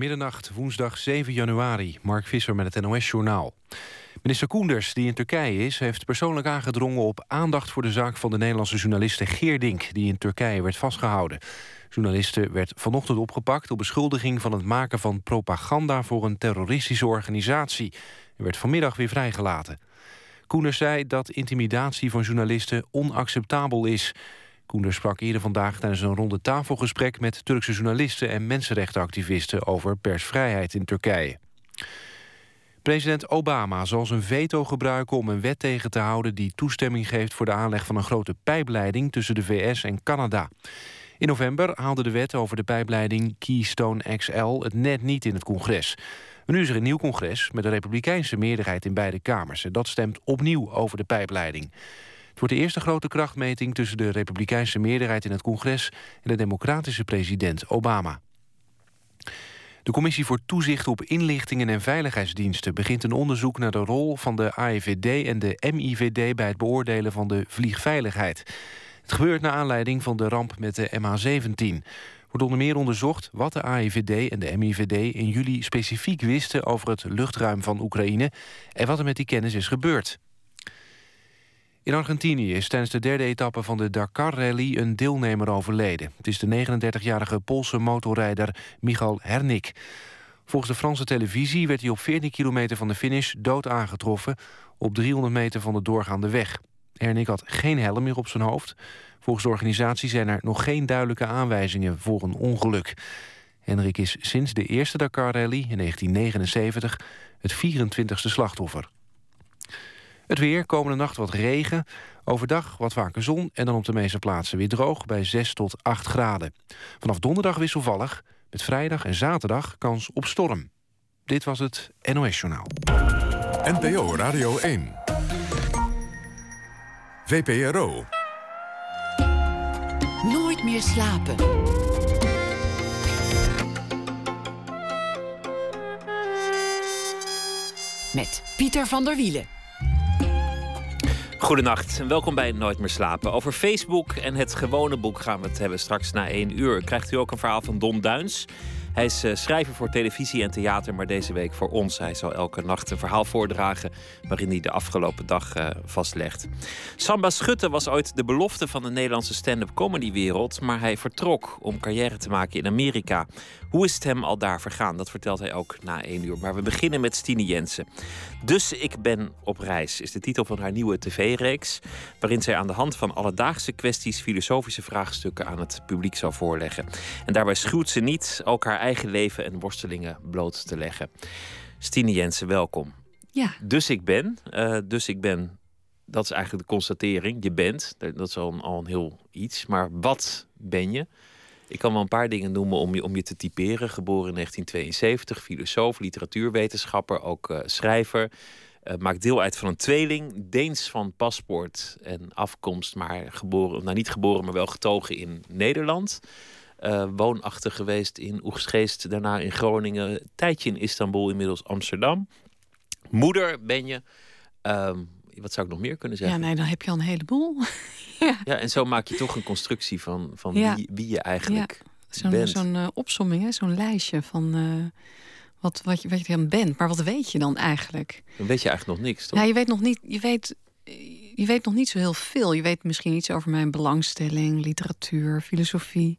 Middernacht, woensdag 7 januari. Mark Visser met het NOS-journaal. Minister Koenders, die in Turkije is... heeft persoonlijk aangedrongen op aandacht voor de zaak... van de Nederlandse journaliste Geerdink... die in Turkije werd vastgehouden. Journaliste werd vanochtend opgepakt... op beschuldiging van het maken van propaganda... voor een terroristische organisatie. en werd vanmiddag weer vrijgelaten. Koenders zei dat intimidatie van journalisten onacceptabel is... Koenders sprak eerder vandaag tijdens een ronde tafelgesprek... met Turkse journalisten en mensenrechtenactivisten... over persvrijheid in Turkije. President Obama zal zijn veto gebruiken om een wet tegen te houden... die toestemming geeft voor de aanleg van een grote pijpleiding... tussen de VS en Canada. In november haalde de wet over de pijpleiding Keystone XL... het net niet in het congres. nu is er een nieuw congres met een republikeinse meerderheid in beide kamers. En dat stemt opnieuw over de pijpleiding. Wordt de eerste grote krachtmeting tussen de republikeinse meerderheid in het congres en de democratische president Obama. De Commissie voor Toezicht op Inlichtingen en Veiligheidsdiensten begint een onderzoek naar de rol van de AIVD en de MIVD bij het beoordelen van de vliegveiligheid. Het gebeurt naar aanleiding van de ramp met de MH17 wordt onder meer onderzocht wat de AIVD en de MIVD in juli specifiek wisten over het luchtruim van Oekraïne en wat er met die kennis is gebeurd. In Argentinië is tijdens de derde etappe van de Dakar-rally een deelnemer overleden. Het is de 39-jarige Poolse motorrijder Michal Hernik. Volgens de Franse televisie werd hij op 14 kilometer van de finish dood aangetroffen... op 300 meter van de doorgaande weg. Hernik had geen helm meer op zijn hoofd. Volgens de organisatie zijn er nog geen duidelijke aanwijzingen voor een ongeluk. Henrik is sinds de eerste Dakar-rally in 1979 het 24e slachtoffer. Het weer, komende nacht wat regen. Overdag wat vaker zon en dan op de meeste plaatsen weer droog... bij 6 tot 8 graden. Vanaf donderdag wisselvallig. Met vrijdag en zaterdag kans op storm. Dit was het NOS Journaal. NPO Radio 1. VPRO. Nooit meer slapen. Met Pieter van der Wielen. Goedenacht en welkom bij Nooit meer slapen. Over Facebook en het gewone boek gaan we het hebben straks na één uur. Krijgt u ook een verhaal van Don Duins. Hij is uh, schrijver voor televisie en theater, maar deze week voor ons. Hij zal elke nacht een verhaal voordragen waarin hij de afgelopen dag uh, vastlegt. Samba Schutte was ooit de belofte van de Nederlandse stand-up comedy wereld, maar hij vertrok om carrière te maken in Amerika. Hoe is het hem al daar vergaan? Dat vertelt hij ook na één uur. Maar we beginnen met Stine Jensen. Dus ik ben op reis is de titel van haar nieuwe tv-reeks, waarin zij aan de hand van alledaagse kwesties filosofische vraagstukken aan het publiek zal voorleggen. En daarbij schuwt ze niet ook haar eigen leven en worstelingen bloot te leggen. Stine Jensen, welkom. Ja. Dus ik ben, uh, dus ik ben, dat is eigenlijk de constatering. Je bent, dat is al een, al een heel iets. Maar wat ben je? Ik kan wel een paar dingen noemen om je, om je te typeren. Geboren in 1972, filosoof, literatuurwetenschapper, ook uh, schrijver. Uh, maakt deel uit van een tweeling, Deens van paspoort en afkomst, maar geboren, nou niet geboren, maar wel getogen in Nederland. Uh, woonachtig geweest in Oegstgeest, daarna in Groningen, tijdje in Istanbul, inmiddels Amsterdam. Moeder ben je. Um, wat zou ik nog meer kunnen zeggen? Ja, nee, dan heb je al een heleboel. ja. ja, en zo maak je toch een constructie van, van ja. wie, wie je eigenlijk ja. bent. Zo'n uh, opsomming, zo'n lijstje van uh, wat, wat, je, wat je dan bent. Maar wat weet je dan eigenlijk? Dan weet je eigenlijk nog niks, toch? Ja, je weet nog niet... Je weet, je weet nog niet zo heel veel. Je weet misschien iets over mijn belangstelling, literatuur, filosofie.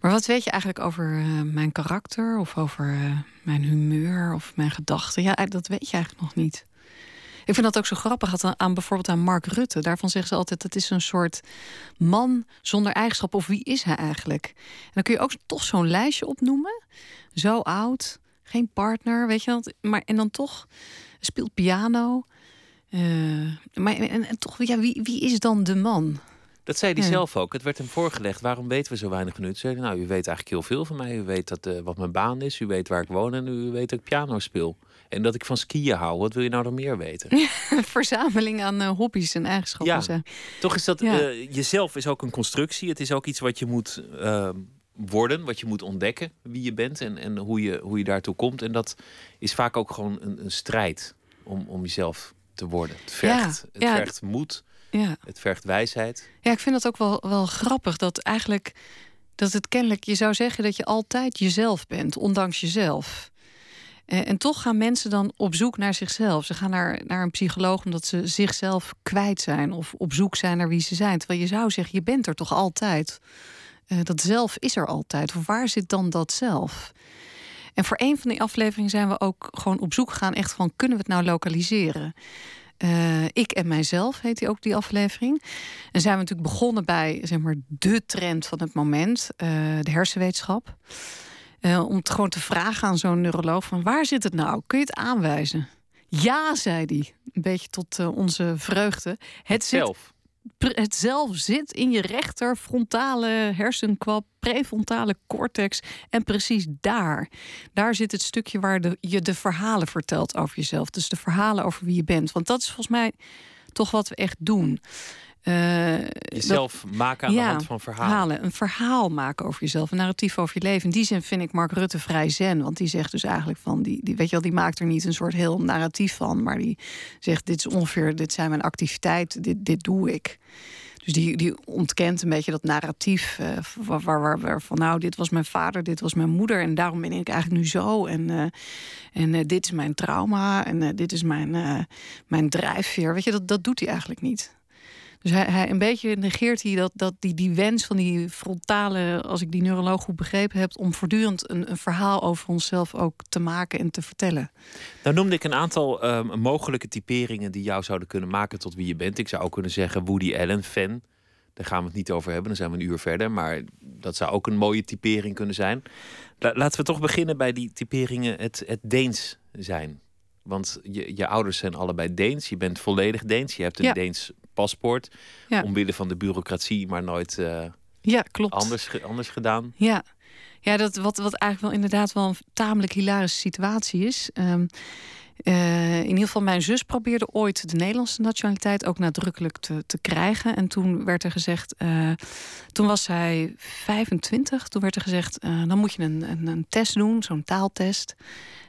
Maar wat weet je eigenlijk over uh, mijn karakter of over uh, mijn humeur of mijn gedachten? Ja, dat weet je eigenlijk nog niet. Ik vind dat ook zo grappig aan, aan bijvoorbeeld aan Mark Rutte. Daarvan zeggen ze altijd dat is een soort man zonder eigenschap. Of wie is hij eigenlijk? En dan kun je ook toch zo'n lijstje opnoemen. Zo oud, geen partner, weet je wat? Maar en dan toch speelt piano. Uh, maar en, en, toch, ja, wie, wie is dan de man? Dat zei hij ja. zelf ook. Het werd hem voorgelegd. Waarom weten we zo weinig nu? Zei, nou, u weet eigenlijk heel veel van mij. U weet dat, uh, wat mijn baan is. U weet waar ik woon. En u weet dat ik piano speel. En dat ik van skiën hou. Wat wil je nou nog meer weten? Verzameling aan uh, hobby's en eigenschappen. Ja, zijn. toch is dat... Ja. Uh, jezelf is ook een constructie. Het is ook iets wat je moet uh, worden. Wat je moet ontdekken. Wie je bent en, en hoe, je, hoe je daartoe komt. En dat is vaak ook gewoon een, een strijd. Om, om jezelf te worden. Het vergt, ja, het ja. vergt moed. Ja. Het vergt wijsheid. Ja, ik vind dat ook wel, wel grappig. Dat eigenlijk dat het kennelijk, je zou zeggen dat je altijd jezelf bent, ondanks jezelf. Eh, en toch gaan mensen dan op zoek naar zichzelf. Ze gaan naar, naar een psycholoog omdat ze zichzelf kwijt zijn of op zoek zijn naar wie ze zijn. Terwijl je zou zeggen, je bent er toch altijd. Uh, dat zelf is er altijd. Of waar zit dan dat zelf? En voor een van die afleveringen zijn we ook gewoon op zoek gegaan, echt van kunnen we het nou lokaliseren? Uh, ik en mijzelf heet die ook die aflevering. En zijn we natuurlijk begonnen bij zeg maar de trend van het moment, de hersenwetenschap. Uh, om het gewoon te vragen aan zo'n neuroloog van waar zit het nou? Kun je het aanwijzen? Ja, zei hij. Een beetje tot onze vreugde. Het, zelf het zelf zit in je rechter frontale hersenkwap, prefrontale cortex. En precies daar, daar zit het stukje waar de, je de verhalen vertelt over jezelf. Dus de verhalen over wie je bent. Want dat is volgens mij toch wat we echt doen. Uh, jezelf maken aan de hand van verhalen. Een verhaal maken over jezelf, een narratief over je leven. In die zin vind ik Mark Rutte vrij zen. Want die zegt dus eigenlijk van, die, die, weet je wel, die maakt er niet een soort heel narratief van. Maar die zegt, dit is ongeveer, dit zijn mijn activiteiten, dit, dit doe ik. Dus die, die ontkent een beetje dat narratief. Uh, waar, waar, waar, van nou, dit was mijn vader, dit was mijn moeder. En daarom ben ik eigenlijk nu zo. En, uh, en uh, dit is mijn trauma. En dit is mijn, mijn drijfveer. Weet je, dat, dat doet hij eigenlijk niet. Dus hij, een beetje negeert hij dat, dat die, die wens van die frontale, als ik die neuroloog goed begrepen heb, om voortdurend een, een verhaal over onszelf ook te maken en te vertellen. Nou noemde ik een aantal um, mogelijke typeringen die jou zouden kunnen maken tot wie je bent. Ik zou ook kunnen zeggen Woody Allen fan. Daar gaan we het niet over hebben, dan zijn we een uur verder. Maar dat zou ook een mooie typering kunnen zijn. Laten we toch beginnen bij die typeringen het, het Deens zijn. Want je, je ouders zijn allebei Deens. Je bent volledig Deens. Je hebt een Deens paspoort. Ja. Omwille van de bureaucratie, maar nooit uh, ja, klopt. Anders, anders gedaan. Ja, ja dat, wat, wat eigenlijk wel inderdaad wel een tamelijk hilarische situatie is. Um, uh, in ieder geval, mijn zus probeerde ooit de Nederlandse nationaliteit ook nadrukkelijk te, te krijgen. En toen werd er gezegd, uh, toen was zij 25, toen werd er gezegd, uh, dan moet je een, een, een test doen, zo'n taaltest.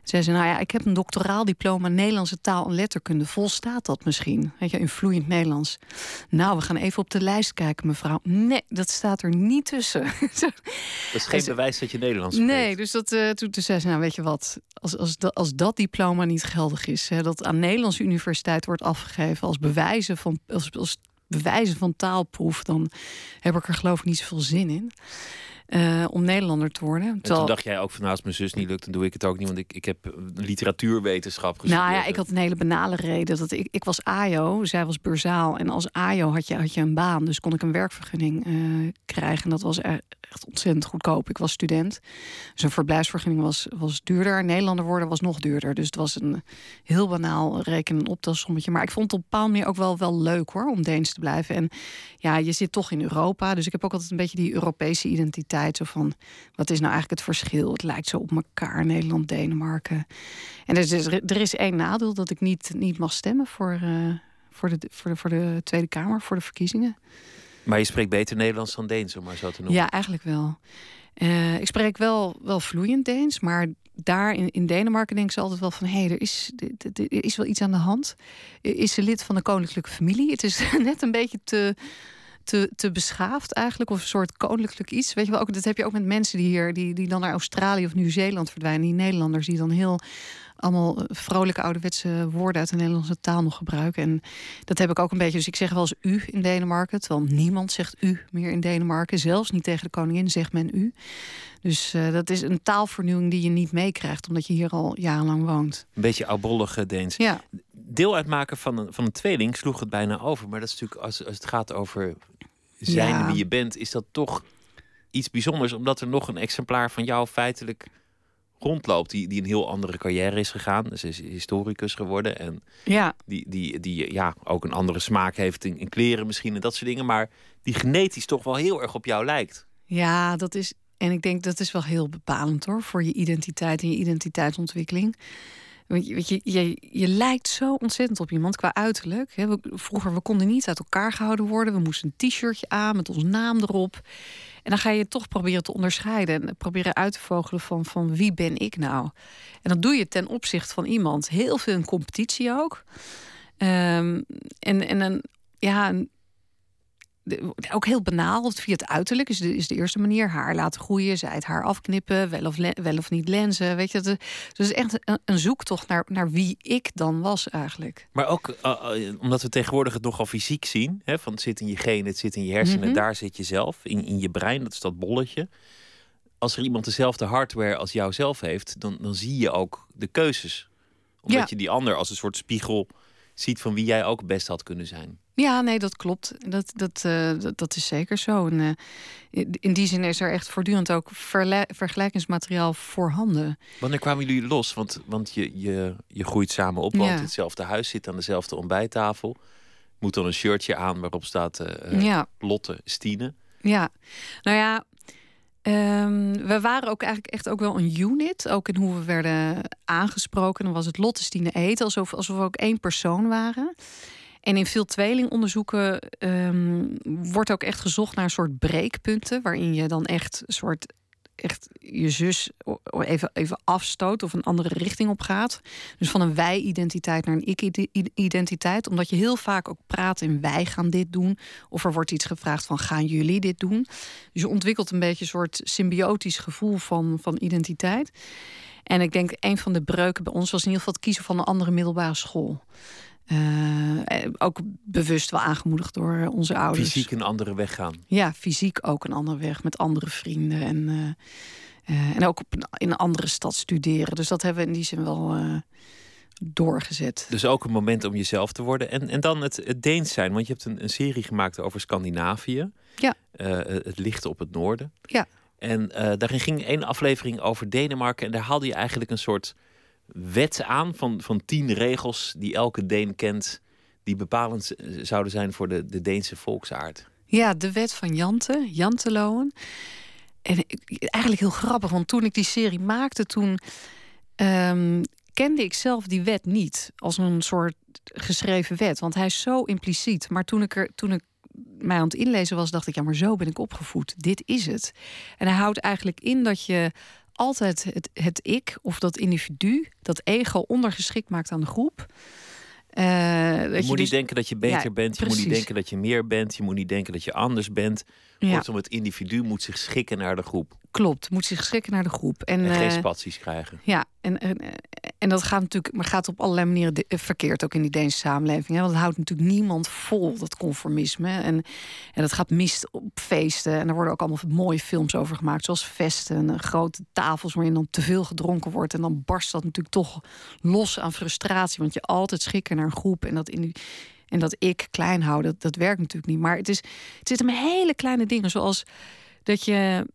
Zei ze, nou ja, ik heb een doctoraal diploma Nederlandse taal en letterkunde. Volstaat dat misschien? Weet je, in vloeiend Nederlands. Nou, we gaan even op de lijst kijken, mevrouw. Nee, dat staat er niet tussen. dat is geen bewijs dat je Nederlands spreekt. Nee, dus dat, uh, toen, toen zei ze, nou weet je wat, als, als, dat, als dat diploma niet geldig is, hè, dat aan Nederlandse universiteit wordt afgegeven als bewijzen van, als, als bewijzen van taalproef, dan heb ik er geloof ik niet zoveel zin in. Uh, om Nederlander te worden. En toen dacht jij ook van nou, als mijn zus niet lukt, dan doe ik het ook niet. Want ik, ik heb literatuurwetenschap gestudeerd. Nou ja, ik had een hele banale reden. Dat ik, ik was AJO, zij was burzaal. En als AJO had je, had je een baan. Dus kon ik een werkvergunning uh, krijgen. En dat was echt ontzettend goedkoop. Ik was student. Dus een verblijfsvergunning was, was duurder. Nederlander worden was nog duurder. Dus het was een heel banaal rekenen optelsommetje. Maar ik vond het op een bepaalde manier ook wel, wel leuk hoor, om Deens te blijven. En ja, je zit toch in Europa. Dus ik heb ook altijd een beetje die Europese identiteit zo van, wat is nou eigenlijk het verschil? Het lijkt zo op elkaar, Nederland, Denemarken. En er is, er is één nadeel, dat ik niet, niet mag stemmen voor, uh, voor, de, voor, de, voor de Tweede Kamer, voor de verkiezingen. Maar je spreekt beter Nederlands dan Deens, om maar zo te noemen. Ja, eigenlijk wel. Uh, ik spreek wel, wel vloeiend Deens, maar daar in, in Denemarken denken ze altijd wel van... hé, hey, er, is, er is wel iets aan de hand. Is ze lid van de koninklijke familie? Het is net een beetje te te, te beschaafd eigenlijk. Of een soort koninklijk iets. Weet je wel, ook, dat heb je ook met mensen die hier, die, die dan naar Australië of Nieuw-Zeeland verdwijnen. Die Nederlanders die dan heel allemaal vrolijke ouderwetse woorden uit de Nederlandse taal nog gebruiken. En dat heb ik ook een beetje. Dus ik zeg wel eens u in Denemarken. Terwijl niemand zegt u meer in Denemarken. Zelfs niet tegen de koningin zegt men u. Dus uh, dat is een taalvernieuwing die je niet meekrijgt, omdat je hier al jarenlang woont. Een beetje oudbollige Deens. Ja. Deel uitmaken van een, van een tweeling sloeg het bijna over. Maar dat is natuurlijk, als, als het gaat over zijn ja. wie je bent, is dat toch iets bijzonders. Omdat er nog een exemplaar van jou feitelijk rondloopt. Die, die een heel andere carrière is gegaan. Ze is historicus geworden. En ja. die, die, die ja, ook een andere smaak heeft in, in kleren misschien en dat soort dingen. Maar die genetisch toch wel heel erg op jou lijkt. Ja, dat is. En ik denk dat is wel heel bepalend hoor. Voor je identiteit en je identiteitsontwikkeling. Want je, weet je, je, je lijkt zo ontzettend op iemand qua uiterlijk. We, vroeger, we konden niet uit elkaar gehouden worden. We moesten een t-shirtje aan met ons naam erop. En dan ga je toch proberen te onderscheiden. En proberen uit te vogelen van, van wie ben ik nou? En dat doe je ten opzichte van iemand. Heel veel in competitie ook. Um, en, en een, ja, ook heel banaal. Via het uiterlijk is de, is de eerste manier. Haar laten groeien, zij het haar afknippen, wel of, wel of niet lenzen. Weet je, het is echt een, een zoektocht naar, naar wie ik dan was eigenlijk. Maar ook uh, omdat we tegenwoordig het nogal fysiek zien. Hè, van het zit in je genen, het zit in je hersenen, mhm. daar zit je zelf. In, in je brein, dat is dat bolletje. Als er iemand dezelfde hardware als jou zelf heeft, dan, dan zie je ook de keuzes. Omdat je die ander als een soort spiegel ziet van wie jij ook best had kunnen zijn. Ja, nee, dat klopt. Dat, dat, uh, dat, dat, is zeker zo. En, uh, in die zin is er echt voortdurend ook vergelijkingsmateriaal voorhanden. Wanneer kwamen jullie los? Want, want je, je, je groeit samen op, want ja. hetzelfde huis zit aan dezelfde ontbijttafel. Moet dan een shirtje aan waarop staat uh, ja. Lotte Stine. Ja, nou ja, Um, we waren ook eigenlijk echt ook wel een unit. Ook in hoe we werden aangesproken. Dan was het Lotte Stine Eten, alsof, alsof we ook één persoon waren. En in veel tweelingonderzoeken um, wordt ook echt gezocht naar een soort breekpunten. Waarin je dan echt een soort echt je zus even, even afstoot of een andere richting op gaat. Dus van een wij-identiteit naar een ik-identiteit. Omdat je heel vaak ook praat in wij gaan dit doen. Of er wordt iets gevraagd van gaan jullie dit doen. Dus je ontwikkelt een beetje een soort symbiotisch gevoel van, van identiteit. En ik denk een van de breuken bij ons was in ieder geval het kiezen van een andere middelbare school. Uh, ook bewust wel aangemoedigd door onze ouders. Fysiek een andere weg gaan. Ja, fysiek ook een andere weg met andere vrienden. En, uh, en ook op een, in een andere stad studeren. Dus dat hebben we in die zin wel doorgezet. Dus ook een moment om jezelf te worden. En, en dan het, het Deens zijn. Want je hebt een, een serie gemaakt over Scandinavië. Ja. het licht op het noorden. Ja. En daarin ging één aflevering over Denemarken. En daar haalde je eigenlijk een soort wet aan van, van tien regels die elke Deen kent, die bepalend zouden zijn voor de, de Deense volksaard. Ja, de wet van Jante, Janteloon. En eigenlijk heel grappig, want toen ik die serie maakte, toen um, kende ik zelf die wet niet als een soort geschreven wet, want hij is zo impliciet. Maar toen ik er, toen ik mij aan het inlezen was, dacht ik, ja, maar zo ben ik opgevoed. Dit is het. En hij houdt eigenlijk in dat je altijd het, het ik of dat individu, dat ego, ondergeschikt maakt aan de groep. Uh, je moet niet dus- denken dat je beter bent. Je moet niet denken dat je meer bent. Je moet niet denken dat je anders bent. Ja. Kortom, het individu moet zich schikken naar de groep. Klopt, moet zich schikken naar de groep. En, en geen uh, spaties krijgen. Ja, en, en, en, dat gaat natuurlijk, maar gaat op allerlei manieren eh, verkeerd ook in die Deense samenleving. Hè? Want het houdt natuurlijk niemand vol, dat conformisme. En, en dat gaat mist op feesten. En er worden ook allemaal mooie films over gemaakt, zoals festen, grote tafels waarin dan te veel gedronken wordt. En dan barst dat natuurlijk toch los aan frustratie, want je altijd schikken naar een groep en dat in die en dat ik klein hou, dat, dat werkt natuurlijk niet. Maar het, is, het zit in hele kleine dingen, zoals dat je,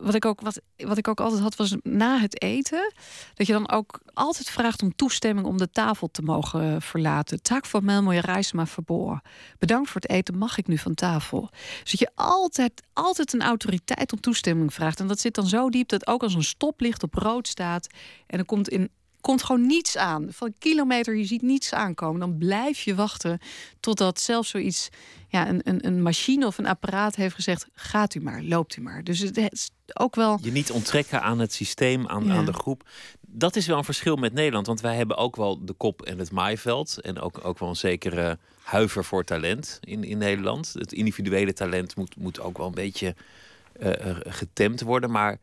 wat ik, ook, wat, wat ik ook altijd had, was na het eten, dat je dan ook altijd vraagt om toestemming om de tafel te mogen verlaten. Taak van mij mooie reis maar verboren. Bedankt voor het eten, mag ik nu van tafel? Dus dat je altijd, altijd een autoriteit om toestemming vraagt. En dat zit dan zo diep dat ook als een stoplicht op rood staat en er komt in komt gewoon niets aan. Van een kilometer, je ziet niets aankomen. Dan blijf je wachten totdat zelfs zoiets, ja, een, een, een machine of een apparaat heeft gezegd: gaat u maar, loopt u maar. Dus het is ook wel. Je niet onttrekken aan het systeem, aan, aan de groep. Dat is wel een verschil met Nederland, want wij hebben ook wel de kop en het maaiveld. En ook, ook wel een zekere huiver voor talent in, in Nederland. Het individuele talent moet, moet ook wel een beetje uh, getemd worden. Maar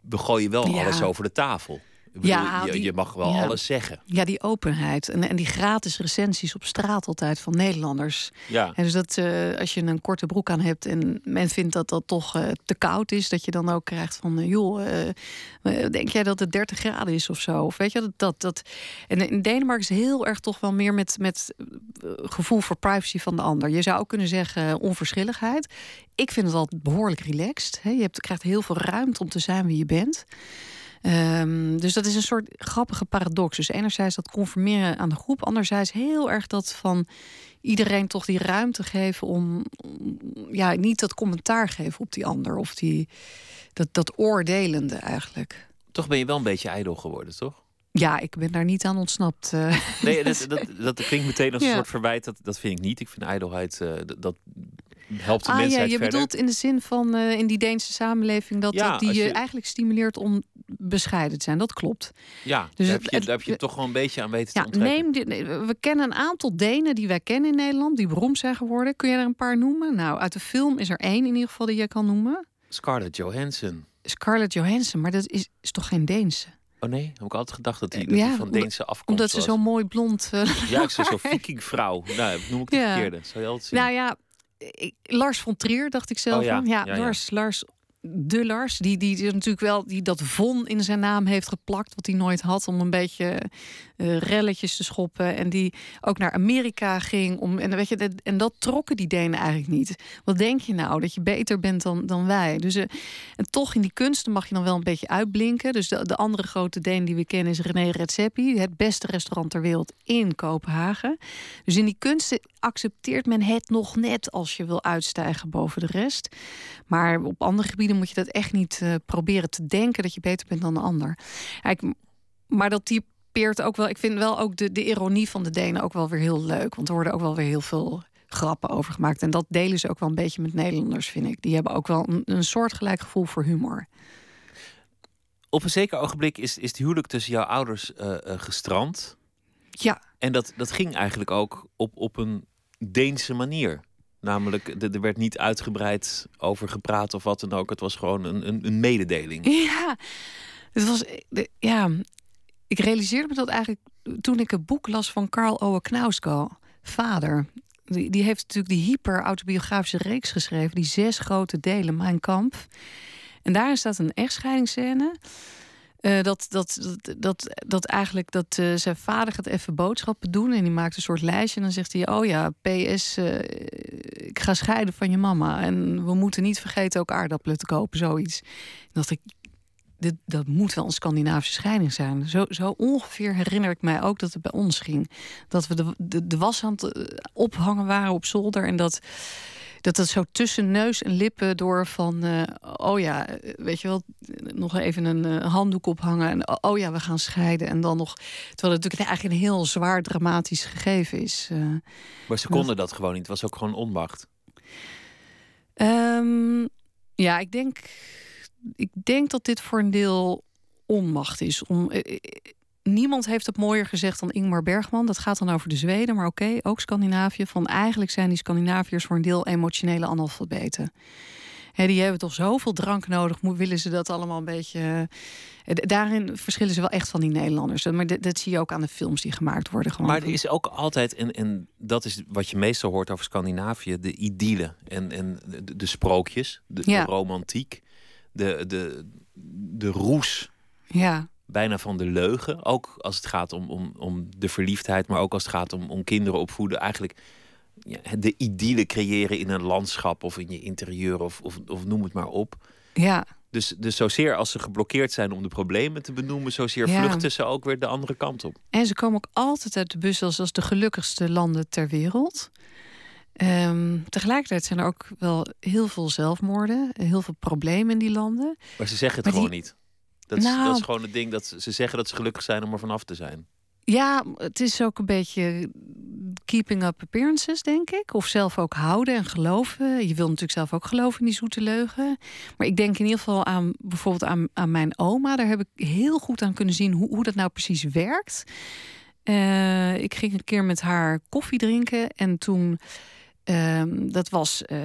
we gooien wel alles over de tafel ja, je, je, mag wel alles zeggen. Ja, die openheid. En, en die gratis recensies op straat altijd van Nederlanders. Ja. En dus dat uh, als je een korte broek aan hebt en men vindt dat dat toch uh, te koud is, dat je dan ook krijgt van, uh, joh, denk jij dat het 30 graden is of zo? Of weet je dat dat. dat en in Denemarken is heel erg toch wel meer met, met gevoel voor privacy van de ander. Je zou ook kunnen zeggen onverschilligheid. Ik vind het altijd behoorlijk relaxed. Hè? Je hebt, krijgt heel veel ruimte om te zijn wie je bent. Um, dus dat is een soort grappige paradox. Dus enerzijds dat conformeren aan de groep, anderzijds heel erg dat van iedereen toch die ruimte geven om, ja, niet dat commentaar geven op die ander of die dat, dat oordelende eigenlijk. Toch ben je wel een beetje ijdel geworden, toch? Ja, ik ben daar niet aan ontsnapt. Uh. Nee, dat, dat, dat klinkt meteen als een soort verwijt. Dat, dat vind ik niet. Ik vind ijdelheid, uh, dat, helpt de ah, ja, je bedoelt in de zin van uh, in die Deense samenleving dat, dat die je, eigenlijk stimuleert om bescheiden te zijn. Dat klopt. Ja, Dus daar, het- heb je, het- daar heb je toch gewoon een beetje aan weten te Ja, onttrekken. neem dit, nee, we kennen een aantal Denen die wij kennen in Nederland, die beroemd zijn geworden. Kun je er een paar noemen? Nou, uit de film is er één in ieder geval die je kan noemen. Scarlett Johansson. Scarlett Johansson, maar dat is, is toch geen Deense? Oh nee, heb ik altijd gedacht dat hij, Eh, ja, van Deense afkomst Omdat ze was. zo mooi blond. eh, Ja, ik zei zo vikingvrouw. Nou, noem ik de Ja. verkeerde. Zou je altijd zien. nou ja, ik- Lars von Trier dacht ik zelf Oh ja. Ja. Lars, Lars, de Lars, die, die, die natuurlijk wel die dat von in zijn naam heeft geplakt, wat hij nooit had, om een beetje eh, relletjes te schoppen. En die ook naar Amerika ging. Om, en, weet je, dat- en dat trokken die Denen eigenlijk niet. Wat denk je nou? Dat je beter bent dan, dan wij. Dus, eh, en toch in die kunsten mag je dan wel een beetje uitblinken. Dus de, de andere grote Deen die we kennen is René Redzepi. Het beste restaurant ter wereld in Kopenhagen. Dus in die kunsten accepteert men het nog net als je wil uitstijgen boven de rest. Maar op andere gebieden moet je dat echt niet eh, proberen te denken dat je beter bent dan de ander. Kijk, maar dat typeert ook wel. Ik vind wel ook de, de ironie van de Denen ook wel weer heel leuk. Want er worden ook wel weer heel veel grappen over gemaakt. En dat delen ze ook wel een beetje met Nederlanders, vind ik. Die hebben ook wel een, een soortgelijk gevoel voor humor. Op een zeker ogenblik is, is het huwelijk tussen jouw ouders eh, eh, gestrand. Ja, En dat, dat ging eigenlijk ook op, op een Deense manier. Namelijk, er werd niet uitgebreid over gepraat of wat dan ook. Het was gewoon een, een, een mededeling. Ja, het was. de- Ja, ik realiseerde me dat eigenlijk toen ik het boek las van Karl Ove Knausgård, vader. Die, die heeft natuurlijk die hyper-autobiografische reeks geschreven, die zes grote delen, Mijn Kamp. En daarin staat een echtscheidingsscène. Eh, dat, dat, dat, dat, eigenlijk dat eh, zijn vader gaat even boodschappen doen en die maakt een soort lijstje en dan zegt hij: Oh ja, PS, eh, ik ga scheiden van je mama en we moeten niet vergeten ook aardappelen te kopen, zoiets. En dacht ik, dit, dat moet wel een Scandinavische scheiding zijn. Zo, zo ongeveer herinner ik mij ook dat het bij ons ging. Dat we de, de, de was aan het eh, ophangen waren op zolder. En dat dat het zo tussen neus en lippen door van... eh, oh ja, weet je wel, nog even een eh, handdoek ophangen. En oh, ja, we gaan scheiden. En dan nog... Terwijl het natuurlijk eigenlijk een heel zwaar dramatisch gegeven is. eh. Maar ze konden dat gewoon niet. Het was ook gewoon onmacht. Ehm, ja, ik denk, ik denk dat dit voor een deel onmacht is. Om, niemand heeft het mooier gezegd dan Ingmar Bergman. Dat gaat dan over de Zweden, maar oké, ook Scandinavië. Van eigenlijk zijn die Scandinaviërs voor een deel emotionele analfabeten. Die hebben toch zoveel drank nodig. Willen ze dat allemaal een beetje. eh, Daarin verschillen ze wel echt van die Nederlanders. Maar dat, dat zie je ook aan de films die gemaakt worden. Gewoon Maar er is ook altijd, en, en dat is wat je meestal hoort over Scandinavië, de idylle en, en de, de sprookjes, de, Ja. de romantiek, de, de, de roes Ja, bijna van de leugen. Ook als het gaat om, om, om de verliefdheid, maar ook als het gaat om, om kinderen opvoeden. Eigenlijk ja, de idylle creëren in een landschap of in je interieur of, of, of noem het maar op. ja. Dus, dus zozeer als ze geblokkeerd zijn om de problemen te benoemen, zozeer Ja. vluchten ze ook weer de andere kant op. En ze komen ook altijd uit de bus als, als de gelukkigste landen ter wereld. Ehm, tegelijkertijd zijn er ook wel heel veel zelfmoorden, heel veel problemen in die landen. Maar ze zeggen het Maar die- gewoon niet. Dat is, Nou- dat is gewoon het ding dat ze, ze zeggen dat ze gelukkig zijn om er vanaf te zijn. Ja, het is ook een beetje keeping up appearances, denk ik. Of zelf ook houden en geloven. Je wil natuurlijk zelf ook geloven in die zoete leugen. Maar ik denk in ieder geval aan bijvoorbeeld aan, aan mijn oma. Daar heb ik heel goed aan kunnen zien hoe, hoe dat nou precies werkt. Eh, ik ging een keer met haar koffie drinken en toen. Ehm, dat was eh,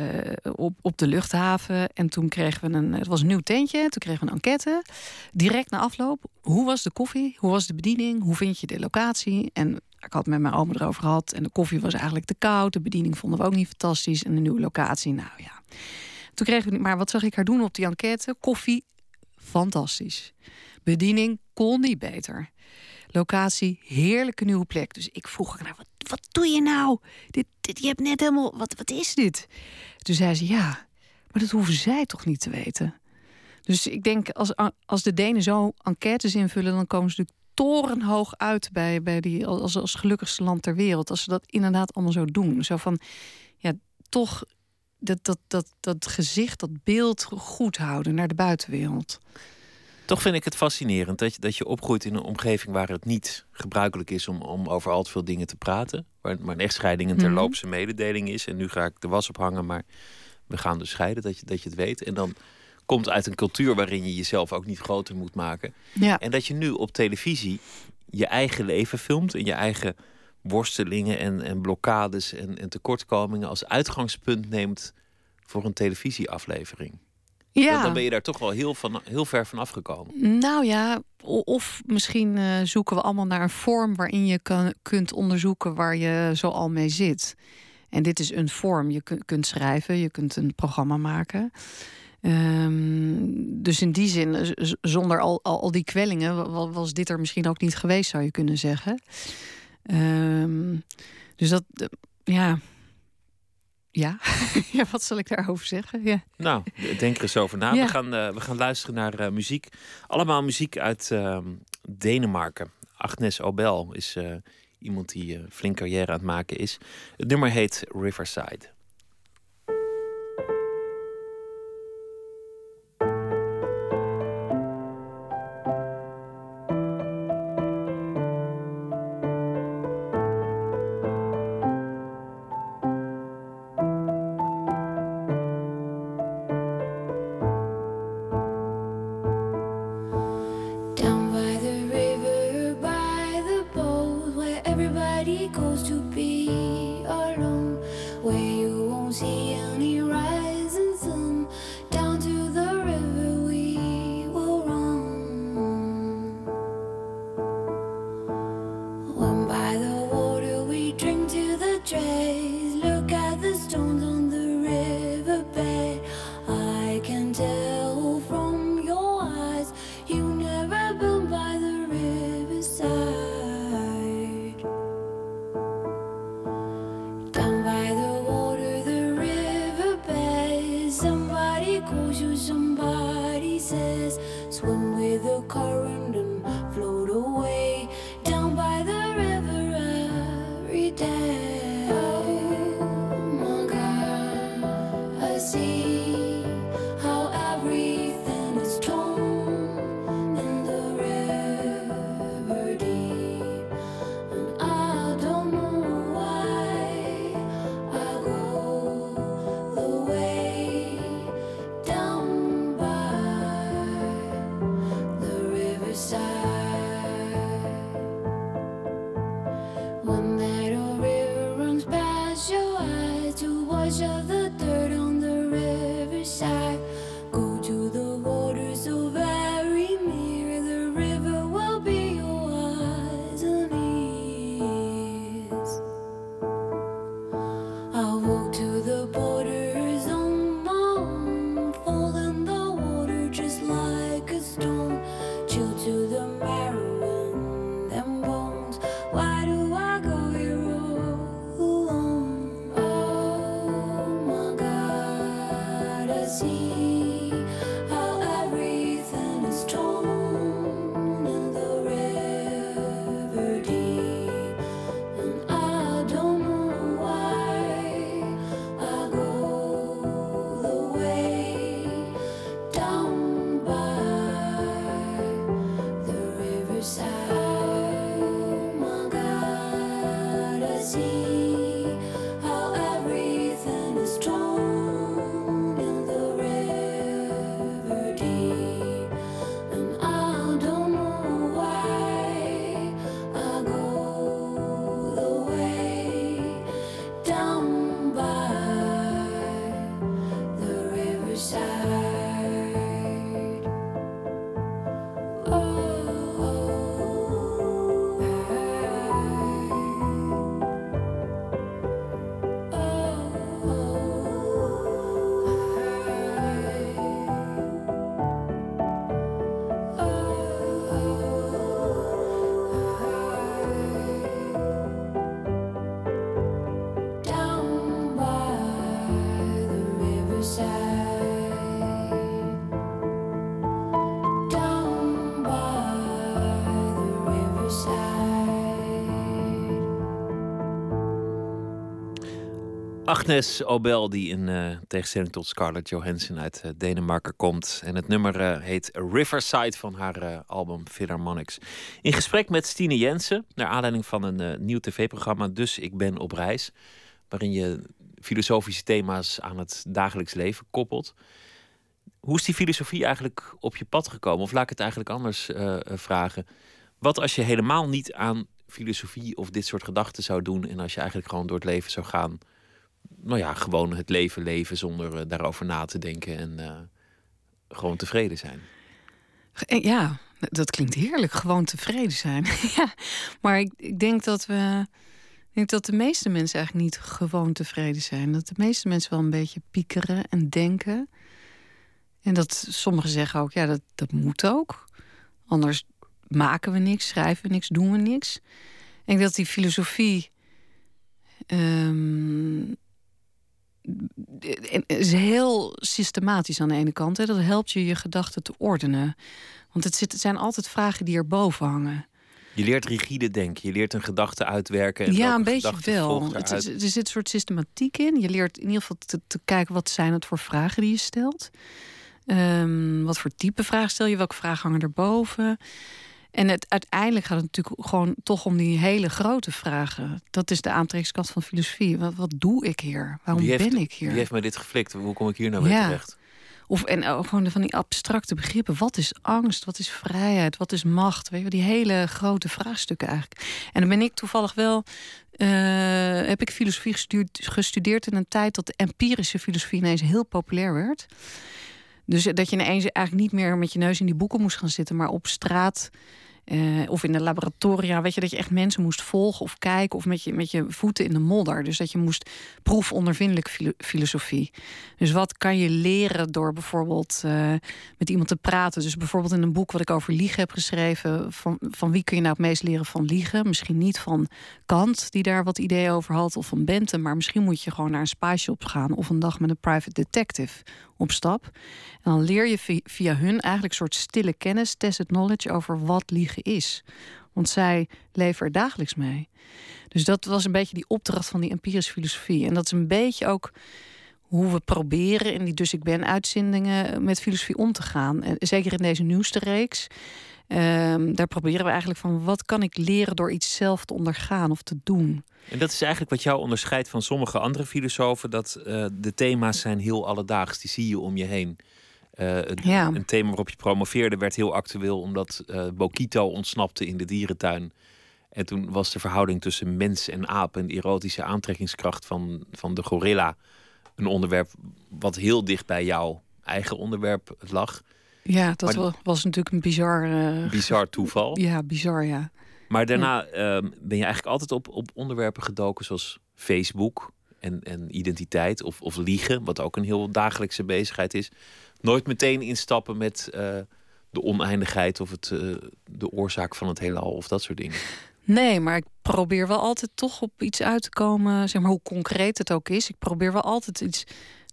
op, op de luchthaven. En toen kregen we een. Het was een nieuw tentje. Toen kregen we een enquête. Direct na afloop. Hoe was de koffie? Hoe was de bediening? Hoe vind je de locatie? En ik had het met mijn oma erover gehad. En de koffie was eigenlijk te koud. De bediening vonden we ook niet fantastisch. En de nieuwe locatie, nou ja. Toen kregen we. Maar wat zag ik haar doen op die enquête? Koffie, fantastisch. Bediening kon niet beter. Locatie, heerlijke nieuwe plek. Dus ik vroeg haar, nou, wat, wat doe je nou? Dit, dit, je hebt net helemaal, wat, wat is dit? Toen zei ze, ja, maar dat hoeven zij toch niet te weten? Dus ik denk, als, als de Denen zo enquêtes invullen... dan komen ze natuurlijk torenhoog uit bij, bij die, als, als gelukkigste land ter wereld. Als ze dat inderdaad allemaal zo doen. Zo van, ja, toch dat, dat, dat, dat gezicht, dat beeld goed houden naar de buitenwereld. Toch vind ik het fascinerend dat je, dat je opgroeit in een omgeving waar het niet gebruikelijk is om, om over al te veel dingen te praten. Waar, waar een echtscheiding een terloopse mededeling is. En nu ga ik de was ophangen, maar we gaan dus scheiden, dat je, dat je het weet. En dan komt uit een cultuur waarin je jezelf ook niet groter moet maken. Ja. En dat je nu op televisie je eigen leven filmt en je eigen worstelingen en, en blokkades en, en tekortkomingen als uitgangspunt neemt voor een televisieaflevering. Ja. Dan, dan ben je daar toch wel heel, van, heel ver van afgekomen. Nou ja, of misschien eh, zoeken we allemaal naar een vorm waarin je kan, kunt onderzoeken waar je zo al mee zit. En dit is een vorm. Je kun- kunt schrijven, je kunt een programma maken. Ehm, dus in die zin, zonder al, al, al die kwellingen, wa- wa- was dit er misschien ook niet geweest, zou je kunnen zeggen. Ehm, dus dat, ja. Ja. ja, wat zal ik daarover zeggen? Ja. Nou, denk er eens over na. Ja. We, gaan, eh, we gaan luisteren naar eh, muziek. Allemaal muziek uit ehm, Denemarken. Agnes Obel is eh, iemand die flink carrière aan het maken is. Het nummer heet Riverside. Agnes Obel, die in eh, tegenstelling tot Scarlett Johansson uit eh, Denemarken komt. En het nummer eh, heet Riverside van haar album Philharmonics. In gesprek met Stine Jensen, naar aanleiding van een nieuw tv-programma Dus Ik Ben op reis. Waarin je filosofische thema's aan het dagelijks leven koppelt. Hoe is die filosofie eigenlijk op je pad gekomen? Of laat ik het eigenlijk anders vragen. Wat als je helemaal niet aan filosofie of dit soort gedachten zou doen... en als je eigenlijk gewoon door het leven zou gaan... nou ja, gewoon het leven leven zonder eh, daarover na te denken... en eh, gewoon tevreden zijn. Eh, Ja, dat klinkt heerlijk. Gewoon tevreden zijn. ja, maar ik, ik denk dat we. Ik denk dat de meeste mensen eigenlijk niet gewoon tevreden zijn. Dat de meeste mensen wel een beetje piekeren en denken. En dat sommigen zeggen ook, ja, dat, dat moet ook. Anders maken we niks, schrijven we niks, doen we niks. Ik denk dat die filosofie. ehm, is heel systematisch aan de ene kant. Hè. Dat helpt je je gedachten te ordenen. Want het, zit, het zijn altijd vragen die erboven hangen. Je leert rigide denken. Je leert een gedachte uitwerken. En ja, een beetje wel. Het, er zit een soort systematiek in. Je leert in ieder geval te, te kijken wat zijn het voor vragen die je stelt. Ehm, wat voor type vraag stel je? Welke vragen hangen erboven? En het, uiteindelijk gaat het natuurlijk gewoon toch om die hele grote vragen. Dat is de aantrekkingskracht van filosofie. Wat, wat doe ik hier? Waarom heeft- ben ik hier? Wie heeft mij dit geflikt? Hoe kom ik hier nou weer Ja. terecht? Of en ook gewoon van die abstracte begrippen. Wat is angst? Wat is vrijheid? Wat is macht? Weet je, die hele grote vraagstukken eigenlijk. En dan ben ik toevallig wel. eh, heb ik filosofie gestudeerd, gestudeerd in een tijd dat de empirische filosofie ineens heel populair werd. Dus dat je ineens eigenlijk niet meer met je neus in die boeken moest gaan zitten, maar op straat eh, of in de laboratoria. Weet je, dat je echt mensen moest volgen of kijken of met je, met je voeten in de modder. Dus dat je moest proefondervindelijke filo- filosofie. Dus wat kan je leren door bijvoorbeeld eh, met iemand te praten? Dus bijvoorbeeld in een boek wat ik over liegen heb geschreven. Van, van wie kun je nou het meest leren van liegen? Misschien niet van Kant, die daar wat ideeën over had, of van Bentham. Maar misschien moet je gewoon naar een spy shop gaan of een dag met een private detective op stap. En dan leer je vi- via hun eigenlijk een soort stille kennis, tacit knowledge over wat liegen is. Want zij leven er dagelijks mee. Dus dat was een beetje die opdracht van die empirische filosofie. En dat is een beetje ook hoe we proberen in die Dus Ik Ben uitzendingen met filosofie om te gaan. Zeker in deze nieuwste reeks. ehm, daar proberen we eigenlijk van wat kan ik leren door iets zelf te ondergaan of te doen. En dat is eigenlijk wat jou onderscheidt van sommige andere filosofen. Dat eh, de thema's zijn heel alledaags. Die zie je om je heen. Eh, een, Ja. een thema waarop je promoveerde werd heel actueel. Omdat eh Bokito ontsnapte in de dierentuin. En toen was de verhouding tussen mens en aap... en de erotische aantrekkingskracht van, van de gorilla... een onderwerp wat heel dicht bij jouw eigen onderwerp lag. Ja, dat Maar- wa- was natuurlijk een bizar. eh, Bizar toeval. Ja, bizar, ja. Maar daarna ehm, ben je eigenlijk altijd op, op onderwerpen gedoken zoals Facebook en, en identiteit of, of liegen, wat ook een heel dagelijkse bezigheid is. Nooit meteen instappen met eh, de oneindigheid of het, eh, de oorzaak van het heelal of dat soort dingen. Nee, maar ik probeer wel altijd toch op iets uit te komen, zeg maar hoe concreet het ook is. Ik probeer wel altijd iets,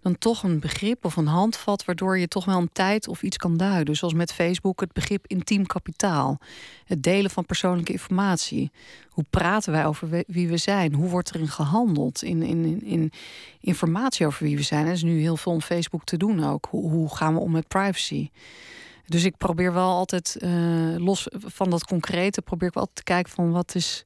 dan toch een begrip of een handvat, waardoor je toch wel een tijd of iets kan duiden. Zoals met Facebook het begrip intiem kapitaal. Het delen van persoonlijke informatie. Hoe praten wij over wie we zijn? Hoe wordt erin gehandeld in, in, in, in informatie over wie we zijn? Er is nu heel veel om Facebook te doen ook. Hoe, gaan we om met privacy? Dus ik probeer wel altijd, eh, los van dat concrete, probeer ik wel te kijken van wat is,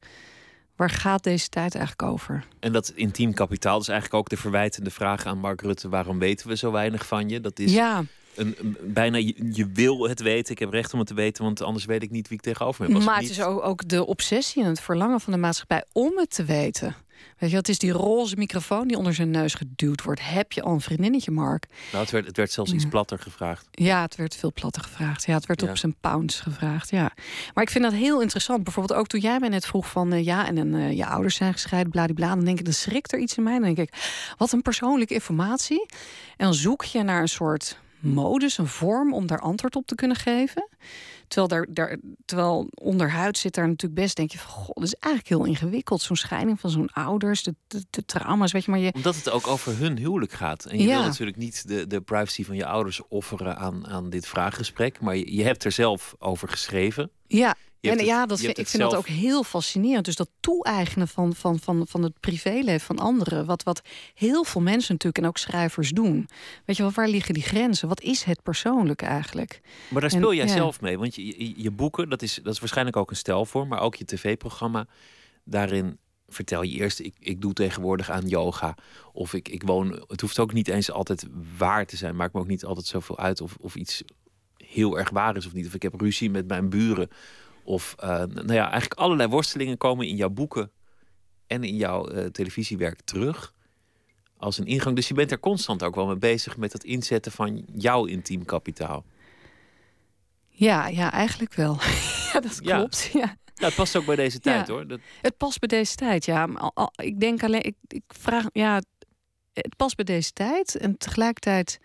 waar gaat deze tijd eigenlijk over? En dat intiem kapitaal is eigenlijk ook de verwijtende vraag aan Mark Rutte: waarom weten we zo weinig van je? Dat is ja, een, een- bijna je, je wil het weten. Ik heb recht om het te weten, want anders weet ik niet wie ik tegenover me heb. Maar het niet- is ook, ook de obsessie en het verlangen van de maatschappij om het te weten. Weet je, het is die roze microfoon die onder zijn neus geduwd wordt. Heb je al een vriendinnetje, Mark? Nou, het, werd, het werd zelfs iets platter gevraagd. Ja, het werd veel platter gevraagd. Ja, het werd Ja. op zijn pounds gevraagd. Ja. Maar ik vind dat heel interessant. Bijvoorbeeld ook toen jij mij net vroeg van eh, ja, en dan, eh, je ouders zijn gescheiden, bladibla. Dan denk ik, dan schrikt er iets in mij. Dan denk ik, wat een persoonlijke informatie. En dan zoek je naar een soort modus, een vorm om daar antwoord op te kunnen geven. Terwijl, daar, daar, terwijl onderhuid zit daar natuurlijk best, denk je van, god, dat is eigenlijk heel ingewikkeld. Zo'n scheiding van zo'n ouders, de, de, de trauma's, weet je, maar je, Omdat het ook over hun huwelijk gaat. En je Ja. wil natuurlijk niet de, de privacy van je ouders offeren aan, aan dit vraaggesprek. Maar je, je hebt er zelf over geschreven. Ja, Het- ja, dat vind, ik vind dat zelf- ook heel fascinerend. Dus dat toe-eigenen van, van, van, van het privéleven van anderen. Wat, wat heel veel mensen natuurlijk en ook schrijvers doen. Weet je wel, waar liggen die grenzen? Wat is het persoonlijke eigenlijk? Maar daar En- speel jij ja. zelf mee. Want je, je, je boeken, dat is, dat is waarschijnlijk ook een stijlvorm. Maar ook je tv-programma. Daarin vertel je eerst, ik, ik doe tegenwoordig aan yoga. Of ik, ik woon. Het hoeft ook niet eens altijd waar te zijn. Maakt me ook niet altijd zoveel uit of, of iets heel erg waar is of niet. Of ik heb ruzie met mijn buren. Of uh, nou ja, eigenlijk allerlei worstelingen komen in jouw boeken en in jouw uh, televisiewerk terug. Als een ingang. Dus je bent er constant ook wel mee bezig met het inzetten van jouw intiem kapitaal. Ja, ja, eigenlijk wel. ja, dat klopt. Ja. ja. het past ook bij deze tijd hoor. Dat... Het past bij deze tijd, ja. Al, al, ik denk alleen, ik, ik vraag, ja, het past bij deze tijd. En tegelijkertijd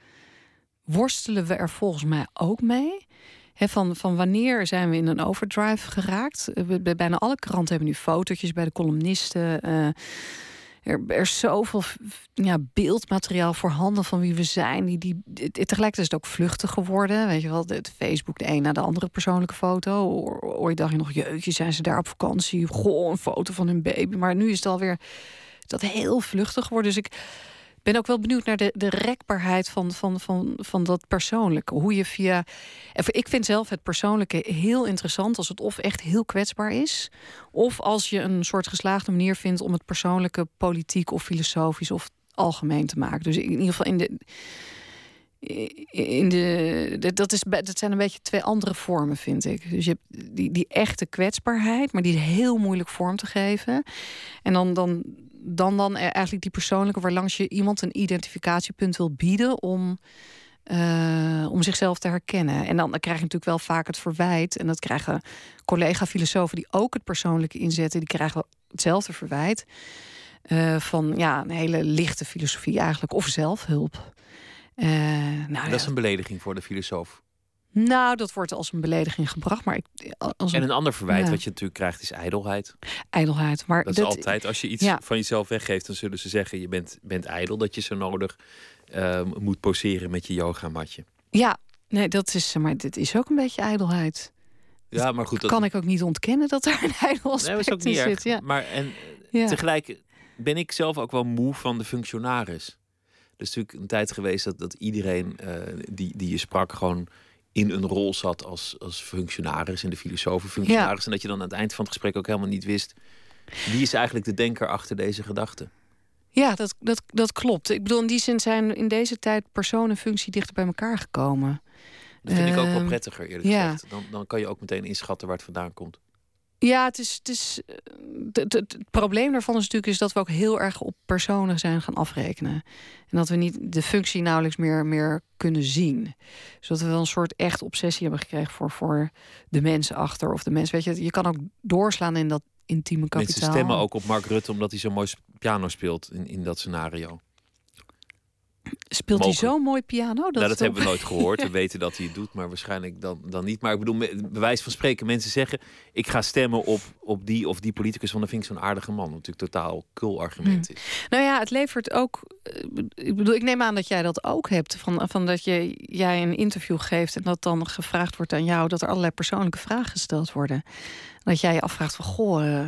worstelen we er volgens mij ook mee. Van, van wanneer zijn we in een overdrive geraakt? Bij bijna alle kranten hebben nu fotootjes bij de columnisten. Uh, er, er is zoveel ja, beeldmateriaal voorhanden van wie we zijn. Die, die, tegelijkertijd is het ook vluchtig geworden. Weet je wel, het Facebook de een na de andere persoonlijke foto. Ooit dacht je nog, jeugdje, zijn ze daar op vakantie? Goh, een foto van hun baby. Maar nu is het alweer dat heel vluchtig geworden. Dus ik ben ook wel benieuwd naar de, de rekbaarheid van, van, van, van dat persoonlijke. Hoe je via. Ik vind zelf het persoonlijke heel interessant als het of echt heel kwetsbaar is. Of als je een soort geslaagde manier vindt om het persoonlijke politiek of filosofisch of algemeen te maken. Dus in ieder geval in de. In de, dat, is, dat zijn een beetje twee andere vormen, vind ik. Dus je hebt die, die echte kwetsbaarheid, maar die is heel moeilijk vorm te geven. En dan, dan dan dan eigenlijk die persoonlijke waarlangs je iemand een identificatiepunt wil bieden om, uh, om zichzelf te herkennen. En dan, dan krijg je natuurlijk wel vaak het verwijt. En dat krijgen collega-filosofen die ook het persoonlijke inzetten, die krijgen hetzelfde verwijt. Uh, van ja, een hele lichte filosofie eigenlijk, of zelfhulp. Uh, nou, dat is een belediging voor de filosoof. Nou, dat wordt als een belediging gebracht. Maar ik, als En een ander verwijt wat je natuurlijk krijgt is ijdelheid. Ijdelheid. Maar dat, is altijd, als je iets van jezelf weggeeft, dan zullen ze zeggen: je bent, bent ijdel. Dat je zo nodig uh, moet poseren met je yogamatje. Ja, nee, dat is, maar dit is ook een beetje ijdelheid. Ja, maar goed. Dat kan ik ook niet ontkennen dat er een ijdel aspect nee, ook niet in zit. Ja. Maar en tegelijk ben ik zelf ook wel moe van de functionaris. Er is natuurlijk een tijd geweest dat, dat iedereen uh, die, die je sprak gewoon in een rol zat als, als functionaris in de filosofenfunctionaris. Ja. En dat je dan aan het eind van het gesprek ook helemaal niet wist wie is eigenlijk de denker achter deze gedachte. Ja, dat, dat, dat klopt. Ik bedoel, in die zin zijn in deze tijd persoon en functie dichter bij elkaar gekomen. Dat vind ik ook wel ehm, prettiger, eerlijk ja. gezegd. Dan, dan kan je ook meteen inschatten waar het vandaan komt. Ja, het is. Het, is het, het, probleem daarvan is natuurlijk is dat we ook heel erg op personen zijn gaan afrekenen. En dat we niet de functie nauwelijks meer, meer kunnen zien. Zodat we wel een soort echt obsessie hebben gekregen voor, voor de mensen achter. Of de mensen. Weet je, je kan ook doorslaan in dat intieme kapitaal. Mensen stemmen ook op Mark Rutte omdat hij zo mooi piano speelt in, in dat scenario. Speelt hij zo mooi piano? Dat, nou, dat hebben we nooit gehoord. We weten dat hij het doet, maar waarschijnlijk dan, dan niet. Maar ik bedoel, bewijs van spreken, mensen zeggen... ik ga stemmen op, op die of die politicus, want dan vind ik zo'n aardige man. Wat natuurlijk totaal kul argument hmm. is. Nou ja, het levert ook... Eh, ik bedoel, ik neem aan dat jij dat ook hebt. Van, van dat je, jij een interview geeft en dat dan gevraagd wordt aan jou... dat er allerlei persoonlijke vragen gesteld worden. Dat jij je afvraagt van, goh...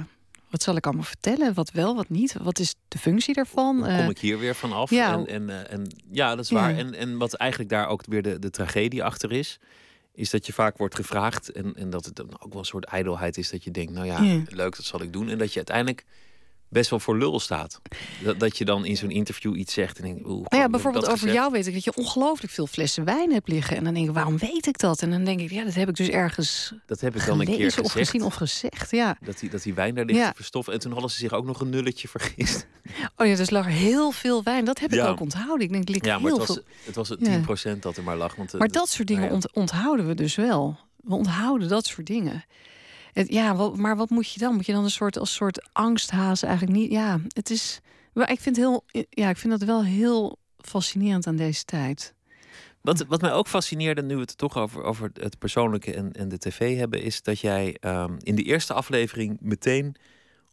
Wat zal ik allemaal vertellen? Wat wel, wat niet? Wat is de functie daarvan? Kom eh, ik hier weer vanaf? Ja. En, en, eh, en ja, dat is waar. En, en wat eigenlijk daar ook weer de, de tragedie achter is, is dat je vaak wordt gevraagd en, en dat het dan ook wel een soort ijdelheid is dat je denkt, nou ja, leuk, dat zal ik doen. En dat je uiteindelijk best wel voor lul staat. Dat, dat je dan in zo'n interview iets zegt en denk, nou ja, bijvoorbeeld over jou weet ik dat je ongelooflijk veel flessen wijn hebt liggen. En dan denk ik, waarom weet ik dat? En dan denk ik, ja, dat heb ik dus ergens. Dat heb ik dan een keer gezegd. Of gezien of gezegd, ja. Dat die, dat die wijn daar ligt ja. te verstoffen. En toen hadden ze zich ook nog een nulletje vergist. Oh ja, dus lag er heel veel wijn. Dat heb ik ook onthouden. Ik denk, ligt ja, maar heel het was, veel. Het was het 10% dat er maar lag. Want, maar dat soort dingen onthouden we dus wel. We onthouden dat soort dingen ja, wat, maar wat moet je dan? Moet je dan een soort als soort angsthaas eigenlijk niet? Ja, het is. Ik vind, heel, ja, ik vind dat wel heel fascinerend aan deze tijd. Wat, wat mij ook fascineerde, nu we het toch over, over het persoonlijke en, en de tv hebben, is dat jij um, in de eerste aflevering meteen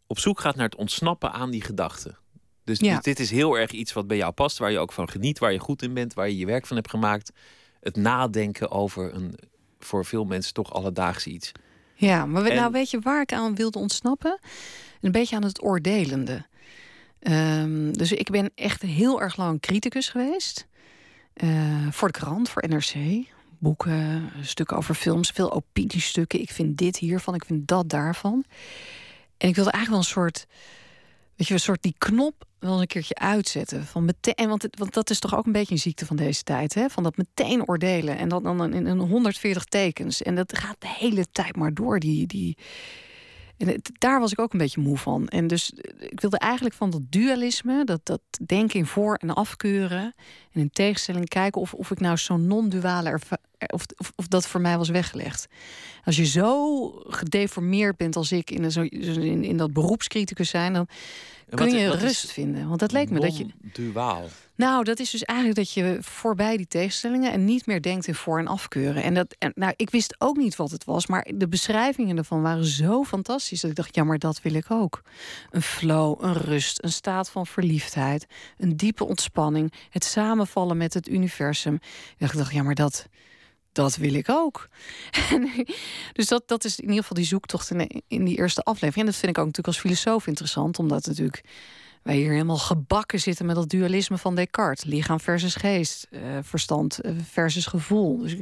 op zoek gaat naar het ontsnappen aan die gedachten. Dus, ja. dus dit is heel erg iets wat bij jou past, waar je ook van geniet, waar je goed in bent, waar je je werk van hebt gemaakt. Het nadenken over een voor veel mensen toch alledaagse iets. Ja, maar nou weet je waar ik aan wilde ontsnappen? Een beetje aan het oordelende. Um, dus ik ben echt heel erg lang criticus geweest. Uh, voor de krant, voor NRC. Boeken, stukken over films, veel opiniestukken. Ik vind dit hiervan, ik vind dat daarvan. En ik wilde eigenlijk wel een soort weet je, een soort die knop wel eens een keertje uitzetten. Van meteen, en want, want dat is toch ook een beetje een ziekte van deze tijd, hè? Van dat meteen oordelen en dat dan in een 140 tekens. En dat gaat de hele tijd maar door, die. die en daar was ik ook een beetje moe van. En dus eh, ik wilde eigenlijk van dat dualisme, dat, dat denken in voor- en afkeuren. En in tegenstelling kijken of, of ik nou zo'n non-duale erva- of, of, of dat voor mij was weggelegd. Als je zo gedeformeerd bent als ik in, een, in, in dat beroepscriticus zijn, dan kun je wat rust vinden. Want dat leek me dat je. Duaal. Nou, dat is dus eigenlijk dat je voorbij die tegenstellingen en niet meer denkt in voor- en afkeuren. En dat, en, nou, ik wist ook niet wat het was, maar de beschrijvingen ervan waren zo fantastisch dat ik dacht, ja, maar dat wil ik ook. Een flow, een rust, een staat van verliefdheid, een diepe ontspanning, het samenvallen met het universum. Ik dacht, ja, maar dat, dat wil ik ook. Dus dat, dat is in ieder geval die zoektocht in, in die eerste aflevering. En dat vind ik ook natuurlijk als filosoof interessant, omdat natuurlijk wij hier helemaal gebakken zitten met dat dualisme van Descartes. Lichaam versus geest, eh, verstand eh, versus gevoel. Dus,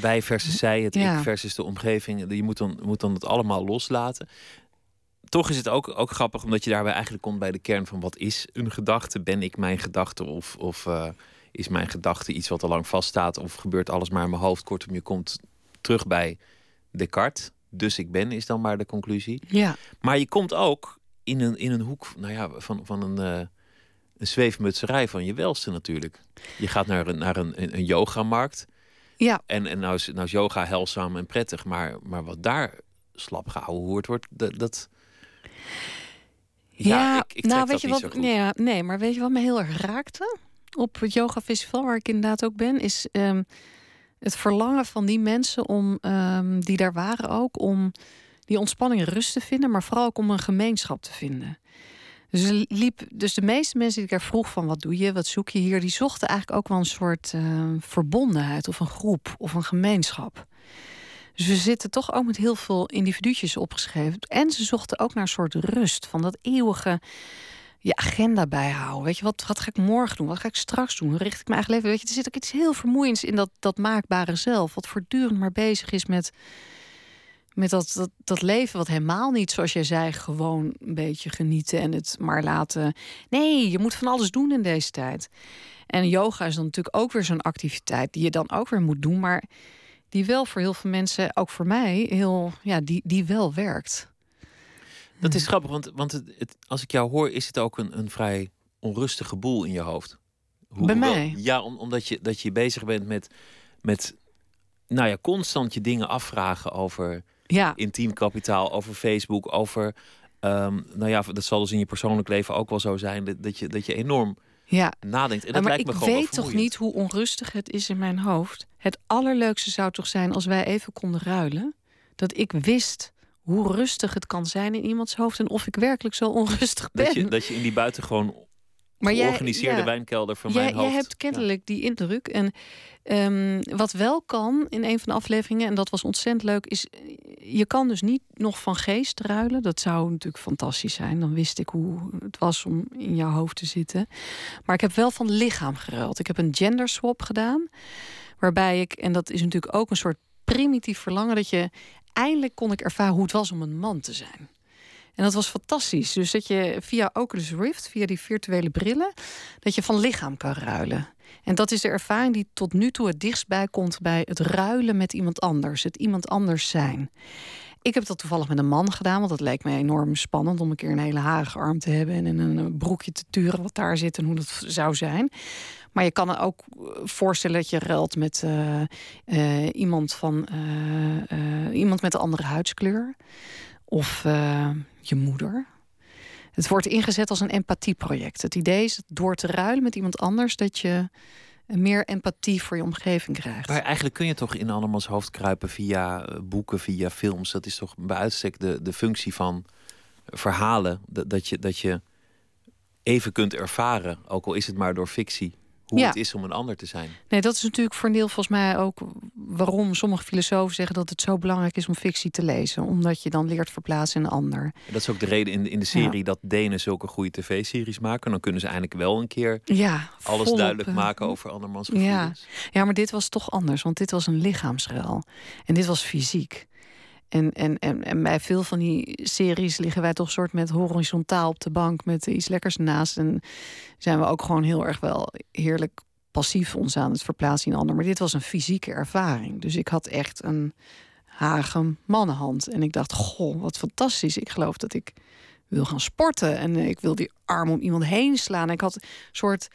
Wij versus zij, het Ja. ik versus de omgeving. Je moet dan, moet dan het allemaal loslaten. Toch is het ook, ook grappig, omdat je daarbij eigenlijk komt bij de kern van wat is een gedachte? Ben ik mijn gedachte of, of eh, is mijn gedachte iets wat al lang vaststaat? Of gebeurt alles maar in mijn hoofd? Kortom, je komt terug bij Descartes. Dus ik ben, is dan maar de conclusie. ja, Maar je komt ook in een, in een hoek nou ja, van, van een, eh, een zweefmutserij van je welste natuurlijk. Je gaat naar een, naar een, een, yogamarkt. ja, En, en nou, is, nou is yoga helzaam en prettig, maar, maar wat daar slap gehoord wordt, dat. dat ja, ik, ik nou dat weet je wat? Nee, nee, maar weet je wat me heel erg raakte op het yoga festival waar ik inderdaad ook ben, is ehm, het verlangen van die mensen om ehm, die daar waren ook om die ontspanning en rust te vinden, maar vooral ook om een gemeenschap te vinden. Dus, liep, dus de meeste mensen die ik daar vroeg van wat doe je, wat zoek je hier, die zochten eigenlijk ook wel een soort ehm, verbondenheid of een groep of een gemeenschap. Dus we zitten toch ook met heel veel individuutjes opgeschreven. En ze zochten ook naar een soort rust van dat eeuwige je agenda bijhouden. Weet je, wat, wat ga ik morgen doen? Wat ga ik straks doen? Hoe richt ik mijn eigen leven? Weet je, er zit ook iets heel vermoeiends in dat, dat maakbare zelf. Wat voortdurend maar bezig is met, met dat, dat, dat leven wat helemaal niet, zoals jij zei, gewoon een beetje genieten en het maar laten. Nee, je moet van alles doen in deze tijd. En yoga is dan natuurlijk ook weer zo'n activiteit die je dan ook weer moet doen, maar die wel voor heel veel mensen, ook voor mij, heel, ja, die, die wel werkt. Dat is grappig, want, want het, het- als ik jou hoor, is het ook een, een vrij onrustige boel in je hoofd. Hoe- Bij mij? Ja, om, omdat je, dat je bezig bent met, met nou ja, constant je dingen afvragen over Ja, intiem kapitaal, over Facebook, over. ehm, nou ja, dat zal dus in je persoonlijk leven ook wel zo zijn dat, dat, je, dat je enorm ja. nadenkt. En dat Ja, maar lijkt ik me gewoon wel weet toch niet hoe onrustig het is in mijn hoofd. Het allerleukste zou toch zijn als wij even konden ruilen. Dat ik wist hoe rustig het kan zijn in iemands hoofd en of ik werkelijk zo onrustig ben. Dat je, dat je in die buitengewoon maar georganiseerde ja, wijnkelder van jij, mijn hoofd... jij hebt kennelijk die indruk. En ehm, wat wel kan in een van de afleveringen, en dat was ontzettend leuk, is je kan dus niet nog van geest ruilen. Dat zou natuurlijk fantastisch zijn. Dan wist ik hoe het was om in jouw hoofd te zitten. Maar ik heb wel van lichaam geruild. Ik heb een gender swap gedaan. Waarbij ik, en dat is natuurlijk ook een soort primitief verlangen, dat je eindelijk kon ik ervaren hoe het was om een man te zijn. En dat was fantastisch. Dus dat je via Oculus Rift, via die virtuele brillen, dat je van lichaam kan ruilen. En dat is de ervaring die tot nu toe het dichtst bij komt bij het ruilen met iemand anders, het iemand anders zijn. Ik heb dat toevallig met een man gedaan, want dat leek me enorm spannend om een keer een hele harige arm te hebben en in een broekje te turen wat daar zit en hoe dat zou zijn. Maar je kan ook eh, voorstellen dat je ruilt met eh, eh, iemand van iemand met een andere huidskleur of je moeder. Het wordt ingezet als een empathieproject. Het idee is door te ruilen met iemand anders dat je meer empathie voor je omgeving krijgt. Maar eigenlijk kun je toch in andermans hoofd kruipen via boeken, via films. Dat is toch bij uitstek de, de functie van verhalen. Dat, dat, je, dat je even kunt ervaren, ook al is het maar door fictie, hoe Ja. het is om een ander te zijn. Nee, dat is natuurlijk voor een deel volgens mij ook waarom sommige filosofen zeggen dat het zo belangrijk is om fictie te lezen. Omdat je dan leert verplaatsen in een ander. En dat is ook de reden in de, in de serie dat Denen zulke goede tv-series maken. Dan kunnen ze eindelijk wel een keer Ja, alles volop, duidelijk maken over andermans Ja. gevoelens. Ja, maar dit was toch anders, want dit was een lichaamsruil. En dit was fysiek. En, en, en, en bij veel van die series liggen wij toch soort met horizontaal op de bank met iets lekkers naast. En zijn we ook gewoon heel erg wel heerlijk passief ons aan het verplaatsen in een ander. Maar dit was een fysieke ervaring. Dus ik had echt een hagem mannenhand. En ik dacht, goh, wat fantastisch. Ik geloof dat ik wil gaan sporten. En ik wil die arm om iemand heen slaan. ik had een soort,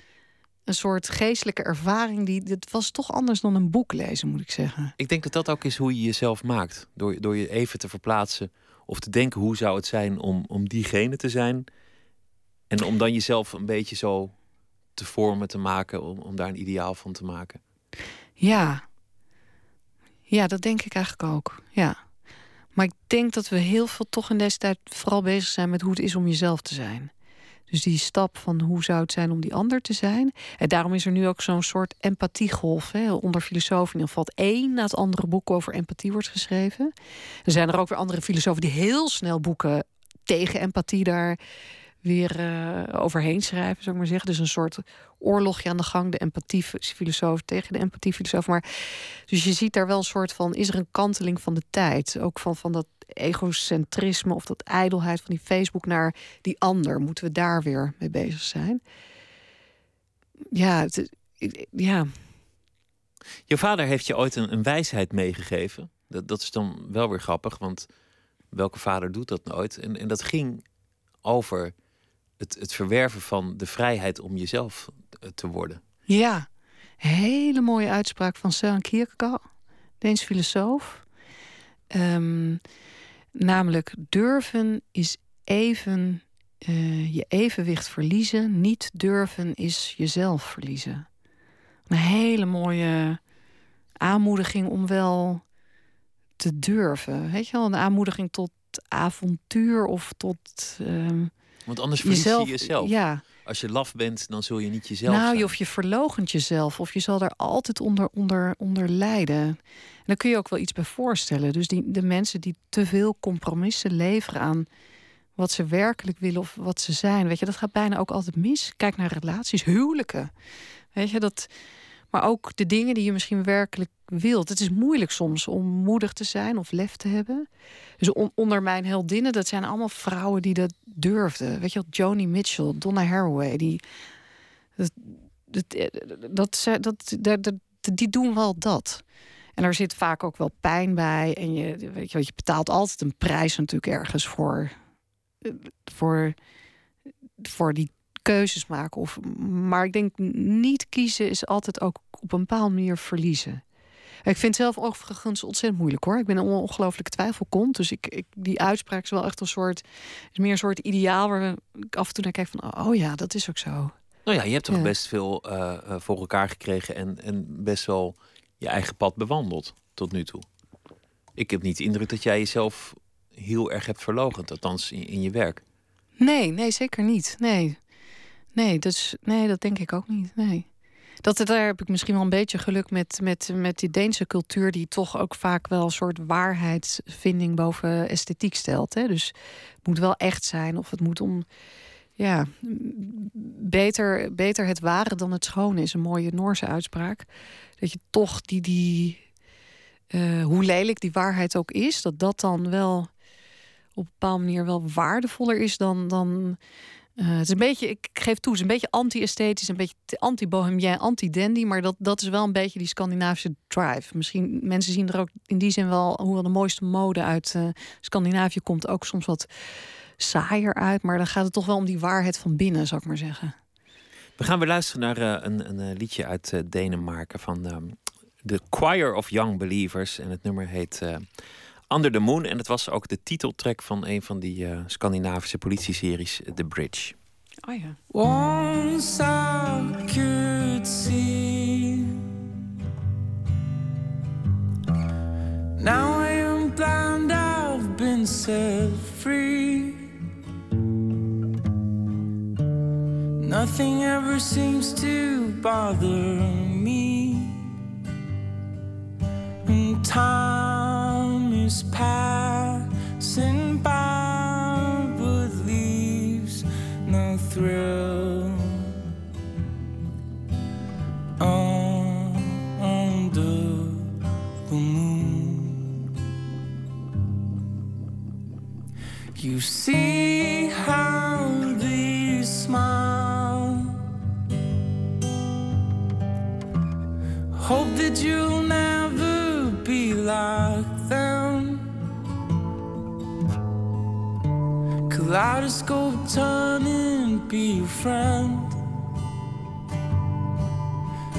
een soort geestelijke ervaring. Die, dit was toch anders dan een boek lezen, moet ik zeggen. Ik denk dat dat ook is hoe je jezelf maakt. Door, door je even te verplaatsen of te denken hoe zou het zijn om, om diegene te zijn. En om dan jezelf een beetje zo te vormen, te maken, om, om daar een ideaal van te maken. Ja. Ja, dat denk ik eigenlijk ook. Ja. Maar ik denk dat we heel veel toch in deze tijd vooral bezig zijn met hoe het is om jezelf te zijn. Dus die stap van hoe zou het zijn om die ander te zijn. En daarom is er nu ook zo'n soort empathiegolf. Hè, onder filosofen in ieder geval. één na het andere boek over empathie wordt geschreven. Er zijn er ook weer andere filosofen die heel snel boeken tegen empathie daar weer uh, overheen schrijven, zou ik maar zeggen. Dus een soort oorlogje aan de gang, de empathiefilosoof tegen de empathiefilosoof. Maar dus je ziet daar wel een soort van, is er een kanteling van de tijd? Ook van, van dat egocentrisme of dat ijdelheid van die Facebook naar die ander. Moeten we daar weer mee bezig zijn? Ja, het, ja. Je vader heeft je ooit een, een wijsheid meegegeven. Dat, dat is dan wel weer grappig, want welke vader doet dat nooit? En, en dat ging over het, het verwerven van de vrijheid om jezelf eh, te worden. Ja, hele mooie uitspraak van Søren Kierkegaard, Deens filosoof. Um, namelijk durven is even uh, je evenwicht verliezen. Niet durven is jezelf verliezen. Een hele mooie aanmoediging om wel te durven. Weet je wel, een aanmoediging tot avontuur of tot um, want anders verlies jezelf, je jezelf. Ja. Als je laf bent, dan zul je niet jezelf nou, zijn. of je verlogent jezelf. Of je zal daar altijd onder, onder, onder lijden. En daar kun je ook wel iets bij voorstellen. Dus die, de mensen die te veel compromissen leveren aan wat ze werkelijk willen of wat ze zijn. Weet je, dat gaat bijna ook altijd mis. Kijk naar relaties, huwelijken. Weet je, dat maar ook de dingen die je misschien werkelijk wilt. Het is moeilijk soms om moedig te zijn of lef te hebben. Dus onder mijn heldinnen, dat zijn allemaal vrouwen die dat durfden. Weet je wel, Joni Mitchell, Donna Haraway, die. Dat, dat, dat, die doen wel dat. En er zit vaak ook wel pijn bij. En je, weet je, je betaalt altijd een prijs natuurlijk ergens voor. Voor, voor die keuzes maken. Of, maar ik denk niet kiezen is altijd ook op een bepaalde manier verliezen. Ik vind zelf overigens ontzettend moeilijk hoor. Ik ben een ongelooflijke twijfelkont. Dus ik, ik, die uitspraak is wel echt een soort. is meer een soort ideaal waar ik af en toe naar kijk van. Oh ja, dat is ook zo. Nou ja, je hebt toch best veel uh, voor elkaar gekregen. En, en best wel je eigen pad bewandeld tot nu toe. Ik heb niet de indruk dat jij jezelf heel erg hebt verlogend. Althans in, in je werk. Nee, nee, zeker niet. Nee. Nee, dus, nee, dat denk ik ook niet. Nee. Dat, daar heb ik misschien wel een beetje geluk met, met, met die Deense cultuur, die toch ook vaak wel een soort waarheidsvinding boven esthetiek stelt. Hè? Dus het moet wel echt zijn, of het moet om. Ja, beter, beter het ware dan het schone is een mooie Noorse uitspraak. Dat je toch die, die uh, hoe lelijk die waarheid ook is, dat dat dan wel op een bepaalde manier wel waardevoller is dan, dan uh, het is een beetje, ik geef toe, het is een beetje anti-esthetisch, een beetje anti-bohemien, anti-dandy, maar dat, dat is wel een beetje die Scandinavische drive. Misschien mensen zien er ook in die zin wel, hoewel de mooiste mode uit uh, Scandinavië komt, ook soms wat saaier uit, maar dan gaat het toch wel om die waarheid van binnen, zou ik maar zeggen. We gaan weer luisteren naar uh, een, een, liedje uit Denemarken van um, The Choir of Young Believers en het nummer heet Under the Moon. En het was ook de titeltrack van een van die uh, Scandinavische politieseries, The Bridge. Oh ja. Once I could see Now I am blind, I've been set free Nothing ever seems to bother me In time is passing by, but leaves no thrill. Under the moon. You see how they smile. Hope that you'll never be like Kaleidoscope turn and be your friend.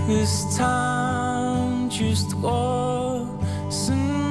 This time just wasn't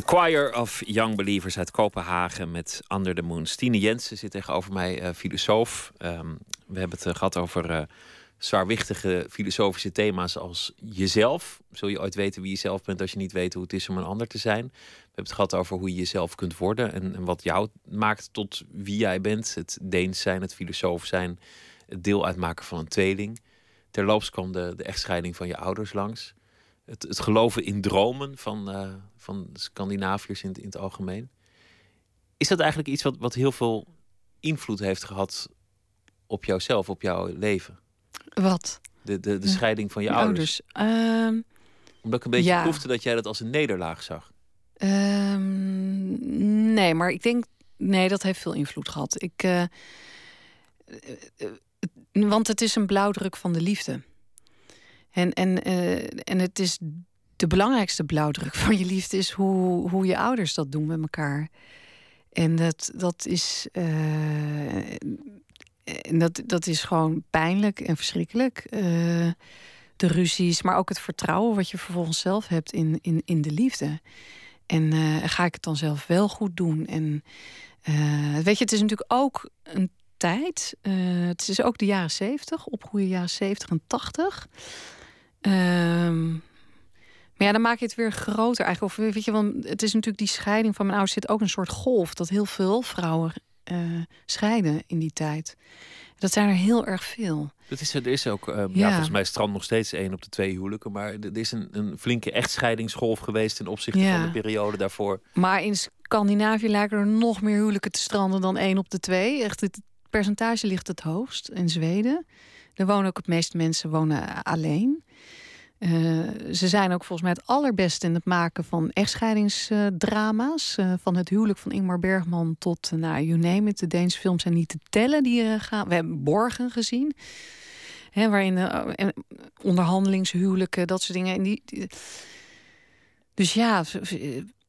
The Choir of Young Believers uit Kopenhagen met Under the Moon. Stine Jensen zit tegenover mij, eh, filosoof. Ehm, we hebben het eh, gehad over eh, zwaarwichtige filosofische thema's als jezelf. Zul je ooit weten wie je zelf bent als je niet weet hoe het is om een ander te zijn? We hebben het gehad over hoe je jezelf kunt worden en, en wat jou maakt tot wie jij bent. Het Deens zijn, het filosoof zijn, het deel uitmaken van een tweeling. Terloops kwam de, de echtscheiding van je ouders langs. Het, het geloven in dromen van, eh, van Scandinaviërs in, het- in het algemeen. Is dat eigenlijk iets wat, wat heel veel invloed heeft gehad op jouzelf, op jouw leven? Wat? De, de, de Ja. scheiding van je Je ouders. Ehm, Omdat ik een beetje Ja. proefde dat jij dat als een nederlaag zag. Ehm, nee, maar ik denk... Nee, dat heeft veel invloed gehad. Ik, eh, eh, want het is een blauwdruk van de liefde. En, en, eh, en het is de belangrijkste blauwdruk van je liefde... is hoe, hoe je ouders dat doen met elkaar. En dat, dat is... eh, en dat, dat is gewoon pijnlijk en verschrikkelijk. Eh, de ruzies, maar ook het vertrouwen wat je vervolgens zelf hebt in, in, in de liefde. En ga ik het dan zelf wel goed doen? En weet je, het is natuurlijk ook een tijd. het is ook de jaren zeventig, opgroeien jaren zeventig en tachtig. Ehm, maar ja, dan maak je het weer groter eigenlijk. Of weet je, want het is natuurlijk die scheiding van mijn ouders zit ook een soort golf dat heel veel vrouwen eh, scheiden in die tijd. Dat zijn er heel erg veel. Dat is, er is ook, eh, ja. Ja. volgens mij strand nog steeds één op de twee huwelijken. Maar er is een, een flinke echtscheidingsgolf geweest ten opzichte Ja. van de periode daarvoor. Maar in Scandinavië lijken er nog meer huwelijken te stranden dan één op de twee. Echt, het, percentage ligt het hoogst in Zweden. Er wonen ook het meeste mensen wonen alleen. Eh, ze zijn ook volgens mij het allerbeste in het maken van echtscheidingsdrama's. Uh, van het huwelijk van Ingmar Bergman tot, uh, nou, you name it. De Deense films zijn niet te tellen die gaan. We hebben Borgen gezien. Hè, waarin onderhandelingshuwelijken, dat soort dingen. En die, die... Dus ja...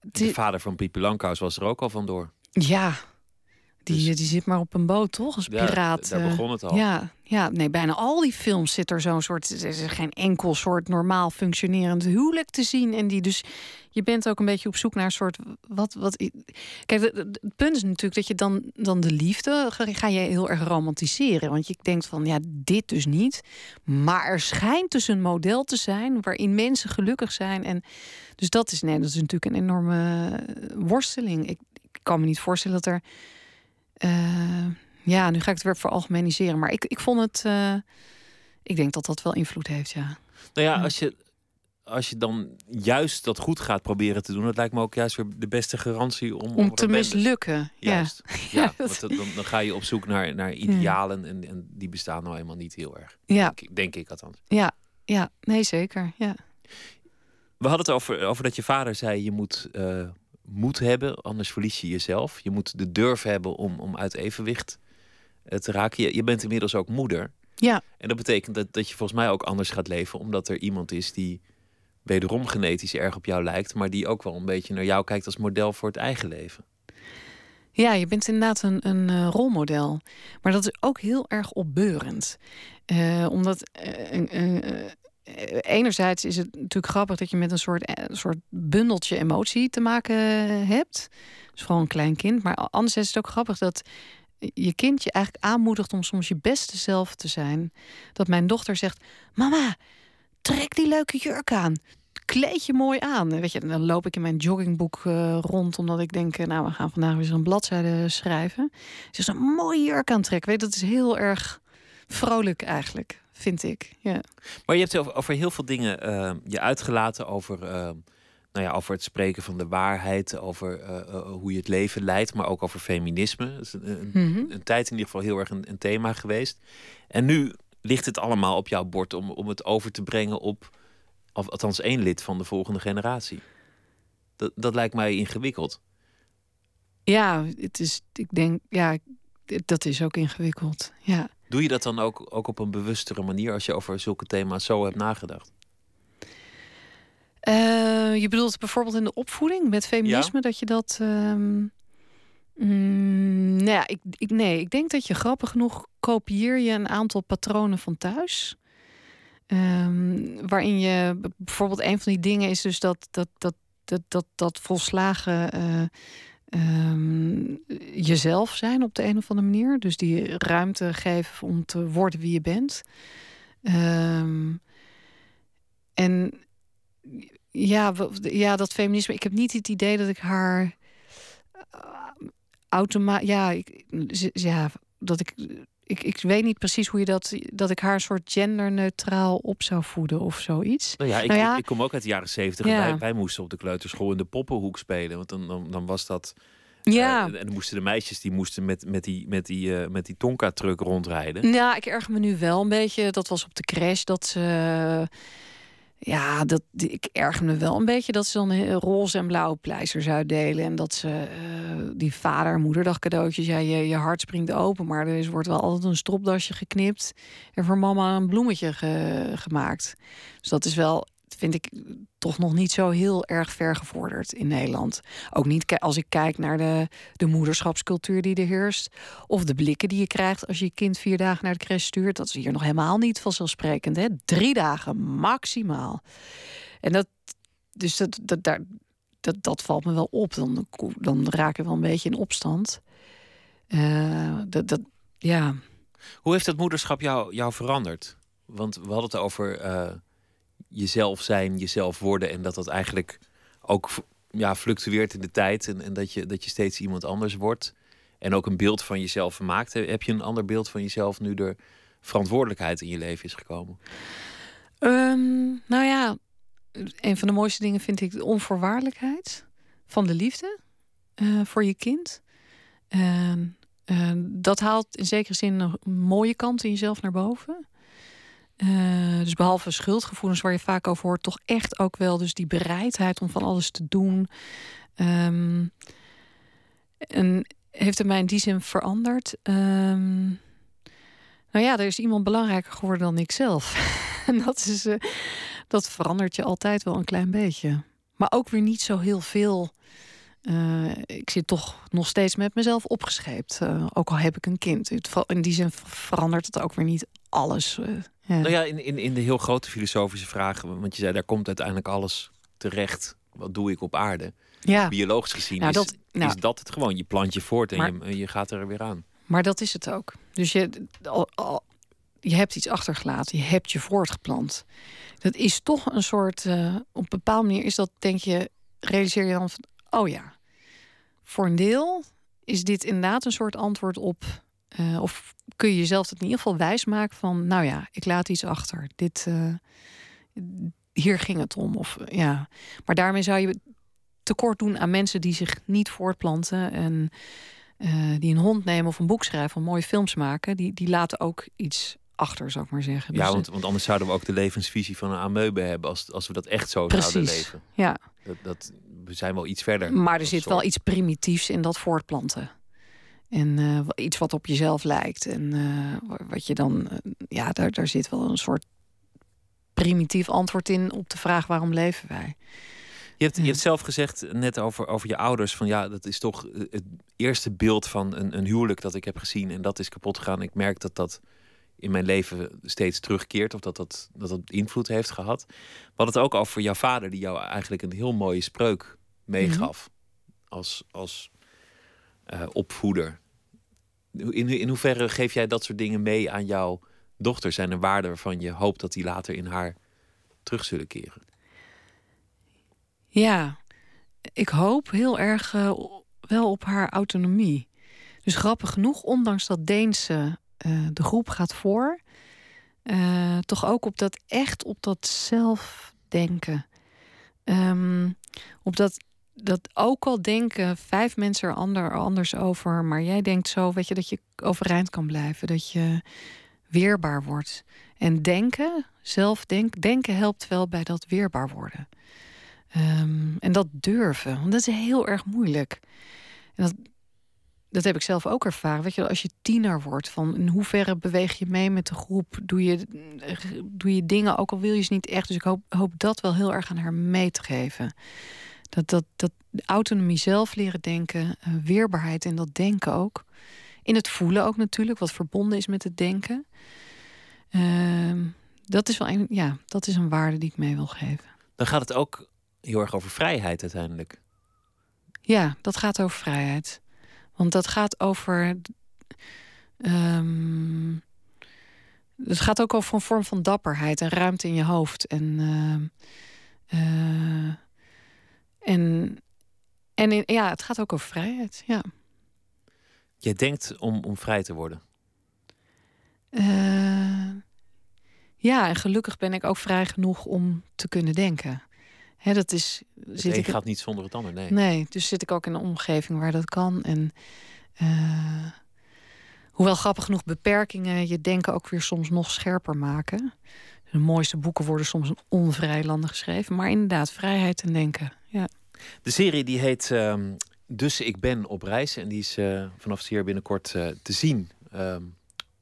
De vader van Piepi Lankhuis was er ook al vandoor. Ja, die, dus, die zit maar op een boot, toch? Als piraat. Ja, daar begon het al. Ja, ja, nee, bijna al die films zit er zo'n soort. Er is geen enkel soort normaal functionerend huwelijk te zien. En die dus. Je bent ook een beetje op zoek naar een soort. Wat. wat kijk, het punt is natuurlijk dat je dan, dan de liefde. ga je heel erg romantiseren. Want je denkt van ja, dit dus niet. Maar er schijnt dus een model te zijn. waarin mensen gelukkig zijn. En dus dat is. Nee, dat is natuurlijk een enorme worsteling. Ik, ik kan me niet voorstellen dat er uh, ja, nu ga ik het weer veralgemeniseren. Maar ik, ik vond het. Uh, ik denk dat dat wel invloed heeft, ja. Nou ja, als je, als je dan juist dat goed gaat proberen te doen, dat lijkt me ook juist weer de beste garantie om. Om te mislukken. Juist. Ja, ja want dan, dan, ga je op zoek naar, naar idealen en, en die bestaan nou helemaal niet heel erg. Ja. Denk, ik, denk ik althans. Ja, ja, nee, zeker. Ja. We hadden het over, over dat je vader zei: je moet. Uh, moed hebben, anders verlies je jezelf. Je moet de durf hebben om, om uit evenwicht eh, te raken. Je, je bent inmiddels ook moeder. Ja. En dat betekent dat, dat je volgens mij ook anders gaat leven, omdat er iemand is die wederom genetisch erg op jou lijkt, maar die ook wel een beetje naar jou kijkt als model voor het eigen leven. Ja, je bent inderdaad een, een uh, rolmodel. Maar dat is ook heel erg opbeurend. Uh, omdat uh, enerzijds is het natuurlijk grappig dat je met een soort, een soort bundeltje emotie te maken hebt. Dus vooral een klein kind. Maar anderzijds is het ook grappig dat je kind je eigenlijk aanmoedigt om soms je beste zelf te zijn. Dat mijn dochter zegt: Mama, trek die leuke jurk aan. Kleed je mooi aan. Weet je, dan loop ik in mijn joggingboek rond, omdat ik denk: Nou, we gaan vandaag weer zo'n bladzijde schrijven. Ze is een mooie jurk aantrekken. Weet dat is heel erg vrolijk eigenlijk, vind ik. Ja. Maar je hebt over, over heel veel dingen uh, je uitgelaten over nou ja, over het spreken van de waarheid, over uh, uh, hoe je het leven leidt, maar ook over feminisme. Dat is een, een, mm -hmm. een, tijd in ieder geval heel erg een, een, thema geweest. En nu ligt het allemaal op jouw bord om, om het over te brengen op, of, althans één lid van de volgende generatie. Dat, dat lijkt mij ingewikkeld. Ja, het is, ik denk, ja, dat is ook ingewikkeld. Ja. Doe je dat dan ook, ook op een bewustere manier als je over zulke thema's zo hebt nagedacht? Uh, je bedoelt bijvoorbeeld in de opvoeding met feminisme, ja. dat je dat. Um, mm, nou ja, ik, ik, nee, ik denk dat je grappig genoeg kopieer je een aantal patronen van thuis. Um, waarin je bijvoorbeeld een van die dingen is dus dat dat dat dat dat, dat volslagen uh, um, jezelf zijn op de een of andere manier. Dus die ruimte geven om te worden wie je bent. Um, en ja, ja, dat feminisme. Ik heb niet het idee dat ik haar uh, automatisch. Ja, ja, dat ik. Ik, ik weet niet precies hoe je dat. dat ik haar een soort genderneutraal op zou voeden of zoiets. Nou ja, ik, nou ja, ik kom ook uit de jaren zeventig. Ja. Wij, wij moesten op de kleuterschool in de poppenhoek spelen. Want dan, dan, dan was dat. Ja. Uh, en dan moesten de meisjes die moesten met, met die, met die, uh, met die Tonka-truck rondrijden. Ja, ik erg me nu wel een beetje. Dat was op de crash dat ze. Ja, dat, ik erger me wel een beetje dat ze dan roze en blauwe pleisters uitdelen. En dat ze uh, die vader- moederdag cadeautjes, ja, je, je hart springt open. Maar er is, wordt wel altijd een stropdasje geknipt. En voor mama een bloemetje ge, gemaakt. Dus dat is wel vind ik toch nog niet zo heel erg ver gevorderd in Nederland. Ook niet als ik kijk naar de, de moederschapscultuur die er heerst. Of de blikken die je krijgt als je je kind vier dagen naar de crash stuurt. Dat is hier nog helemaal niet vanzelfsprekend. Hè? Drie dagen maximaal. En dat, dus dat, dat, dat, dat valt me wel op. Dan, dan raak ik wel een beetje in opstand. Uh, dat, dat, ja. Hoe heeft dat moederschap jou, jou veranderd? Want we hadden het over uh, jezelf zijn, jezelf worden. En dat dat eigenlijk ook ja, fluctueert in de tijd. En, en dat, je, dat je steeds iemand anders wordt. En ook een beeld van jezelf maakt. Heb je een ander beeld van jezelf nu er verantwoordelijkheid in je leven is gekomen? Um, nou ja, een van de mooiste dingen vind ik de onvoorwaardelijkheid van de liefde uh, voor je kind. Uh, eh, dat haalt in zekere zin een mooie kant in jezelf naar boven. Eh, dus behalve schuldgevoelens waar je vaak over hoort, toch echt ook wel dus die bereidheid om van alles te doen. Ehm, en heeft het mij in die zin veranderd? Ehm, nou ja, er is iemand belangrijker geworden dan ik zelf. en dat, is, eh, dat verandert je altijd wel een klein beetje. Maar ook weer niet zo heel veel. Eh, ik zit toch nog steeds met mezelf opgescheept. Ook al heb ik een kind. In die zin verandert het ook weer niet alles. Ja. Nou ja, in, in, in de heel grote filosofische vragen. Want je zei, daar komt uiteindelijk alles terecht. Wat doe ik op aarde? Ja. Biologisch gezien nou, dat, is, nou, is dat het gewoon. Je plant je voort en maar, je, je gaat er weer aan. Maar dat is het ook. Dus je, al, al, je hebt iets achtergelaten. Je hebt je voortgeplant. Dat is toch een soort... Uh, op een bepaalde manier is dat, denk je... Realiseer je dan van... Oh ja, voor een deel is dit inderdaad een soort antwoord op... Uh, of kun je jezelf het in ieder geval wijsmaken van... Nou ja, ik laat iets achter. Dit... Uh, hier ging het om. Of, ja. Maar daarmee zou je tekort doen aan mensen die zich niet voortplanten en uh, die een hond nemen of een boek schrijven of mooie films maken, die, die laten ook iets achter, zou ik maar zeggen. Ja, dus, want, want anders zouden we ook de levensvisie van een ameube hebben als, als we dat echt zo precies, zouden leven. Ja. Dat, dat, we zijn wel iets verder. Maar er zit wel iets primitiefs in dat voortplanten. En uh, iets wat op jezelf lijkt. En uh, wat je dan, ja, daar, daar zit wel een soort primitief antwoord in op de vraag waarom leven wij. Je hebt, je hebt zelf gezegd net over, over je ouders: van ja, dat is toch het eerste beeld van een, een huwelijk dat ik heb gezien en dat is kapot gegaan. Ik merk dat dat in mijn leven steeds terugkeert of dat dat, dat, dat invloed heeft gehad. Hadden het ook over jouw vader, die jou eigenlijk een heel mooie spreuk meegaf als, als uh, opvoeder. In, in hoeverre geef jij dat soort dingen mee aan jouw dochter? Zijn er waarden waarvan je hoopt dat die later in haar terug zullen keren? Ja, ik hoop heel erg uh, wel op haar autonomie. Dus grappig genoeg, ondanks dat Deense uh, de groep gaat voor, uh, toch ook op dat echt op dat zelfdenken. Um, op dat, dat ook al denken vijf mensen er ander, anders over, maar jij denkt zo, weet je, dat je overeind kan blijven, dat je weerbaar wordt. En denken, zelf denk, denken helpt wel bij dat weerbaar worden. Um, en dat durven, want dat is heel erg moeilijk. En dat, dat heb ik zelf ook ervaren. Weet je, als je tiener wordt, van in hoeverre beweeg je mee met de groep? Doe je, doe je dingen, ook al wil je ze niet echt. Dus ik hoop, hoop dat wel heel erg aan haar mee te geven. Dat, dat, dat autonomie zelf leren denken, uh, weerbaarheid en dat denken ook. In het voelen ook natuurlijk, wat verbonden is met het denken. Uh, dat is wel een, ja, dat is een waarde die ik mee wil geven. Dan gaat het ook heel erg over vrijheid uiteindelijk. Ja, dat gaat over vrijheid. Want dat gaat over. Um, het gaat ook over een vorm van dapperheid en ruimte in je hoofd. En. Uh, uh, en, en in, ja, het gaat ook over vrijheid. Ja. Je denkt om, om vrij te worden. Uh, ja, en gelukkig ben ik ook vrij genoeg om te kunnen denken. Hè, dat is, het zit ik, gaat niet zonder het ander, nee. Nee, dus zit ik ook in een omgeving waar dat kan. En uh, hoewel grappig genoeg beperkingen je denken ook weer soms nog scherper maken. De mooiste boeken worden soms onvrij landen geschreven. Maar inderdaad, vrijheid en denken. De serie die heet um, Dus ik ben op reis. En die is uh, vanaf zeer binnenkort uh, te zien. Um,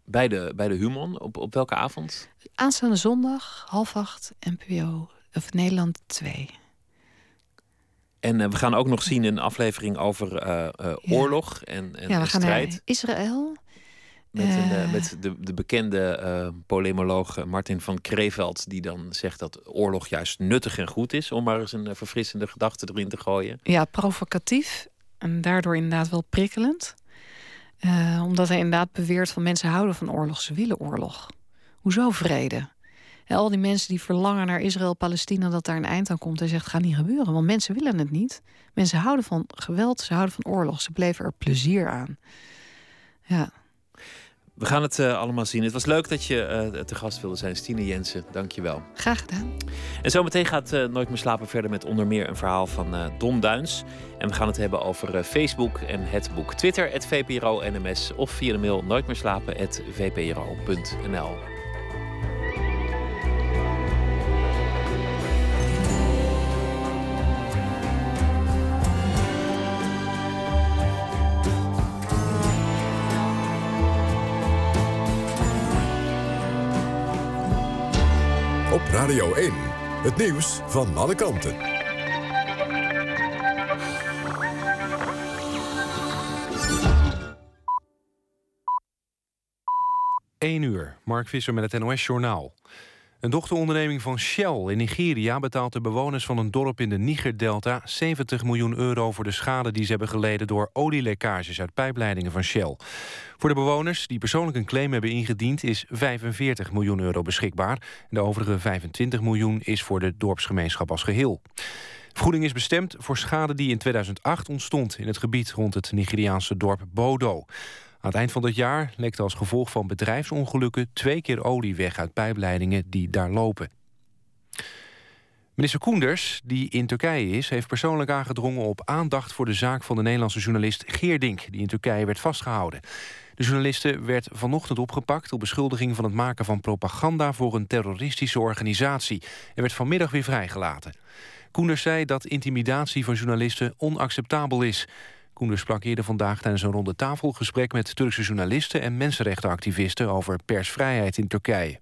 bij de, bij de Human. Op, op welke avond? Aanstaande zondag, half acht, NPO of Nederland 2. En uh, we gaan ook nog zien een aflevering over oorlog en, en ja, we strijd. Gaan Israël. Met, een, met de, de bekende polemoloog Martin van Kreveld, die dan zegt dat oorlog juist nuttig en goed is, om maar eens een verfrissende gedachte erin te gooien. Ja, provocatief en daardoor inderdaad wel prikkelend. omdat hij inderdaad beweert van mensen houden van oorlog, ze willen oorlog. Hoezo vrede? En al die mensen die verlangen naar Israël, Palestina, dat daar een eind aan komt. Hij zegt, gaat niet gebeuren, want mensen willen het niet. Mensen houden van geweld, ze houden van oorlog. Ze bleven er plezier aan. Ja. We gaan het eh, allemaal zien. Het was leuk dat je eh, te gast wilde zijn, Stine Jensen. Dank je wel. Graag gedaan. En zometeen gaat uh, Nooit meer slapen verder met onder meer een verhaal van Don Duins. En we gaan het hebben over Facebook en het boek. Twitter, het VPRO NMS of via de mail nooitmeerslapen.vpro.nl. Radio 1. Het nieuws van alle kanten. 1 uur, Mark Visser met het NOS-journaal. Een dochteronderneming van Shell in Nigeria betaalt de bewoners van een dorp in de Niger-delta 70 miljoen euro voor de schade die ze hebben geleden door olielekkages uit pijpleidingen van Shell. Voor de bewoners die persoonlijk een claim hebben ingediend is 45 miljoen euro beschikbaar. De overige 25 miljoen is voor de dorpsgemeenschap als geheel. Vergoeding is bestemd voor schade die in 2008 ontstond in het gebied rond het Nigeriaanse dorp Bodo. Aan het eind van het jaar lekte als gevolg van bedrijfsongelukken... twee keer olie weg uit pijpleidingen die daar lopen. Minister Koenders, die in Turkije is... heeft persoonlijk aangedrongen op aandacht voor de zaak van de Nederlandse journalist Geerdink... die in Turkije werd vastgehouden. De journaliste werd vanochtend opgepakt op beschuldiging van het maken van propaganda voor een terroristische organisatie en werd vanmiddag weer vrijgelaten. Koenders zei dat intimidatie van journalisten onacceptabel is. Koenders sprak eerder vandaag tijdens een ronde tafelgesprek... met Turkse journalisten en mensenrechtenactivisten... over persvrijheid in Turkije.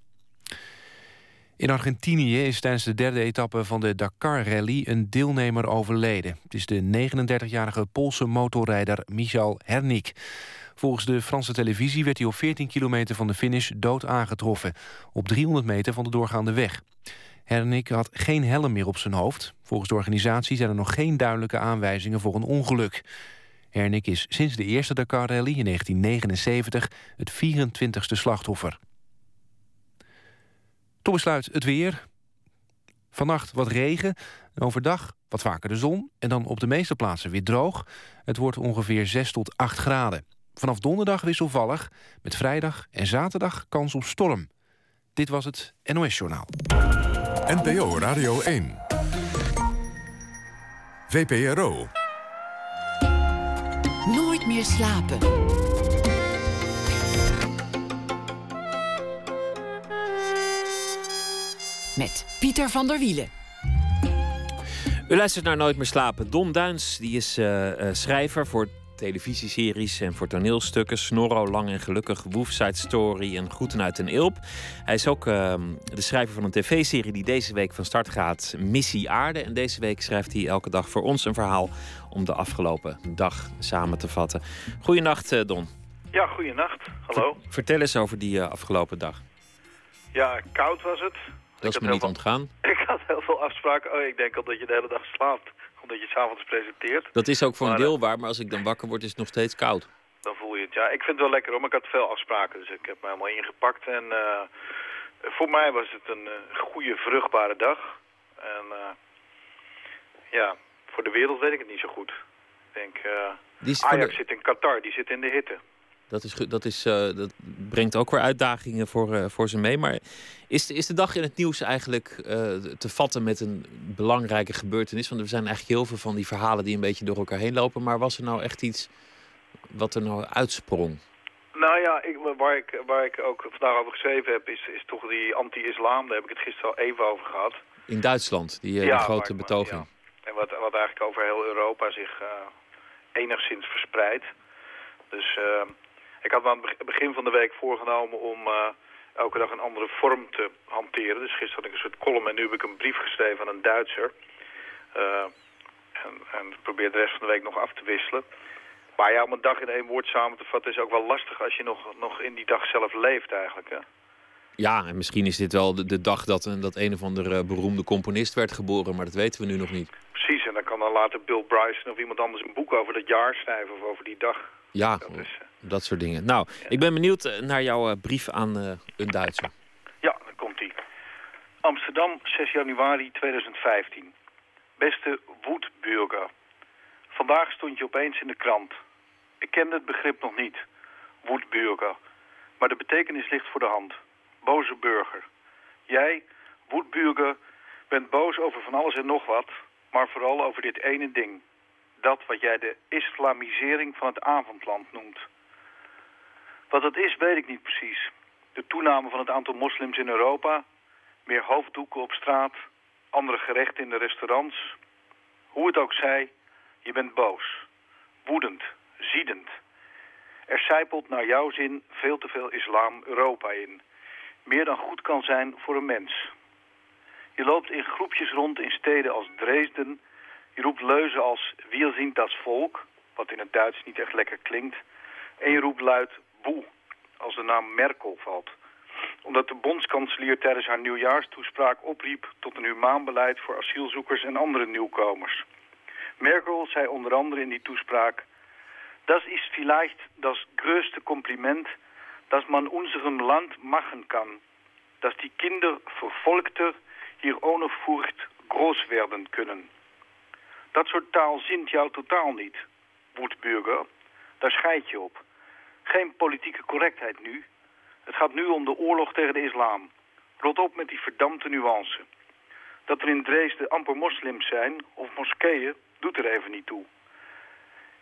In Argentinië is tijdens de derde etappe van de Dakar-rally... een deelnemer overleden. Het is de 39-jarige Poolse motorrijder Michal Hernik. Volgens de Franse televisie werd hij op 14 kilometer van de finish dood aangetroffen. Op 300 meter van de doorgaande weg. Hernik had geen helm meer op zijn hoofd. Volgens de organisatie zijn er nog geen duidelijke aanwijzingen voor een ongeluk. Hernik is sinds de eerste Dakar-rally in 1979 het 24ste slachtoffer. Tot besluit het weer. Vannacht wat regen, overdag wat vaker de zon... en dan op de meeste plaatsen weer droog. Het wordt ongeveer 6 tot 8 graden. Vanaf donderdag wisselvallig, met vrijdag en zaterdag kans op storm. Dit was het NOS Journaal. NPO Radio 1. VPRO. Slapen. Met Pieter van der Wielen. U luistert naar Nooit meer slapen. Don Duins die is uh, uh, schrijver voor televisieseries en voor toneelstukken. Snorro, Lang en Gelukkig, Woofside Story en Groeten uit een Ilp. Hij is ook uh, de schrijver van een tv-serie die deze week van start gaat, Missie Aarde. En deze week schrijft hij elke dag voor ons een verhaal om de afgelopen dag samen te vatten. Goedenacht, uh, Don. Ja, goedenacht. Hallo. vertel eens over die uh, afgelopen dag. Ja, koud was het. Dat is me niet ontgaan. Ik had heel veel afspraken. Oh, ik denk al dat je de hele dag slaapt omdat je s'avonds presenteert. Dat is ook voor een deel eh, waar, maar als ik dan wakker word is het nog steeds koud. Dan voel je het. Ja, ik vind het wel lekker hoor, maar ik had veel afspraken. Dus ik heb me helemaal ingepakt. En eh, voor mij was het een eh, goede, vruchtbare dag. En eh, ja, voor de wereld weet ik het niet zo goed. Ik denk, eh, Die Ajax de- zit in Qatar, die zit in de hitte. Dat, is, dat, is, eh, dat brengt ook weer uitdagingen voor, eh, voor ze mee. Maar is, de- is de dag in het nieuws eigenlijk te vatten met een belangrijke gebeurtenis? Want er zijn eigenlijk heel veel van die verhalen die een beetje door elkaar heen lopen. Maar was er nou echt iets wat er nou uitsprong? Nou ja, ik, waar, ik, waar ik ook vandaag over geschreven heb, is, is toch die anti-islam. Daar heb ik het gisteren al even over gehad. In Duitsland, die, Ja, die grote betoging. En wat, wat eigenlijk over heel Europa zich eh, enigszins verspreidt. Dus eh, ik had me aan het beg- begin van de week voorgenomen om eh, elke dag een andere vorm te hanteren. Dus gisteren had ik een soort column en nu heb ik een brief geschreven aan een Duitser. En, en probeer de rest van de week nog af te wisselen. Maar ja, om een dag in één woord samen te vatten is ook wel lastig als je nog, nog in die dag zelf leeft eigenlijk. Hè? Ja, en misschien is dit wel de, de dag dat, een- dat een of andere beroemde componist werd geboren. Maar dat weten we nu nog niet. Precies, en dan kan dan later Bill Bryson of iemand anders een boek over dat jaar schrijven of over die dag. Ja, Dat is, eh, dat soort dingen. Nou, ik ben benieuwd eh, naar jouw eh, brief aan eh, een Duitser. Ja, dan komt ie. Amsterdam, 6 januari 2015. Beste Woedburger. Vandaag stond je opeens in de krant. Ik kende het begrip nog niet. Woedburger. Maar de betekenis ligt voor de hand. Boze burger. Jij, woedburger, bent boos over van alles en nog wat, maar vooral over dit ene ding. Dat wat jij de islamisering van het avondland noemt. Wat dat is, weet ik niet precies. De toename van het aantal moslims in Europa, meer hoofddoeken op straat, andere gerechten in de restaurants. Hoe het ook zij, je bent boos, woedend, ziedend. Er zijpelt naar jouw zin veel te veel islam Europa in. Meer dan goed kan zijn voor een mens. Je loopt in groepjes rond in steden als Dresden. Je roept leuzen als Wir sind das Volk, wat in het Duits niet echt lekker klinkt. En je roept luid boe, als de naam Merkel valt. Omdat de bondskanselier tijdens haar nieuwjaarstoespraak opriep tot een humaan beleid voor asielzoekers en andere nieuwkomers. Merkel zei onder andere in die toespraak... Das ist vielleicht das größte Kompliment, das man unserem Land machen kann. Dass die Kinder Verfolgter hier ohne Furcht werden kunnen. Dat soort taal zint jou totaal niet, woedburger. Daar scheid je op. Geen politieke correctheid nu. Het gaat nu om de oorlog tegen de islam. Rot op met die verdampte nuance. Dat er in Dresden amper moslims zijn, of moskeeën, doet er even niet toe.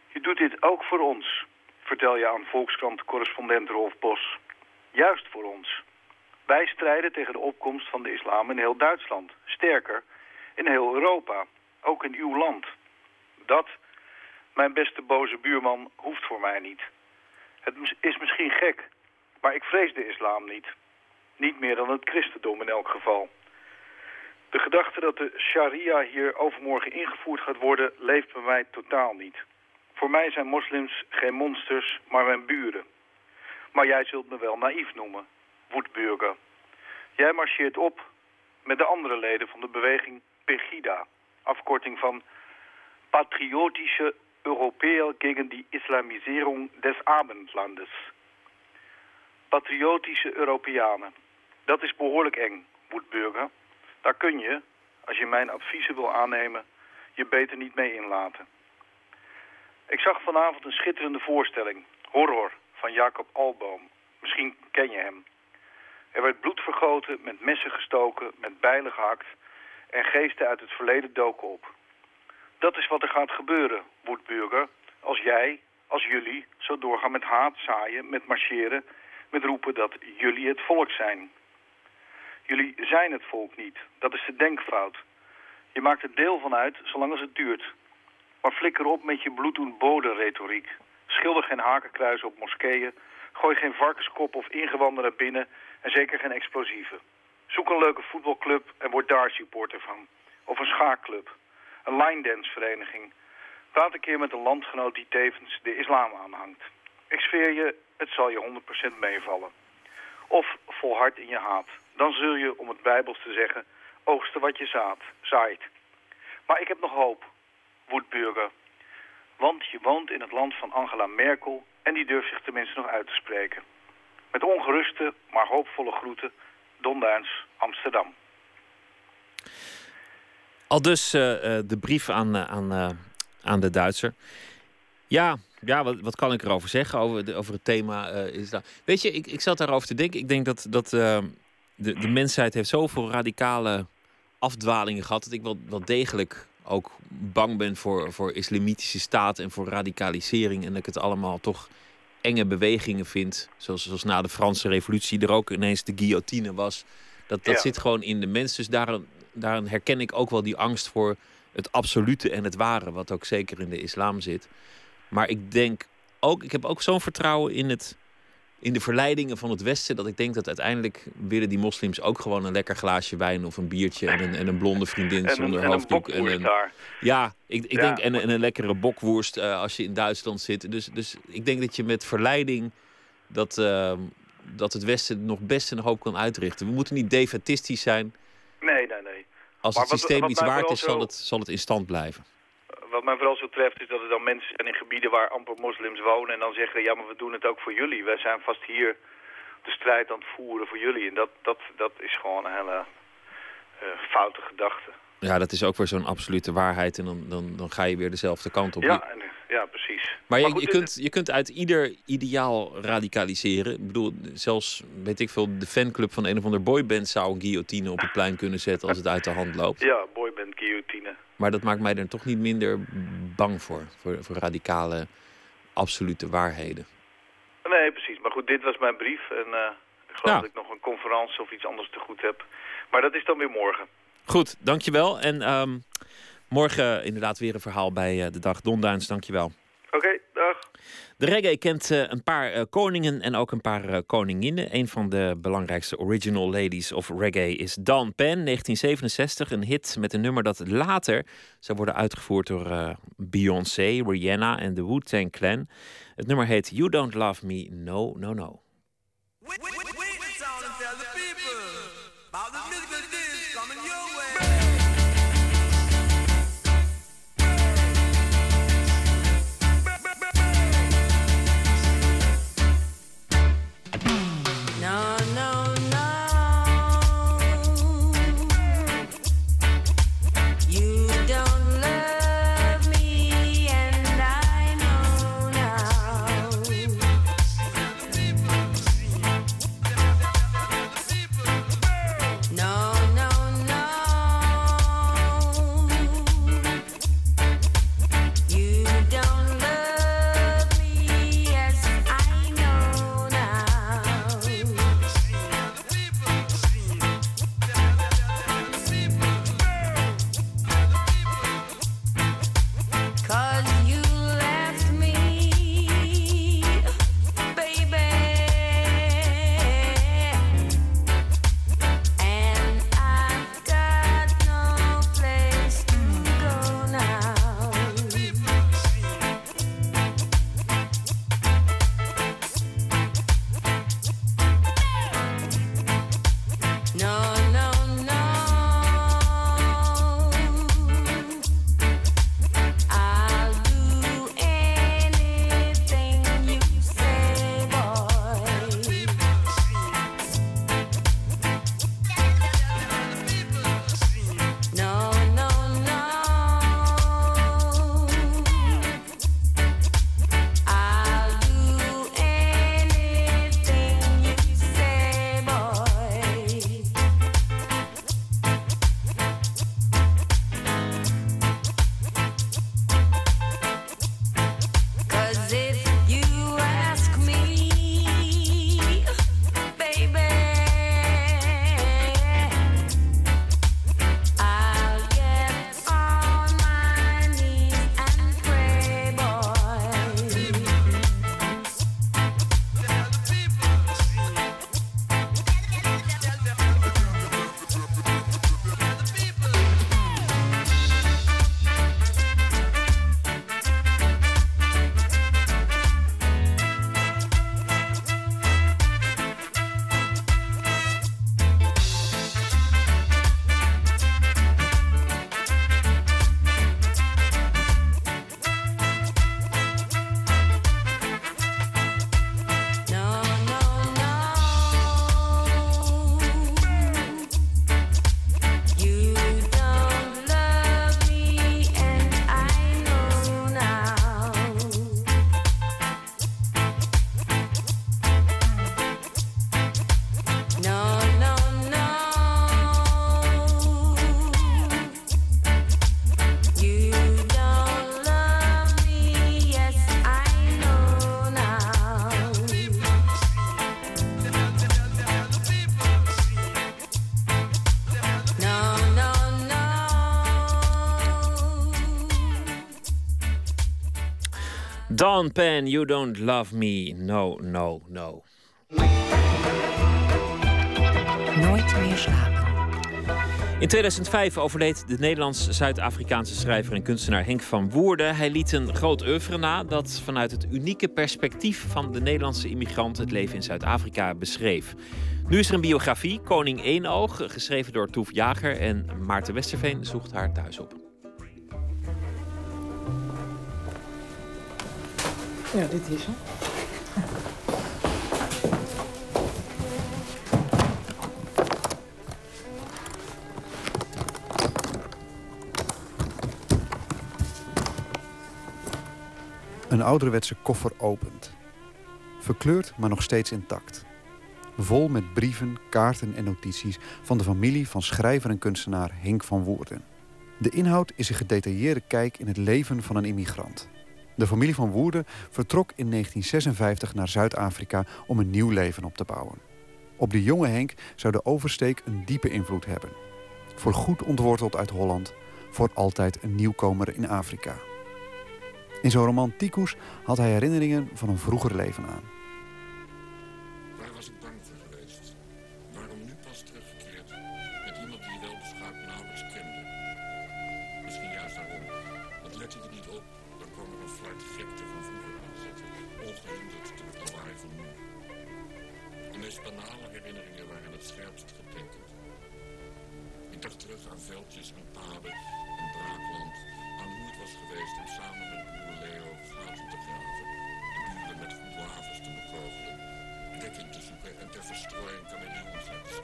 Je doet dit ook voor ons, vertel je aan Volkskrant-correspondent Rolf Bos. Juist voor ons. Wij strijden tegen de opkomst van de islam in heel Duitsland. Sterker, in heel Europa. Ook in uw land. Dat, mijn beste boze buurman, hoeft voor mij niet. Het is misschien gek, maar ik vrees de islam niet. Niet meer dan het christendom in elk geval. De gedachte dat de sharia hier overmorgen ingevoerd gaat worden... leeft bij mij totaal niet. Voor mij zijn moslims geen monsters, maar mijn buren. Maar jij zult me wel naïef noemen, woedburger. Jij marcheert op met de andere leden van de beweging Pegida... afkorting van Patriotische Europäer gegen die Islamisierung des Abendlandes. Patriotische Europeanen. Dat is behoorlijk eng, woedburger. Daar kun je, als je mijn adviezen wil aannemen, je beter niet mee inlaten. Ik zag vanavond een schitterende voorstelling, Horror, van Jacob Alboom. Misschien ken je hem. Er werd bloed vergoten, met messen gestoken, met bijlen gehakt... en geesten uit het verleden doken op. Dat is wat er gaat gebeuren, woedburger, als jij, als jullie, zo doorgaan met haat zaaien, met marcheren... met roepen dat jullie het volk zijn. Jullie zijn het volk niet. Dat is de denkfout. Je maakt er deel van uit, zolang als het duurt. Maar flikker op met je bloeddoen retoriek. Schilder geen hakenkruis op moskeeën. Gooi geen varkenskop of ingewanden naar binnen. En zeker geen explosieven. Zoek een leuke voetbalclub en word daar supporter van. Of een schaakclub. Een line dance vereniging. Praat een keer met een landgenoot die tevens de islam aanhangt. Ik sfeer je, het zal je 100% meevallen. Of volhard in je haat. Dan zul je, om het bijbels te zeggen, oogsten wat je zaad, zaait. Maar ik heb nog hoop, woedburger. Want je woont in het land van Angela Merkel en die durft zich tenminste nog uit te spreken. Met ongeruste, maar hoopvolle groeten, Don Duins, Amsterdam. Al dus uh, de brief aan, uh, aan, aan de Duitser. Ja, ja wat, wat kan ik erover zeggen over, de, over het thema? is dat... Weet je, ik, ik zat daarover te denken. Ik denk dat, dat de, de mensheid heeft zoveel radicale afdwalingen gehad... dat ik wel, wel degelijk ook bang ben voor, voor islamitische staat en voor radicalisering. En dat ik het allemaal toch enge bewegingen vind. Zoals, zoals na de Franse revolutie er ook ineens de guillotine was. Dat, dat zit gewoon in de mens. Dus daarin, daarin herken ik ook wel die angst voor het absolute en het ware. Wat ook zeker in de islam zit. Maar ik denk ook, ik heb ook zo'n vertrouwen in het in de verleidingen van het Westen. Dat ik denk dat uiteindelijk willen die moslims ook gewoon een lekker glaasje wijn of een biertje en een, en een blonde vriendin zonder en hoofddoek. En een, ja, ik, ik denk en, en, een lekkere bokworst uh, als je in Duitsland zit. Dus, dus ik denk dat je met verleiding dat, uh, dat het Westen nog best een hoop kan uitrichten. We moeten niet defatistisch zijn. Nee, nee, nee. Als het systeem wat, wat iets waard is, zal, het, zal het in stand blijven wat mij vooral zo treft is dat er dan mensen zijn in gebieden waar amper moslims wonen... en dan zeggen, ja, maar we doen het ook voor jullie. Wij zijn vast hier de strijd aan het voeren voor jullie. En dat, dat, dat is gewoon een hele uh, foute gedachte. Ja, dat is ook weer zo'n absolute waarheid. En dan, dan, dan ga je weer dezelfde kant op. Ja, ja, precies. Maar je, goed, je, kunt, je kunt uit ieder ideaal radicaliseren. Ik bedoel, zelfs, weet ik veel, de fanclub van een of ander boyband zou een guillotine op het plein kunnen zetten als het uit de hand loopt. Ja, boyband guillotine. Maar dat maakt mij er toch niet minder bang voor. Voor, voor radicale, absolute waarheden. Nee, precies. Maar goed, dit was mijn brief. En eh, ik geloof Ja. dat ik nog een conferentie of iets anders te goed heb. Maar dat is dan weer morgen. Goed, dankjewel. En ehm, morgen inderdaad weer een verhaal bij eh, de dag. Don Duins, dankjewel. Oké, dag. De reggae kent eh, een paar eh, koningen en ook een paar eh, koninginnen. Een van de belangrijkste original ladies of reggae is Dawn Penn, 1967. Een hit met een nummer dat later zou worden uitgevoerd door eh, Beyoncé, Rihanna en de Wu-Tang Clan. Het nummer heet You Don't Love Me, No, No, No. No, Dawn Penn, You Don't Love Me, No, No, No. Nooit meer slapen. In 2005 overleed de Nederlands-Zuid-Afrikaanse schrijver en kunstenaar Henk van Woerden. Hij liet een groot oeuvre na dat vanuit het unieke perspectief van de Nederlandse immigrant het leven in Zuid-Afrika beschreef. Nu is er een biografie, Koning Eenoog, geschreven door Toef Jager en Maarten Westerveen zoekt haar thuis op. Ja, dit is hem. Een ouderwetse koffer opent. Verkleurd, maar nog steeds intact. Vol met brieven, kaarten en notities van de familie van schrijver en kunstenaar Henk van Woerden. De inhoud is een gedetailleerde kijk in het leven van een immigrant. De familie van Woerden vertrok in 1956 naar Zuid-Afrika om een nieuw leven op te bouwen. Op de jonge Henk zou de oversteek een diepe invloed hebben. Voor goed ontworteld uit Holland, voor altijd een nieuwkomer in Afrika. In zijn roman Tikus had hij herinneringen van een vroeger leven aan. De banale herinneringen waren het scherpst getekend. Ik dacht terug aan veldjes en paden en braakland. Aan hoe het was geweest om samen met broer Leo gaten te graven. En buren met goedwavens te bekogelen. Dekking te zoeken en ter verstrooiing uit de te.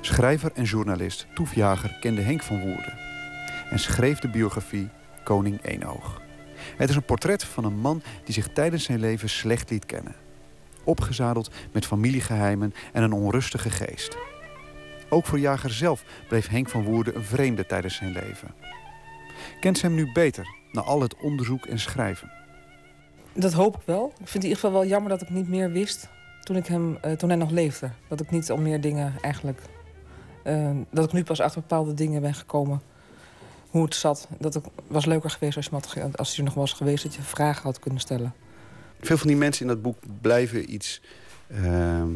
Schrijver en journalist Toef Jager kende Henk van Woerden en schreef de biografie Koning Eenoog. Het is een portret van een man die zich tijdens zijn leven slecht liet kennen. Opgezadeld met familiegeheimen en een onrustige geest. Ook voor Jager zelf bleef Henk van Woerden een vreemde tijdens zijn leven. Kent ze hem nu beter, na al het onderzoek en schrijven? Dat hoop ik wel. Ik vind het in ieder geval wel jammer dat ik niet meer wist toen, ik hem, eh, toen hij nog leefde. Dat ik niet al meer dingen eigenlijk. eh, dat ik nu pas achter bepaalde dingen ben gekomen. Hoe het zat. Dat het was leuker geweest als, je als er nog was geweest. Dat je vragen had kunnen stellen. Veel van die mensen in dat boek blijven iets. ehm,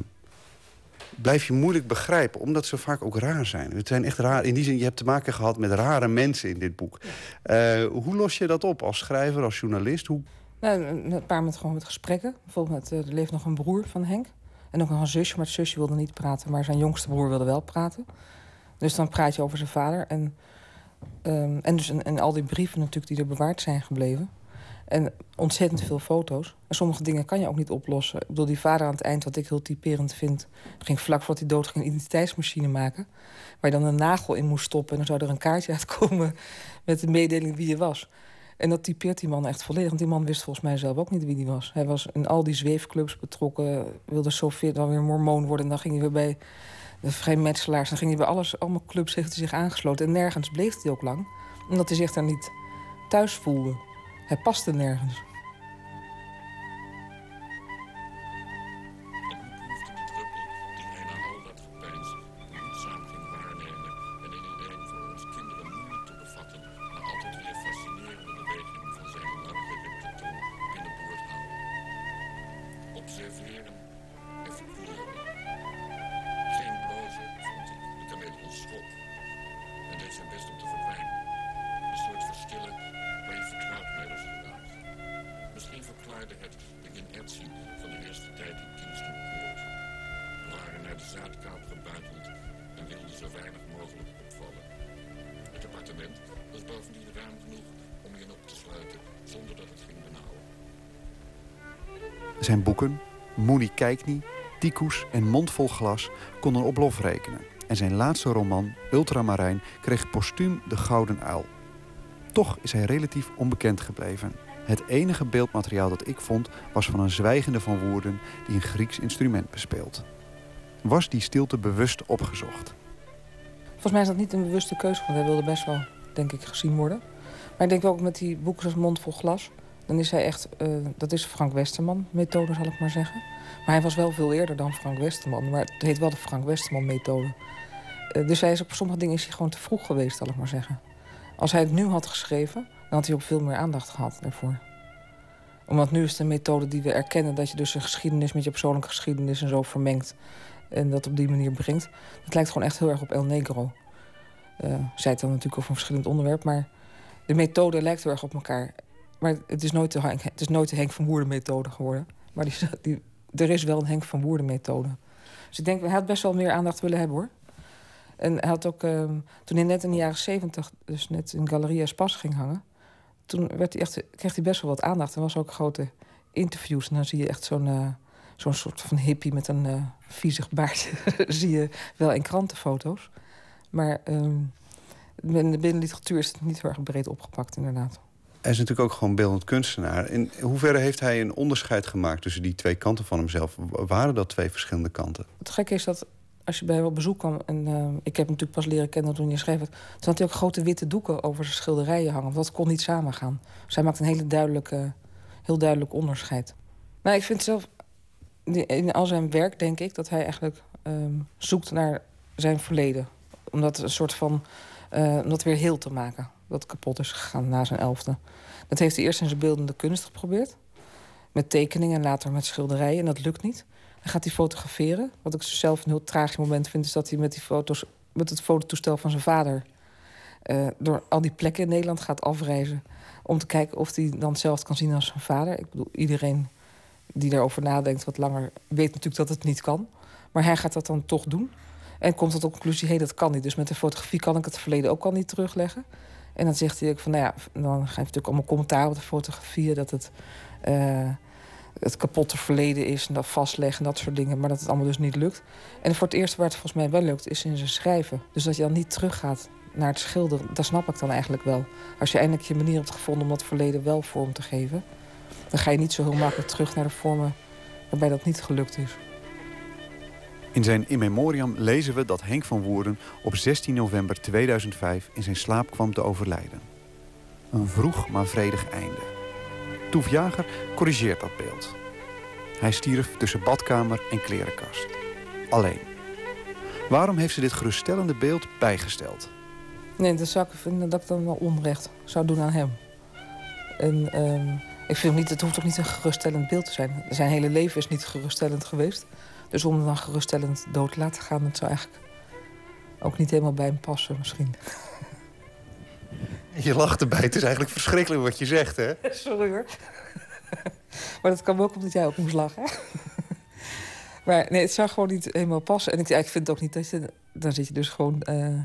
blijf je moeilijk begrijpen, omdat ze vaak ook raar zijn. Het zijn echt raar. In die zin, je hebt te maken gehad met rare mensen in dit boek. Eh, hoe los je dat op als schrijver, als journalist? Hoe... Nou, een een paar met, gewoon met gesprekken. Bijvoorbeeld, met, eh, er leeft nog een broer van Henk. En ook nog een zusje, maar het zusje wilde niet praten. Maar zijn jongste broer wilde wel praten. Dus dan praat je over zijn vader. En, ehm, en, dus, en, al die brieven natuurlijk die er bewaard zijn gebleven. En ontzettend veel foto's. En sommige dingen kan je ook niet oplossen. Ik bedoel, die vader aan het eind, wat ik heel typerend vind... ging vlak voordat hij dood ging een identiteitsmachine maken... waar je dan een nagel in moest stoppen... en dan zou er een kaartje uitkomen met de mededeling wie je was. En dat typeert die man echt volledig. Want die man wist volgens mij zelf ook niet wie die was. Hij was in al die zweefclubs betrokken. Wilde Sofie dan weer mormoon worden. En dan ging hij weer bij de vrijmetselaars. Dan ging hij bij alles, allemaal clubs heeft zich aangesloten. En nergens bleef hij ook lang. Omdat hij zich daar niet thuis voelde. Hij paste nergens. Niet, Tikus en Mondvol glas konden op lof rekenen. En zijn laatste roman, Ultramarijn, kreeg postuum de Gouden Uil. Toch is hij relatief onbekend gebleven. Het enige beeldmateriaal dat ik vond was van een zwijgende van Woerden die een Grieks instrument bespeelt. Was die stilte bewust opgezocht? Volgens mij is dat niet een bewuste keuze. Want hij wilde best wel, denk ik, gezien worden. Maar ik denk ook met die boeken zoals Mond vol glas. Dan is hij echt, eh, dat is Frank Westerman methode zal ik maar zeggen. Maar hij was wel veel eerder dan Frank Westerman. Maar het heet wel de Frank Westerman methode. Eh, dus hij is op sommige dingen is hij gewoon te vroeg geweest, zal ik maar zeggen. Als hij het nu had geschreven, dan had hij ook veel meer aandacht gehad daarvoor. Omdat nu is een methode die we erkennen... dat je dus een geschiedenis met je persoonlijke geschiedenis en zo vermengt. En dat op die manier brengt. Het lijkt gewoon echt heel erg op El Negro. Uh, zij het dan natuurlijk over een verschillend onderwerp. Maar de methode lijkt heel erg op elkaar. Maar het is nooit de, het is nooit Henk van Woerden methode geworden. Maar die, die, er is wel een Henk van Woerden methode. Dus ik denk, hij had best wel meer aandacht willen hebben hoor. En hij had ook, uh, toen hij net in de jaren zeventig, dus net in Galeria Spas ging hangen, toen werd hij echt, kreeg hij best wel wat aandacht. Er was ook grote interviews. En dan zie je echt zo'n uh, zo'n soort van hippie met een uh, viezig baardje. zie je wel in krantenfoto's. Maar um, In de binnenliteratuur is het niet heel erg breed opgepakt, inderdaad. Hij is natuurlijk ook gewoon beeldend kunstenaar. In hoeverre heeft hij een onderscheid gemaakt tussen die twee kanten van hemzelf? Waren dat twee verschillende kanten? Het gekke is dat als je bij hem op bezoek kwam... en uh, ik heb hem natuurlijk pas leren kennen toen je schreef het... toen had hij ook grote witte doeken over zijn schilderijen hangen. Want dat kon niet samengaan. Dus hij maakt een hele duidelijke, heel duidelijk onderscheid. Maar ik vind zelf... in al zijn werk denk ik dat hij eigenlijk um, zoekt naar zijn verleden. Om dat een soort van... Uh, om dat weer heel te maken. Dat kapot is gegaan na zijn elfde. Dat heeft hij eerst in zijn beeldende kunst geprobeerd. Met tekeningen en later met schilderijen. En dat lukt niet. Dan gaat hij fotograferen. Wat ik zelf een heel tragisch moment vind... is dat hij met, die foto's, met het fototoestel van zijn vader... Uh, door al die plekken in Nederland gaat afreizen... om te kijken of hij dan hetzelfde kan zien als zijn vader. Ik bedoel, iedereen die daarover nadenkt wat langer... weet natuurlijk dat het niet kan. Maar hij gaat dat dan toch doen. En komt tot de conclusie, hé, dat kan niet. Dus met de fotografie kan ik het verleden ook al niet terugleggen. En dan zegt hij ook van, nou ja, dan geeft hij natuurlijk allemaal commentaar op de fotografieën... dat het... Uh, het kapotte verleden is en dat vastleggen en dat soort dingen. Maar dat het allemaal dus niet lukt. En voor het eerste waar het volgens mij wel lukt, is in zijn schrijven. Dus dat je dan niet teruggaat naar het schilderen, dat snap ik dan eigenlijk wel. Als je eindelijk je manier hebt gevonden om dat verleden wel vorm te geven... dan ga je niet zo heel makkelijk terug naar de vormen waarbij dat niet gelukt is. In zijn In Memoriam lezen we dat Henk van Woerden op 16 november 2005 in zijn slaap kwam te overlijden. Een vroeg maar vredig einde. Toef Jager corrigeert dat beeld. Hij stierf tussen badkamer en klerenkast. Alleen. Waarom heeft ze dit geruststellende beeld bijgesteld? Nee, dat zou ik vinden dat ik dan wel onrecht zou doen aan hem. En um, ik vind niet, het hoeft ook niet een geruststellend beeld te zijn. Zijn hele leven is niet geruststellend geweest. Dus om hem dan geruststellend dood te laten gaan... dat zou eigenlijk ook niet helemaal bij hem passen misschien. Je lacht erbij. Het is eigenlijk verschrikkelijk wat je zegt, hè? Sorry hoor. maar dat kan ook omdat jij ook moest lachen. maar nee, het zou gewoon niet helemaal passen. En ik, ik vind het ook niet dat je... Dan zit je dus gewoon uh, uh,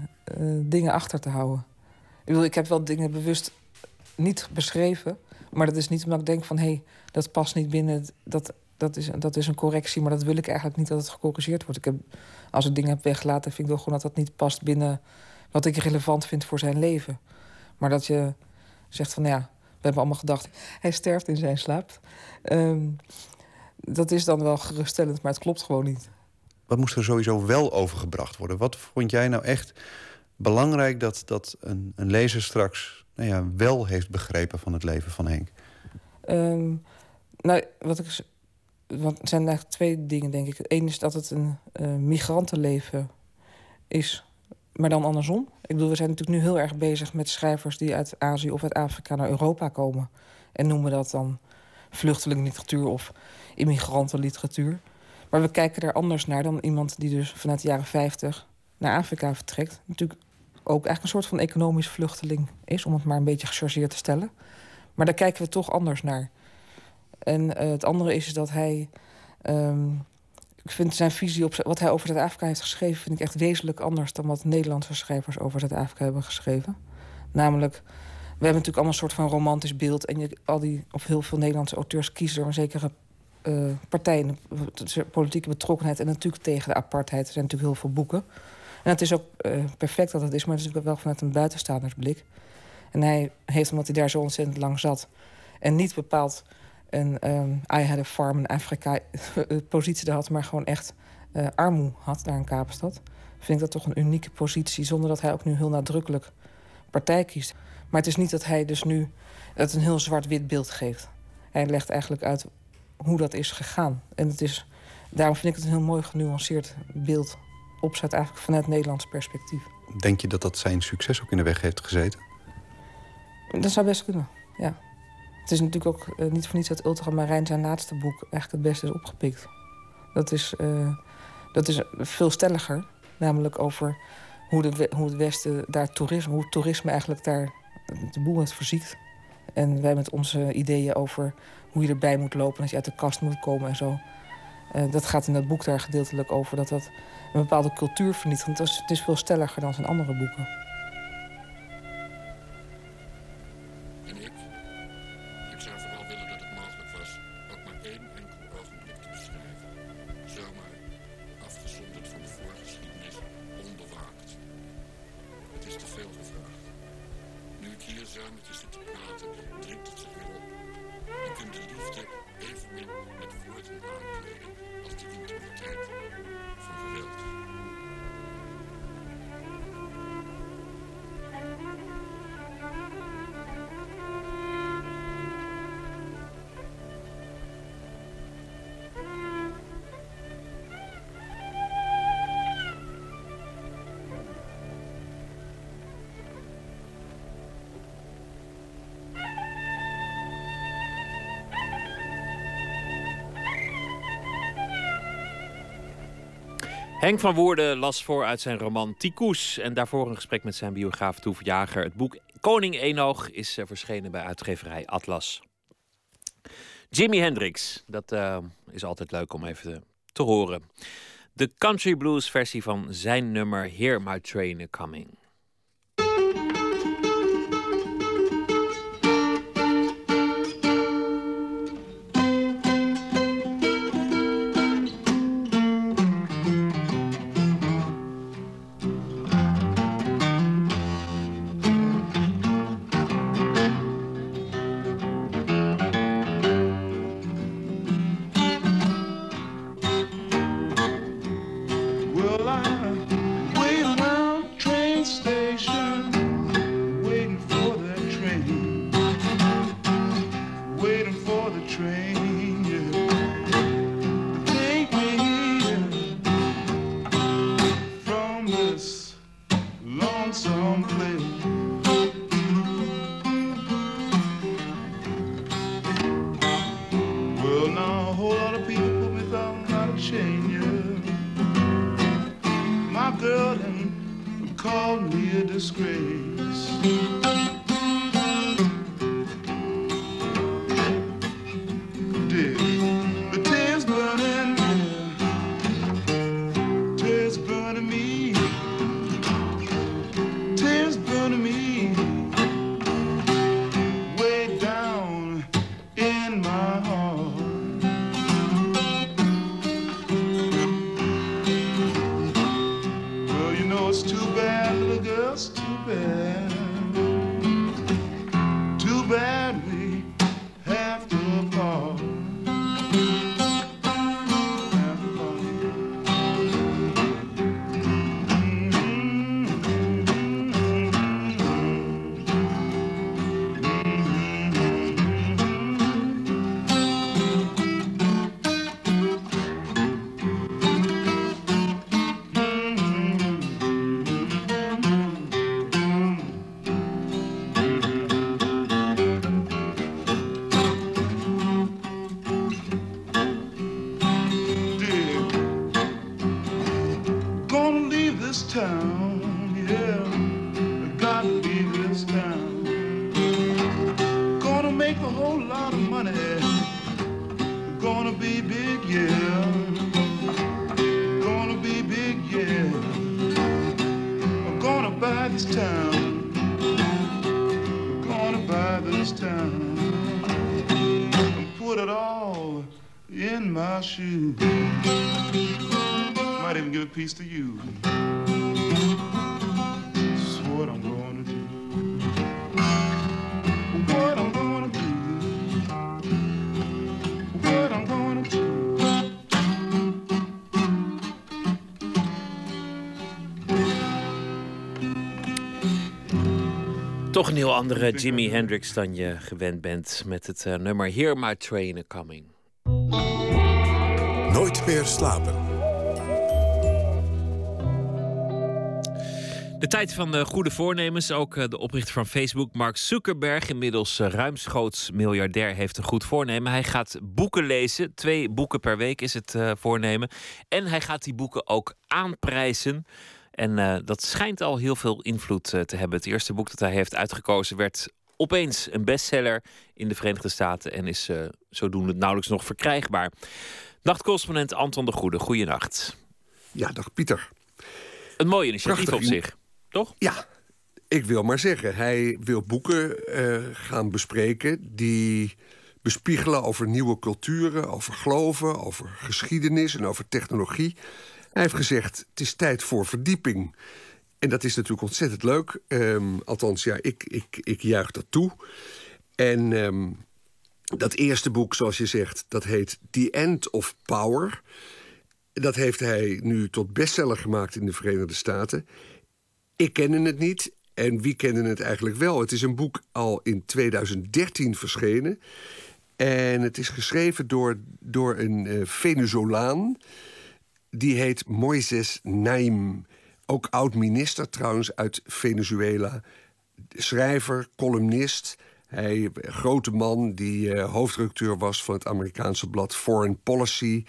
dingen achter te houden. Ik bedoel, ik heb wel dingen bewust niet beschreven. Maar dat is niet omdat ik denk van... hé, hey, dat past niet binnen... Dat, dat, is, dat is een correctie, maar dat wil ik eigenlijk niet dat het gecorrigeerd wordt. Ik heb, als ik dingen heb weggelaten, vind ik wel gewoon dat dat niet past binnen... wat ik relevant vind voor zijn leven. Maar dat je zegt van ja, we hebben allemaal gedacht... hij sterft in zijn slaap. Um, dat is dan wel geruststellend, maar het klopt gewoon niet. Wat moest er sowieso wel overgebracht worden? Wat vond jij nou echt belangrijk dat, dat een, een lezer straks nou ja, wel heeft begrepen van het leven van Henk? Um, nou, wat ik. Want het zijn eigenlijk twee dingen, denk ik. Eén is dat het een uh, migrantenleven is maar dan andersom. Ik bedoel, we zijn natuurlijk nu heel erg bezig met schrijvers die uit Azië of uit Afrika naar Europa komen. En noemen dat dan vluchtelingenliteratuur of immigrantenliteratuur. Maar we kijken er anders naar dan iemand die dus vanuit de jaren 50 naar Afrika vertrekt. Natuurlijk ook eigenlijk een soort van economisch vluchteling is, om het maar een beetje gechargeerd te stellen. Maar daar kijken we toch anders naar. En uh, het andere is dat hij um, ik vind zijn visie op wat hij over Zuid-Afrika heeft geschreven... vind ik echt wezenlijk anders dan wat Nederlandse schrijvers over Zuid-Afrika hebben geschreven. Namelijk, we hebben natuurlijk allemaal een soort van romantisch beeld... en al die, of heel veel Nederlandse auteurs kiezen er een zekere uh, partij... politieke betrokkenheid en natuurlijk tegen de apartheid. Er zijn natuurlijk heel veel boeken. En het is ook uh, perfect dat het is, maar het is wel vanuit een buitenstaandersblik. En hij heeft, omdat hij daar zo ontzettend lang zat... en niet bepaald en um, I had a farm in Afrika positie had, maar gewoon echt uh, armoe had daar in Kaapstad. Vind ik dat toch een unieke positie, zonder dat hij ook nu heel nadrukkelijk partij kiest. Maar het is niet dat hij dus nu het een heel zwart-wit beeld geeft. Hij legt eigenlijk uit hoe dat is gegaan. En het is, daarom vind ik het een heel mooi genuanceerd beeld op Zuid-Afrika vanuit Nederlands perspectief. Denk je dat dat zijn succes ook in de weg heeft gezeten? Dat zou best kunnen, ja. Het is natuurlijk ook uh, niet voor niets dat Ultramarijn zijn laatste boek eigenlijk het beste is opgepikt. Dat is, uh, dat is veel stelliger, namelijk over hoe, de, hoe het Westen daar toerisme, hoe toerisme eigenlijk daar de boel heeft verziekt. En wij met onze ideeën over hoe je erbij moet lopen als je uit de kast moet komen en zo. Uh, dat gaat in dat boek daar gedeeltelijk over dat dat een bepaalde cultuur vernietigt. Is, het is veel stelliger dan zijn andere boeken. Henk van Woerden las voor uit zijn roman Ticoes. En daarvoor een gesprek met zijn biograaf Toef. Het boek Koning Enoog is eh, verschenen bij uitgeverij Atlas. Jimi Hendrix, dat eh, is altijd leuk om even te, te horen. De country blues versie van zijn nummer Hear My Train Coming. Een heel andere Jimi Hendrix dan je gewend bent met het eh, nummer Hear My Train A Coming. Nooit meer slapen. De tijd van de goede voornemens. Ook eh, de oprichter van Facebook, Mark Zuckerberg, inmiddels eh, ruimschoots miljardair, heeft een goed voornemen. Hij gaat boeken lezen. Twee boeken per week is het eh, voornemen. En hij gaat die boeken ook aanprijzen. En eh, dat schijnt al heel veel invloed eh, te hebben. Het eerste boek dat hij heeft uitgekozen werd opeens een bestseller in de Verenigde Staten en is eh, zodoende nauwelijks nog verkrijgbaar. Nachtcorrespondent Anton de Goede, goeienacht. Ja, dag Pieter. Een mooi initiatief Prachtig op zich, toch? Ja, ik wil maar zeggen. Hij wil boeken gaan bespreken die bespiegelen over nieuwe culturen, over geloven, over geschiedenis en over technologie. Hij heeft gezegd: het is tijd voor verdieping. En dat is natuurlijk ontzettend leuk. Ehm, althans, ja, ik, ik, ik juich dat toe. En ehm, dat eerste boek, zoals je zegt, dat heet The End of Power. Dat heeft hij nu tot bestseller gemaakt in de Verenigde Staten. Ik kende het niet. En wie kende het eigenlijk wel? Het is een boek al in 2013 verschenen. En het is geschreven door, door een eh, Venezolaan. Die heet Moises Naim. Ook oud-minister trouwens uit Venezuela. Schrijver, columnist. Hij, grote man die uh, hoofdredacteur was van het Amerikaanse blad Foreign Policy.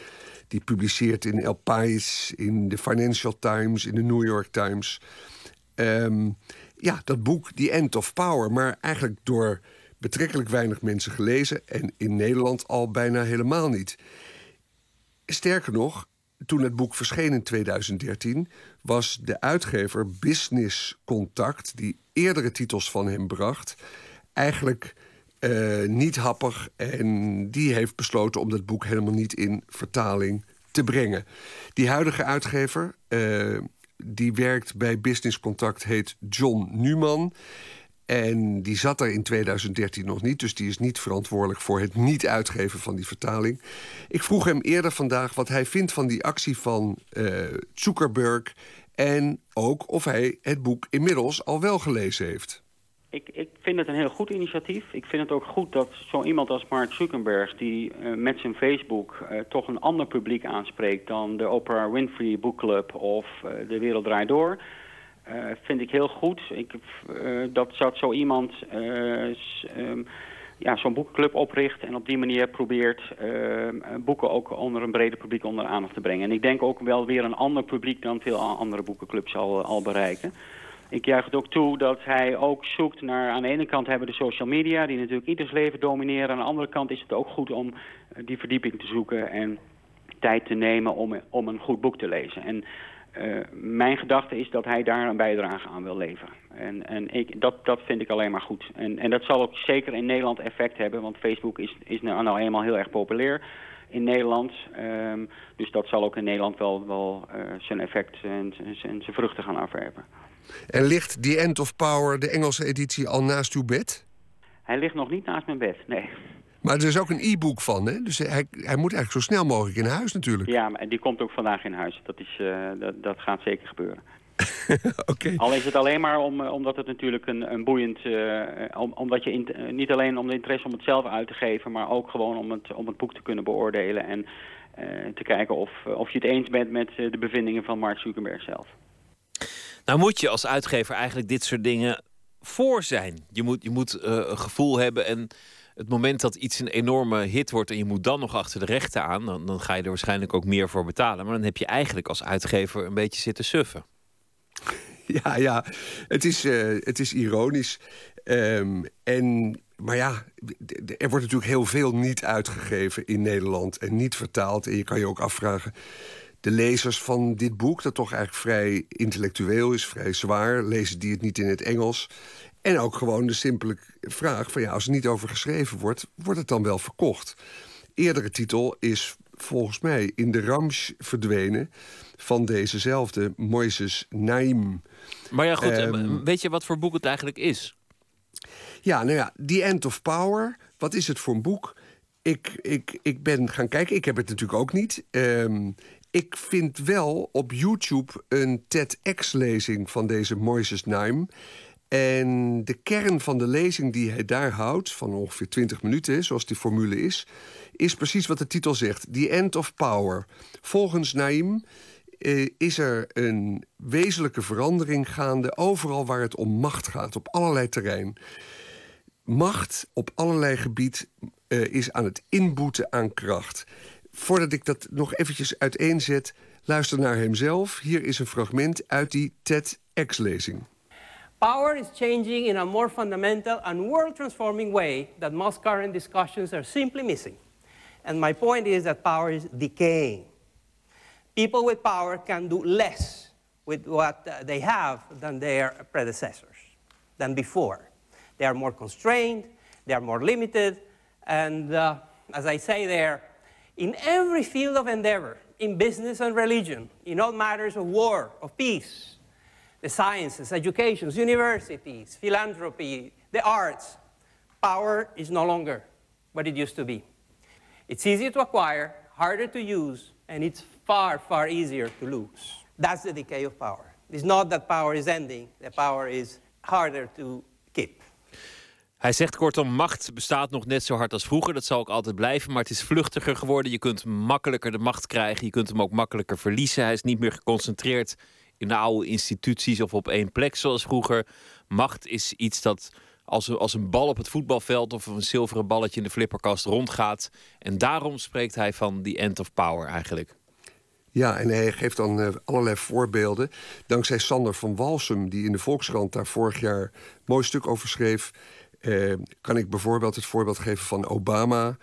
Die publiceert in El País, in de Financial Times, in de New York Times. Um, ja, dat boek, The End of Power, maar eigenlijk door betrekkelijk weinig mensen gelezen en in Nederland al bijna helemaal niet. Sterker nog, toen het boek verscheen in 2013, was de uitgever Business Contact, die eerdere titels van hem bracht, eigenlijk uh, niet happig. En die heeft besloten om dat boek helemaal niet in vertaling te brengen. Die huidige uitgever, uh, die werkt bij Business Contact, heet John Newman. En die zat er in 2013 nog niet, dus die is niet verantwoordelijk voor het niet uitgeven van die vertaling. Ik vroeg hem eerder vandaag wat hij vindt van die actie van uh, Zuckerberg en ook of hij het boek inmiddels al wel gelezen heeft. Ik, ik vind het een heel goed initiatief. Ik vind het ook goed dat zo iemand als Mark Zuckerberg... die uh, met zijn Facebook uh, toch een ander publiek aanspreekt... dan de Oprah Winfrey Book Club of De Wereld Draait Door... vind ik heel goed. Ik, dat, dat zo iemand um, ja, zo'n boekenclub opricht... en op die manier probeert boeken ook onder een breder publiek onder aandacht te brengen. En ik denk ook wel weer een ander publiek... dan veel andere boekenclubs al, al bereiken... Ik juich het ook toe dat hij ook zoekt naar... aan de ene kant hebben we de social media... die natuurlijk ieders leven domineren. Aan de andere kant is het ook goed om die verdieping te zoeken... en tijd te nemen om, om een goed boek te lezen. En mijn gedachte is dat hij daar een bijdrage aan wil leveren. En, en ik, dat, dat vind ik alleen maar goed. En, en dat zal ook zeker in Nederland effect hebben... want Facebook is, is nou, nou eenmaal heel erg populair in Nederland. Um, dus dat zal ook in Nederland wel, wel uh, zijn effect en, en zijn vruchten gaan afwerpen. En ligt The End of Power, de Engelse editie, al naast uw bed? Hij ligt nog niet naast mijn bed, nee. Maar er is ook een e-book van, hè? Dus hij, hij moet eigenlijk zo snel mogelijk in huis natuurlijk. Ja, maar die komt ook vandaag in huis. Dat, is, uh, dat, dat gaat zeker gebeuren. okay. Al is het alleen maar om, omdat het natuurlijk een, een boeiend... Uh, om, omdat je in, uh, niet alleen om de interesse om het zelf uit te geven... maar ook gewoon om het, om het boek te kunnen beoordelen... en te kijken of, of je het eens bent met de bevindingen van Mark Zuckerberg zelf. Nou moet je als uitgever eigenlijk dit soort dingen voor zijn. Je moet, je moet uh, een gevoel hebben en het moment dat iets een enorme hit wordt... en je moet dan nog achter de rechten aan... Dan, dan ga je er waarschijnlijk ook meer voor betalen. Maar dan heb je eigenlijk als uitgever een beetje zitten suffen. Ja, ja. Het is, uh, het is ironisch. Um, en, maar ja, er wordt natuurlijk heel veel niet uitgegeven in Nederland... en niet vertaald. En je kan je ook afvragen de lezers van dit boek, dat toch eigenlijk vrij intellectueel is, vrij zwaar, lezen die het niet in het Engels. En ook gewoon de simpele vraag van ja, als er niet over geschreven wordt, wordt het dan wel verkocht? Eerdere titel is volgens mij in de Rams verdwenen van dezezelfde Moises Naim. Maar ja, goed, um, weet je wat voor boek het eigenlijk is? Ja, nou ja, The End of Power. Wat is het voor een boek? Ik, ik, ik ben gaan kijken. Ik heb het natuurlijk ook niet. Um, ik vind wel op YouTube een TEDx-lezing van deze Moises Naim. En de kern van de lezing die hij daar houdt, van ongeveer 20 minuten, zoals die formule is, is precies wat de titel zegt: The End of Power. Volgens Naim eh, is er een wezenlijke verandering gaande overal waar het om macht gaat, op allerlei terrein. Macht op allerlei gebied uh, is aan het inboeten aan kracht voordat ik dat nog eventjes uiteenzet, luister naar hemzelf. Hier is een fragment uit die TEDx-lezing. Power is changing in a more fundamental and world-transforming way that most current discussions are simply missing. And my point is that power is decaying. People with power can do less with what uh, they have than their predecessors, than before. They are more constrained, they are more limited, and uh, as I say there, in every field of endeavor, in business and religion, in all matters of war, of peace, the sciences, education, universities, philanthropy, the arts, power is no longer what it used to be. It's easier to acquire, harder to use, and it's far, far easier to lose. That's the decay of power. It's not that power is ending, the power is harder to keep. Hij zegt kortom, macht bestaat nog net zo hard als vroeger. Dat zal ook altijd blijven, maar het is vluchtiger geworden. Je kunt makkelijker de macht krijgen. Je kunt hem ook makkelijker verliezen. Hij is niet meer geconcentreerd in de oude instituties of op één plek zoals vroeger. Macht is iets dat als, een- als een bal op het voetbalveld of een zilveren balletje in de flipperkast rondgaat. En daarom spreekt hij van the end of power eigenlijk. Ja, en hij geeft dan eh, allerlei voorbeelden. Dankzij Sander van Walsum, die in de Volkskrant daar vorig jaar een mooi stuk over schreef, eh, kan ik bijvoorbeeld het voorbeeld geven van Obama,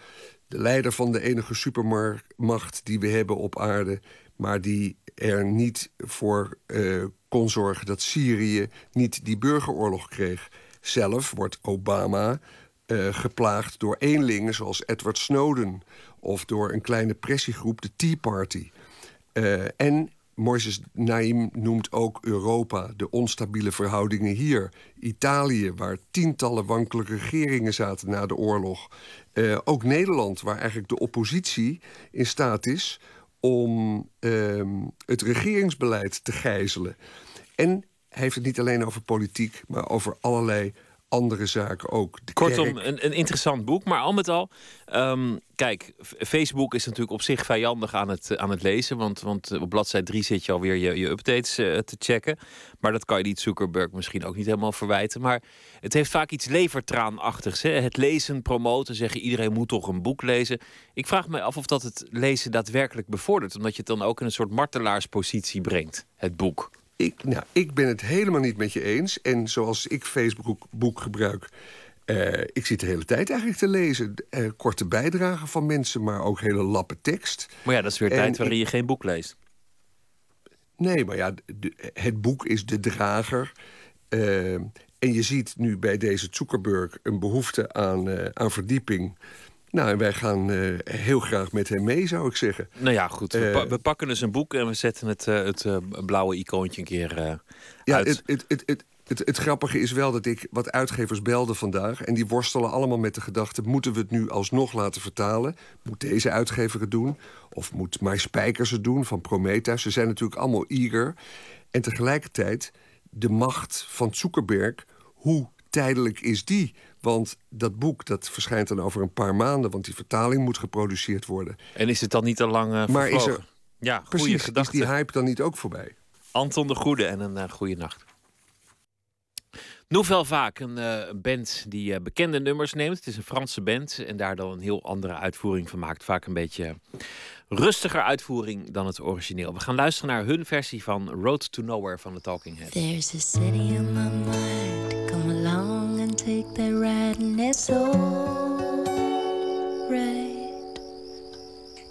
de leider van de enige supermacht die we hebben op aarde, maar die er niet voor eh, kon zorgen dat Syrië niet die burgeroorlog kreeg. Zelf wordt Obama eh, geplaagd door eenlingen zoals Edward Snowden of door een kleine pressiegroep, de Tea Party. Eh, en Moises Naim noemt ook Europa, de onstabiele verhoudingen hier. Italië, waar tientallen wankele regeringen zaten na de oorlog. Ook Nederland, waar eigenlijk de oppositie in staat is om ehm, het regeringsbeleid te gijzelen. En heeft het niet alleen over politiek, maar over allerlei andere zaken ook. De Kortom, een, een interessant boek. Maar al met al, ehm, kijk, Facebook is natuurlijk op zich vijandig aan het, eh, aan het lezen. Want, want op bladzijde 3 zit je alweer je, je updates eh, te checken. Maar dat kan je niet Zuckerberg misschien ook niet helemaal verwijten. Maar het heeft vaak iets levertraanachtigs. Hè? Het lezen, promoten, zeggen iedereen moet toch een boek lezen. Ik vraag me af of dat het lezen daadwerkelijk bevordert. Omdat je het dan ook in een soort martelaarspositie brengt, het boek. Ik, nou, ik ben het helemaal niet met je eens. En zoals ik Facebook boek gebruik... eh, ik zit de hele tijd eigenlijk te lezen. Eh, korte bijdragen van mensen, maar ook hele lappen tekst. Maar ja, dat is weer En tijd waarin ik- je geen boek leest. Nee, maar ja, de- het boek is de drager. Eh, en je ziet nu bij deze Zuckerberg een behoefte aan, aan verdieping. Nou, en wij gaan eh, heel graag met hem mee, zou ik zeggen. Nou ja, goed. We, Eh, pa- we pakken dus een boek en we zetten het, eh, het blauwe icoontje een keer Ja, uit. het, het, het, het, het, het grappige is wel dat ik wat uitgevers belde vandaag... en die worstelen allemaal met de gedachte... moeten we het nu alsnog laten vertalen? Moet deze uitgever het doen? Of moet My Spijkers het doen van Prometheus? Ze zijn natuurlijk allemaal eager. En tegelijkertijd, de macht van Zuckerberg... hoe tijdelijk is die? Want dat boek dat verschijnt dan over een paar maanden... want die vertaling moet geproduceerd worden. En is het dan niet al lang eh Maar is er... Ja, goede Precies, is die hype dan niet ook voorbij? Anton de Goede en een eh goede nacht. Nouvelle Vaak, een eh, band die eh, bekende nummers neemt. Het is een Franse band en daar dan een heel andere uitvoering van maakt. Vaak een beetje rustiger uitvoering dan het origineel. We gaan luisteren naar hun versie van Road to Nowhere van de Talking Heads. There's a city in my mind. Come along take that ride, and it's alright.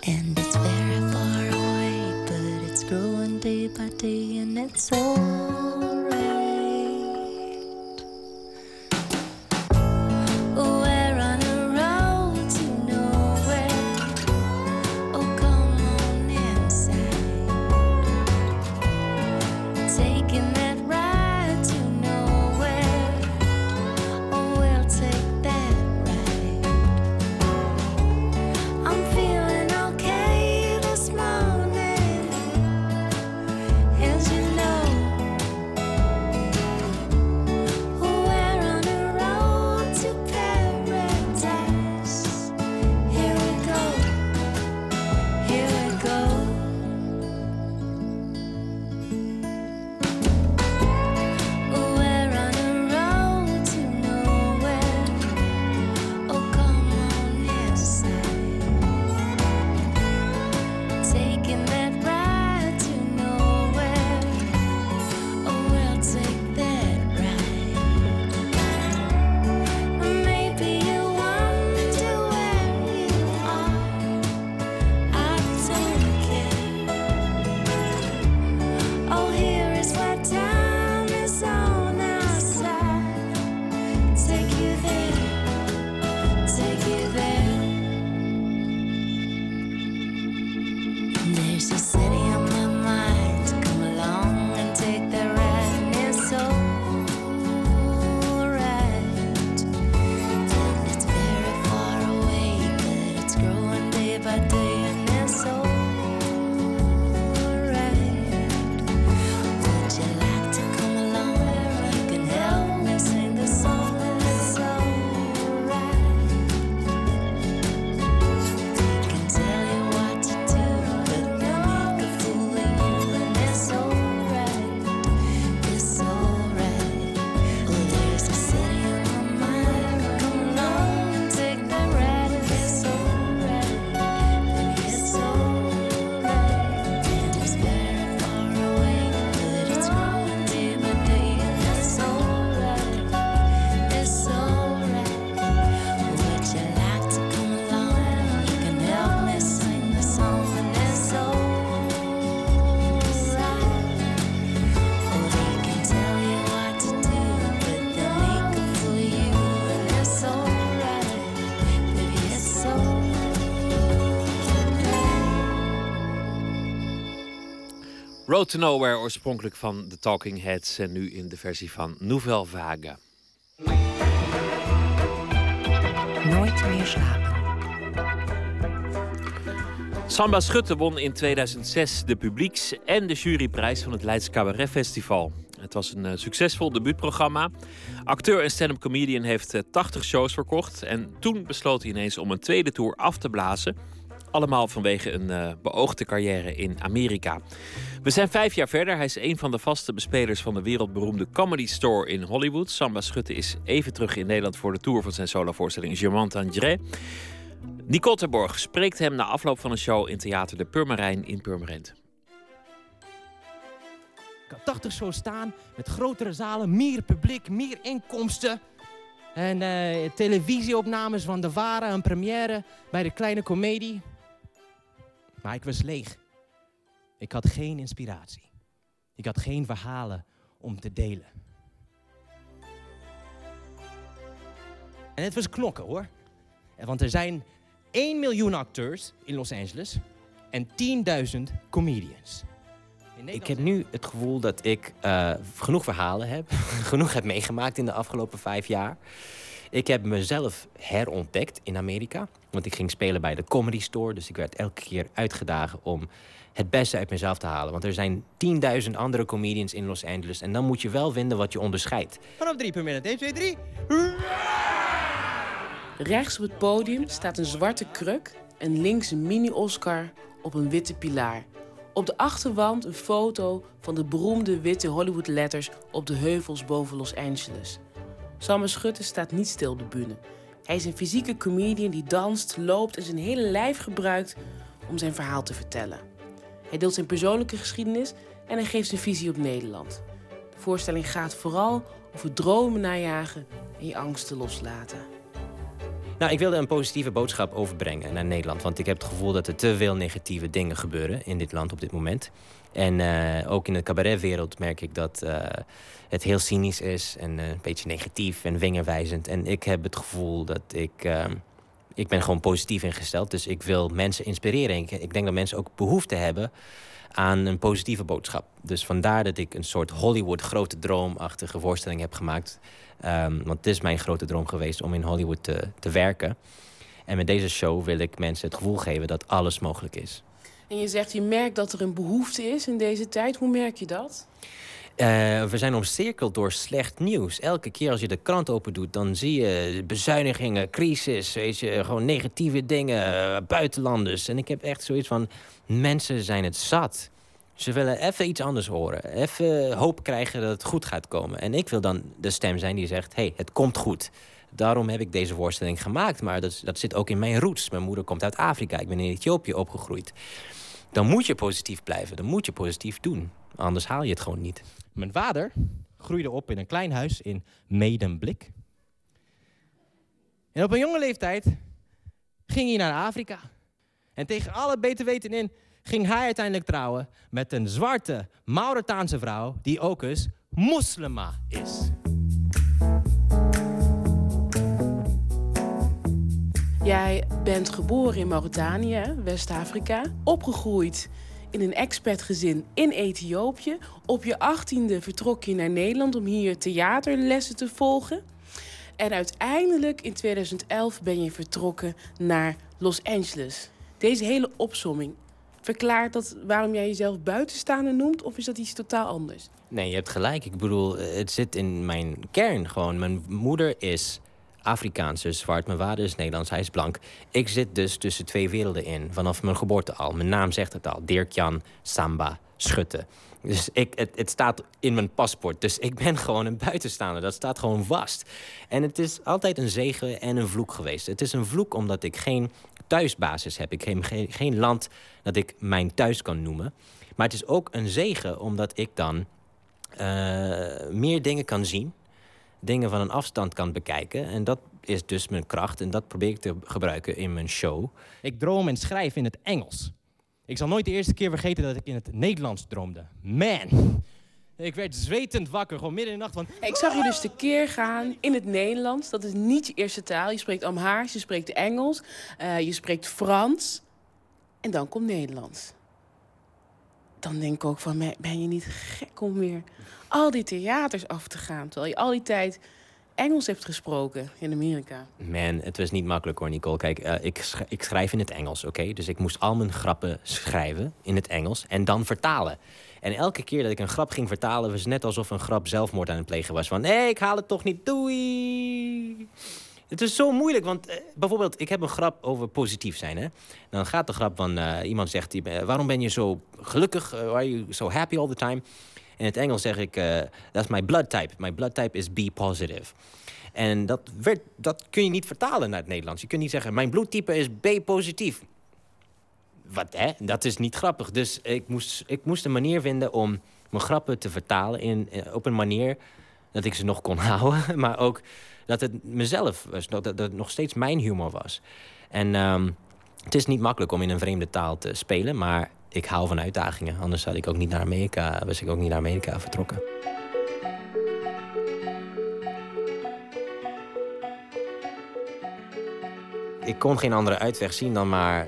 And it's very far away, but it's growing day by day, and it's alright. Road to Nowhere, oorspronkelijk van The Talking Heads en nu in de versie van Nouvelle Vague. Nooit meer slapen. Samba Schutte won in 2006 de publieks- en de juryprijs van het Leids Cabaret Festival. Het was een eh, succesvol debuutprogramma. Acteur en stand-up comedian heeft eh, 80 shows verkocht. En toen besloot hij ineens om een tweede tour af te blazen. Allemaal vanwege een eh, beoogde carrière in Amerika. We zijn vijf jaar verder. Hij is een van de vaste bespelers van de wereldberoemde Comedy Store in Hollywood. Samba Schutte is even terug in Nederland voor de tour van zijn solovoorstelling Je m'entendrai. Nicole Terborg spreekt hem na afloop van een show in Theater de Purmerijn in Purmerend. Ik had 80 shows staan met grotere zalen, meer publiek, meer inkomsten. En eh, televisieopnames van de Ware, een première bij de kleine komedie. Maar ik was leeg. Ik had geen inspiratie. Ik had geen verhalen om te delen. En het was knokken hoor. Want er zijn 1 miljoen acteurs in Los Angeles en 10.000 comedians. Ik heb nu het gevoel dat ik eh, genoeg verhalen heb, genoeg heb meegemaakt in de afgelopen vijf jaar. Ik heb mezelf herontdekt in Amerika, want ik ging spelen bij de Comedy Store. Dus ik werd elke keer uitgedaagd om het beste uit mezelf te halen. Want er zijn 10.000 andere comedians in Los Angeles en dan moet je wel vinden wat je onderscheidt. Vanaf drie per minuut. 1, 2, 3. Rechts op het podium staat een zwarte kruk en links een mini-Oscar op een witte pilaar. Op de achterwand een foto van de beroemde witte Hollywood-letters op de heuvels boven Los Angeles. Samme Schutte staat niet stil op de bühne. Hij is een fysieke comedian die danst, loopt en zijn hele lijf gebruikt om zijn verhaal te vertellen. Hij deelt zijn persoonlijke geschiedenis en hij geeft zijn visie op Nederland. De voorstelling gaat vooral over dromen najagen en je angsten loslaten. Nou, ik wilde een positieve boodschap overbrengen naar Nederland. Want ik heb het gevoel dat er te veel negatieve dingen gebeuren in dit land op dit moment. En eh, ook in de cabaretwereld merk ik dat eh, het heel cynisch is en eh, een beetje negatief en vingerwijzend. En ik heb het gevoel dat ik. ik ben gewoon positief ingesteld. Dus ik wil mensen inspireren. Ik, denk dat mensen ook behoefte hebben aan een positieve boodschap. Dus vandaar dat ik een soort Hollywood grote droomachtige voorstelling heb gemaakt. Um, want het is mijn grote droom geweest om in Hollywood te, te werken. En met deze show wil ik mensen het gevoel geven dat alles mogelijk is. En je zegt, je merkt dat er een behoefte is in deze tijd. Hoe merk je dat? Uh, we zijn omcirkeld door slecht nieuws. Elke keer als je de krant open doet, dan zie je bezuinigingen, crisis, weet je, gewoon negatieve dingen, uh, buitenlanders. En ik heb echt zoiets van: mensen zijn het zat. Ze willen even iets anders horen. Even hoop krijgen dat het goed gaat komen. En ik wil dan de stem zijn die zegt: hey, het komt goed. Daarom heb ik deze voorstelling gemaakt. Maar dat, dat zit ook in mijn roots. Mijn moeder komt uit Afrika. Ik ben in Ethiopië opgegroeid. Dan moet je positief blijven. Dan moet je positief doen. Anders haal je het gewoon niet. Mijn vader groeide op in een klein huis in Medemblik. En op een jonge leeftijd ging hij naar Afrika. En tegen alle beter weten in ging hij uiteindelijk trouwen met een zwarte Mauritaanse vrouw die ook eens moslima is. Jij bent geboren in Mauritanië, West-Afrika, opgegroeid in een expertgezin in Ethiopië. Op je achttiende vertrok je naar Nederland om hier theaterlessen te volgen. En uiteindelijk in 2011 ben je vertrokken naar Los Angeles. Deze hele opsomming, verklaart dat waarom jij jezelf buitenstaander noemt? Of is dat iets totaal anders? Nee, je hebt gelijk. Ik bedoel, het zit in mijn kern gewoon. Mijn moeder is Afrikaans, dus zwart. Mijn vader is Nederlands, hij is blank. Ik zit dus tussen twee werelden in, vanaf mijn geboorte al. Mijn naam zegt het al, Dirk-Jan Samba Schutte. Dus ik, het, het staat in mijn paspoort. Dus ik ben gewoon een buitenstaander. Dat staat gewoon vast. En het is altijd een zegen en een vloek geweest. Het is een vloek omdat ik geen thuisbasis heb. Ik heb geen, geen land dat ik mijn thuis kan noemen. Maar het is ook een zegen omdat ik dan uh, meer dingen kan zien. Dingen van een afstand kan bekijken. En dat is dus mijn kracht. En dat probeer ik te gebruiken in mijn show. Ik droom en schrijf in het Engels. Ik zal nooit de eerste keer vergeten dat ik in het Nederlands droomde. Man, ik werd zwetend wakker, gewoon midden in de nacht van... Ik zag je dus tekeer gaan in het Nederlands. Dat is niet je eerste taal. Je spreekt Amhaars, je spreekt Engels, uh, je spreekt Frans. En dan komt Nederlands. Dan denk ik ook van, "Ben- je niet gek om weer al die theaters af te gaan? Terwijl je al die tijd Engels hebt gesproken in Amerika. Man, het was niet makkelijk hoor, Nicole. Kijk, eh, ik, ik schrijf in het Engels, oké? Dus ik moest al mijn grappen schrijven in het Engels en dan vertalen. En elke keer dat ik een grap ging vertalen, was het net alsof een grap zelfmoord aan het plegen was. Van, nee, ik haal het toch niet, doei! Het is zo moeilijk, want eh, bijvoorbeeld, ik heb een grap over positief zijn. Hè? Dan gaat de grap van eh, iemand zegt, eh, waarom ben je zo gelukkig? Why are you so happy all the time? In het Engels zeg ik, that's my blood type. My blood type is B positive. En dat, werd, dat kun je niet vertalen naar het Nederlands. Je kunt niet zeggen, mijn bloedtype is B positief. Wat hè? Dat is niet grappig. Dus ik moest, ik moest een manier vinden om mijn grappen te vertalen in, op een manier dat ik ze nog kon houden. Maar ook dat het mezelf was, dat dat het nog steeds mijn humor was. En ehm, het is niet makkelijk om in een vreemde taal te spelen, maar ik hou van uitdagingen. Anders had ik ook niet naar Amerika, was ik ook niet naar Amerika vertrokken. ik kon geen andere uitweg zien dan maar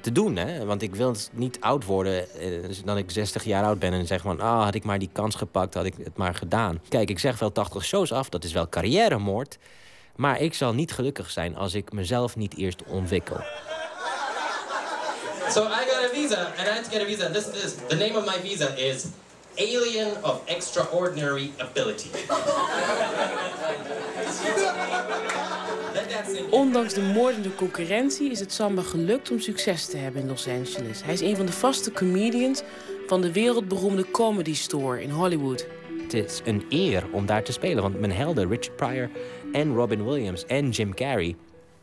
te doen. Hè? Want ik wil niet oud worden eh, dan ik 60 jaar oud ben en zeg van... ah, had ik maar die kans gepakt, had ik het maar gedaan. Kijk, ik zeg wel 80 shows af, dat is wel carrièremoord. Maar ik zal niet gelukkig zijn als ik mezelf niet eerst ontwikkel. So I got a visa, and I had to get a visa. This. The name of my visa is Alien of Extraordinary Ability. Ondanks de moordende concurrentie is het Samba gelukt om succes te hebben in Los Angeles. Hij is een van de vaste comedians van de wereldberoemde Comedy Store in Hollywood. Het is een eer om daar te spelen. Want mijn helden, Richard Pryor en Robin Williams en Jim Carrey...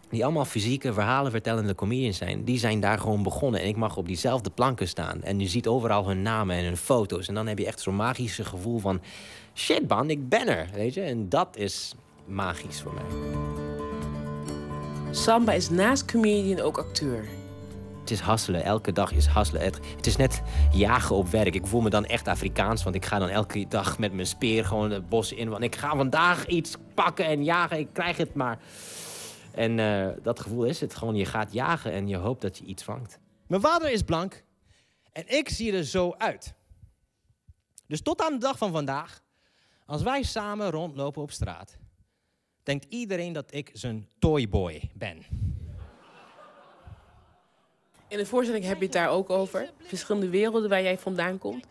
die allemaal fysieke, verhalen vertellende comedians zijn... die zijn daar gewoon begonnen. En ik mag op diezelfde planken staan. En je ziet overal hun namen en hun foto's. En dan heb je echt zo'n magische gevoel van... shit man, ik ben er, weet je. En dat is magisch voor mij. Samba is naast comedian ook acteur. Het is hasselen, elke dag is hasselen. Het, het is net jagen op werk. Ik voel me dan echt Afrikaans, want ik ga dan elke dag met mijn speer gewoon het bos in. Want ik ga vandaag iets pakken en jagen, ik krijg het maar. En eh, dat gevoel is het gewoon, je gaat jagen en je hoopt dat je iets vangt. Mijn vader is blank en ik zie er zo uit. Dus tot aan de dag van vandaag, als wij samen rondlopen op straat, denkt iedereen dat ik zijn toyboy ben. In de voorstelling heb je het daar ook over. Verschillende werelden waar jij vandaan komt.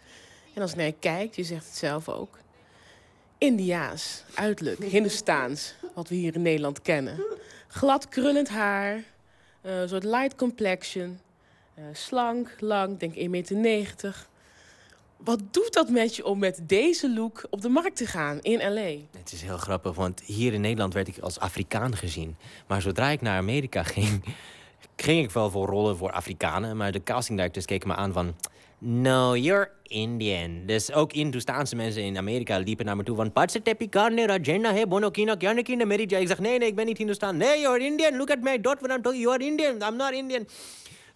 En als je naar je kijkt, je zegt het zelf ook. Indiaas, uiterlijk, Hindoestaans, wat we hier in Nederland kennen. Glad krullend haar, eh, een soort light complexion. eh, slank, lang, denk 1,90 meter. Wat doet dat met je om met deze look op de markt te gaan in L.A.? Het is heel grappig, want hier in Nederland werd ik als Afrikaan gezien. Maar zodra ik naar Amerika ging, ging ik wel voor rollen voor Afrikanen. Maar de casting directors keken me aan van... No, you're Indian. Dus ook Hindoestaanse mensen in Amerika liepen naar me toe van... "Patse tepi karne rajena he bono kina kyane kine meri jai." Ik zeg, nee, nee, ik ben niet Hindoestaan. Nee, you're Indian. Look at my dot when I'm talking. You're Indian. I'm not Indian.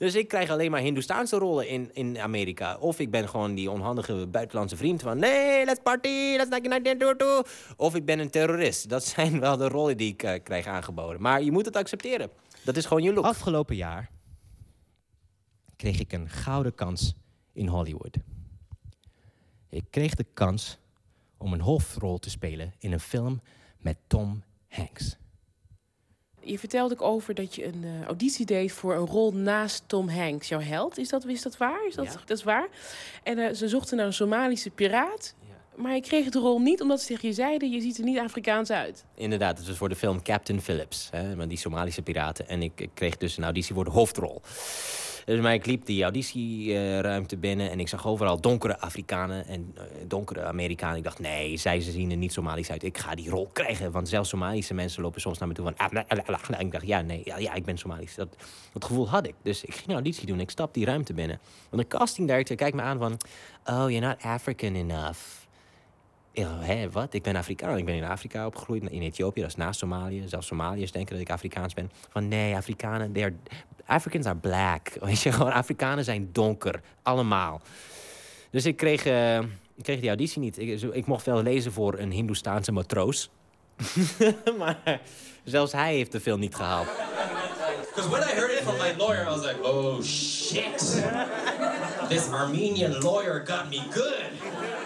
Dus ik krijg alleen maar Hindoestaanse rollen in, in Amerika. Of ik ben gewoon die onhandige buitenlandse vriend van... Nee, let's party, let's not get do do. Of ik ben een terrorist. Dat zijn wel de rollen die ik eh, krijg aangeboden. Maar je moet het accepteren. Dat is gewoon je look. Afgelopen jaar kreeg ik een gouden kans in Hollywood. Ik kreeg de kans om een hoofdrol te spelen in een film met Tom Hanks. Je vertelde ook over dat je een eh, auditie deed voor een rol naast Tom Hanks, jouw held. Is dat, is dat waar? Is dat, Ja. dat is waar? En eh, ze zochten naar een Somalische piraat. Maar je kreeg de rol niet omdat ze tegen je zeiden... je ziet er niet Afrikaans uit. Inderdaad, het was voor de film Captain Phillips. Hè, met die Somalische piraten. En ik, ik kreeg dus een auditie voor de hoofdrol. Dus ik liep die auditieruimte binnen en ik zag overal donkere Afrikanen en eh, donkere Amerikanen. Ik dacht, nee, zij zien er niet Somalisch uit. Ik ga die rol krijgen. Want zelfs Somalische mensen lopen soms naar me toe van... "Ah, la, la, la, la." En ik dacht, ja, nee, ja, ja ik ben Somalisch. Dat, dat gevoel had ik. Dus ik ging een auditie doen. Ik stap die ruimte binnen. En de casting director kijkt me aan van... Oh, you're not African enough. Hè, wat? Ik ben Afrikaan. Ik ben in Afrika opgegroeid, in Ethiopië. Dat is naast Somalië. Zelfs Somaliërs denken dat ik Afrikaans ben. Van nee, Afrikanen, Africans are black. Weet je, gewoon Afrikanen zijn donker. Allemaal. Dus ik kreeg, eh, ik kreeg die auditie niet. Ik, ik mocht wel lezen voor een Hindoestaanse matroos. maar zelfs hij heeft de film niet gehaald. Because when I heard it from my lawyer, I was like, oh shit. this Armenian lawyer got me good.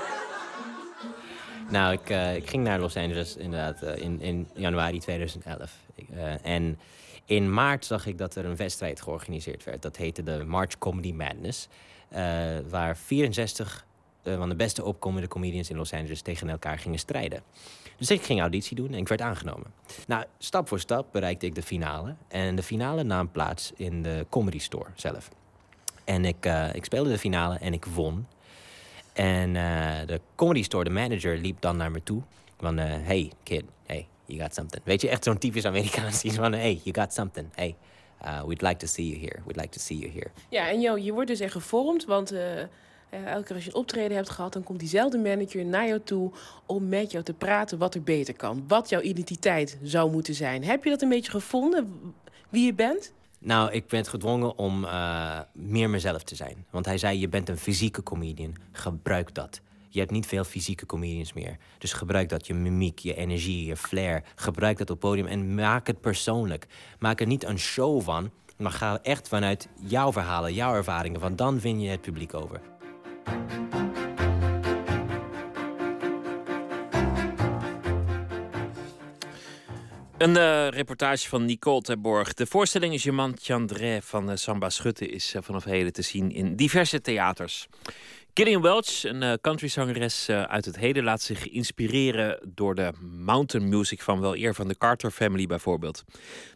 Nou, ik, eh, ik ging naar Los Angeles inderdaad eh, in, in januari 2011. Ik, eh, en in maart zag ik dat er een wedstrijd georganiseerd werd. Dat heette de March Comedy Madness. waar 64 eh, van de beste opkomende comedians in Los Angeles tegen elkaar gingen strijden. Dus ik ging auditie doen en ik werd aangenomen. Nou, stap voor stap bereikte ik de finale. En de finale nam plaats in de Comedy Store zelf. En ik, ik speelde de finale en ik won. En eh, de Comedy Store, de manager, liep dan naar me toe. Van, eh, hey kid, hey, you got something. Weet je, echt zo'n typisch Amerikaans iets van, hey, you got something. Hey, uh, we'd like to see you here. We'd like to see you here. Ja, en Jo, je wordt dus echt gevormd, want eh, elke keer als je een optreden hebt gehad, dan komt diezelfde manager naar jou toe om met jou te praten wat er beter kan. Wat jouw identiteit zou moeten zijn. Heb je dat een beetje gevonden, wie je bent? Nou, ik ben gedwongen om eh, meer mezelf te zijn. Want hij zei, je bent een fysieke comedian. Gebruik dat. Je hebt niet veel fysieke comedians meer. Dus gebruik dat. Je mimiek, je energie, je flair. Gebruik dat op podium en maak het persoonlijk. Maak er niet een show van, maar ga echt vanuit jouw verhalen, jouw ervaringen. Want dan win je het publiek over. Een eh, reportage van Nicole Terborg. De voorstelling Jemand Chandré van eh, Samba Schutte is eh, vanaf heden te zien in diverse theaters. Gillian Welch, een uh, countryzangeres uh, uit het heden, laat zich inspireren door de mountain music van wel eer van de Carter Family bijvoorbeeld.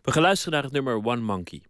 We gaan luisteren naar het nummer One Monkey.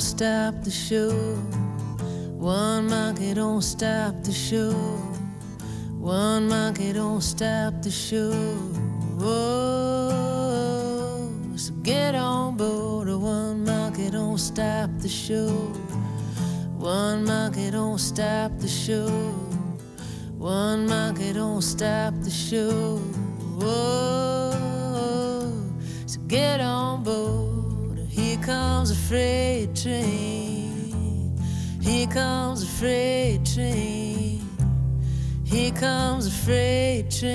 Don't stop the show. One monkey don't stop the show. One monkey don't stop the show. Oh, so get on board. One monkey don't stop the show. One monkey don't stop the show. One monkey don't stop the show. Oh, so get on board. Here comes a freight train. Here comes a freight train. Here comes a freight train.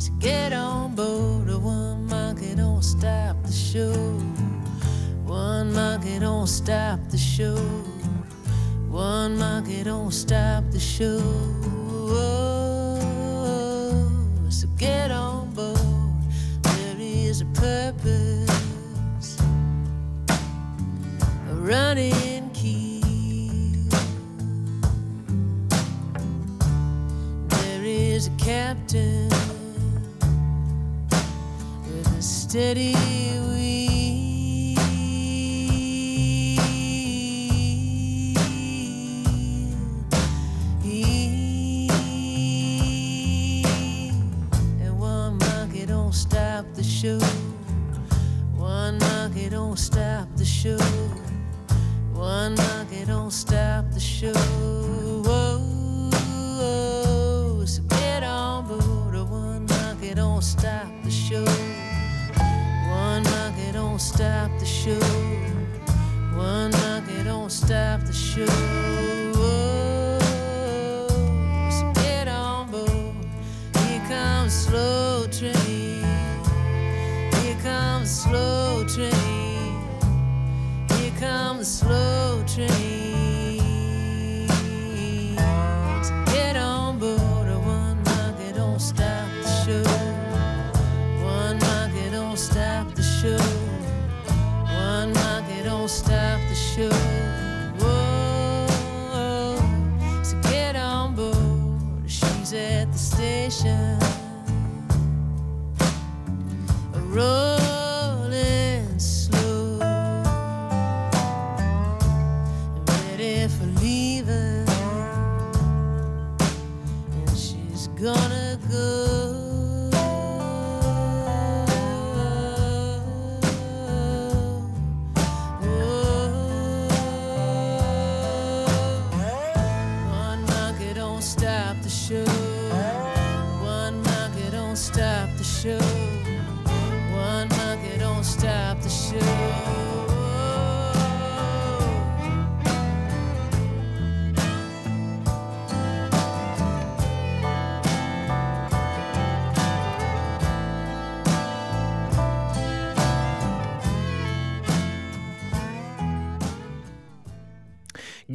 So get on board. or One monkey don't stop the show. One monkey don't stop the show. One monkey don't stop the show. Running key. There is a captain with a steady And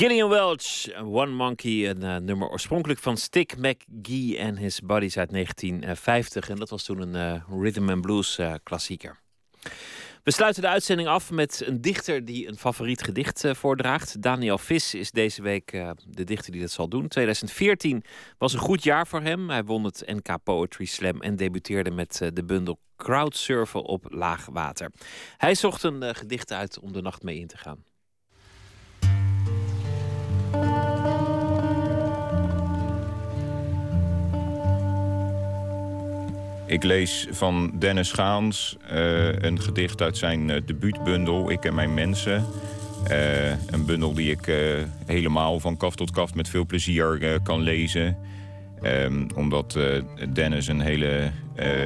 Gillian Welch, One Monkey, een eh, nummer oorspronkelijk van Stick McGee en His Buddies uit 1950. En dat was toen een eh, rhythm and blues eh, klassieker. We sluiten de uitzending af met een dichter die een favoriet gedicht voordraagt. Daniel Vis is deze week de dichter die dat zal doen. 2014 was een goed jaar voor hem. Hij won het NK Poetry Slam en debuteerde met de bundel Crowdsurfen op laag water. Hij zocht een gedicht uit om de nacht mee in te gaan. Ik lees van Dennis Gaans eh, een gedicht uit zijn eh, debuutbundel Ik en mijn mensen. Eh, een bundel die ik helemaal van kaf tot kaf met veel plezier kan lezen. Ehm, omdat Dennis een hele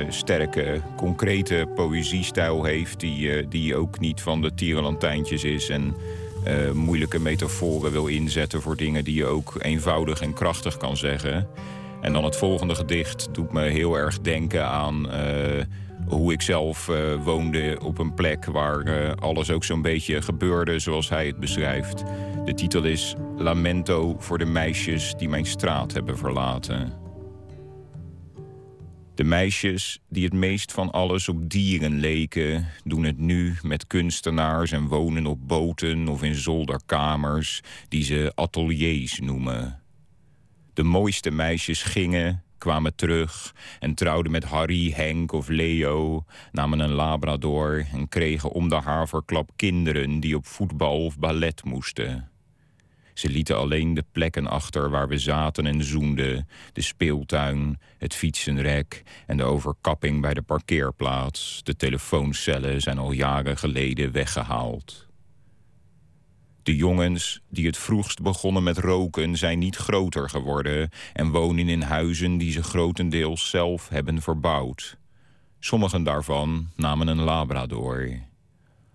sterke, concrete poëziestijl heeft... Die, die ook niet van de tierenlantijntjes is... en moeilijke metaforen wil inzetten voor dingen die je ook eenvoudig en krachtig kan zeggen... En dan het volgende gedicht doet me heel erg denken aan eh, hoe ik zelf eh, woonde op een plek waar eh, alles ook zo'n beetje gebeurde zoals hij het beschrijft. De titel is Lamento voor de meisjes die mijn straat hebben verlaten. De meisjes die het meest van alles op dieren leken, doen het nu met kunstenaars en wonen op boten of in zolderkamers die ze ateliers noemen. De mooiste meisjes gingen, kwamen terug en trouwden met Harry, Henk of Leo, namen een labrador en kregen om de haverklap kinderen die op voetbal of ballet moesten. Ze lieten alleen de plekken achter waar we zaten en zoenden, de speeltuin, het fietsenrek en de overkapping bij de parkeerplaats. De telefooncellen zijn al jaren geleden weggehaald. De jongens die het vroegst begonnen met roken zijn niet groter geworden en wonen in huizen die ze grotendeels zelf hebben verbouwd. Sommigen daarvan namen een labrador.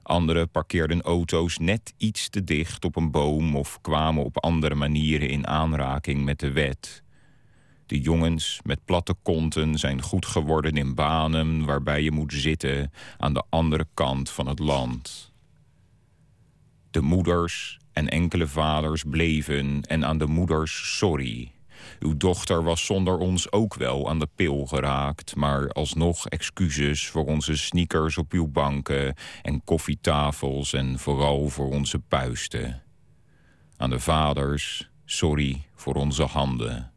Anderen parkeerden auto's net iets te dicht op een boom of kwamen op andere manieren in aanraking met de wet. De jongens met platte konten zijn goed geworden in banen waarbij je moet zitten aan de andere kant van het land. De moeders en enkele vaders bleven en aan de moeders sorry. Uw dochter was zonder ons ook wel aan de pil geraakt, maar alsnog excuses voor onze sneakers op uw banken en koffietafels en vooral voor onze puisten. Aan de vaders, sorry voor onze handen.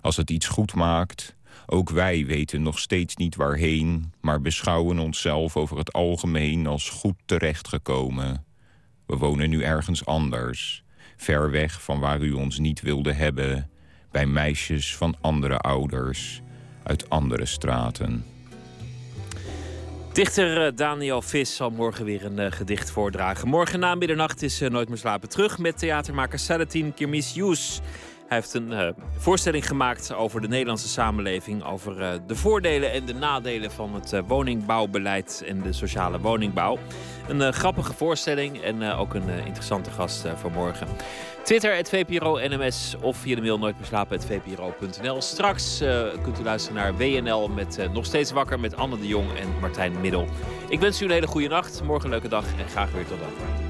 Als het iets goed maakt, ook wij weten nog steeds niet waarheen, maar beschouwen onszelf over het algemeen als goed terechtgekomen. We wonen nu ergens anders, ver weg van waar u ons niet wilde hebben, bij meisjes van andere ouders, uit andere straten. Dichter eh, Daniel Vis zal morgen weer een eh, gedicht voordragen. Morgen na middernacht is eh, Nooit meer slapen terug met theatermaker Salatin Kirmis Yous. Hij heeft een eh, voorstelling gemaakt over de Nederlandse samenleving, over eh, de voordelen en de nadelen van het eh, woningbouwbeleid en de sociale woningbouw. Een grappige voorstelling en ook een interessante gast voor morgen. Twitter, het VPRO NMS of via de mail nooit VPRO.nl. Straks kunt u luisteren naar WNL met Nog Steeds Wakker met Anne de Jong en Martijn Middel. Ik wens u een hele goede nacht, morgen een leuke dag en graag weer tot dan.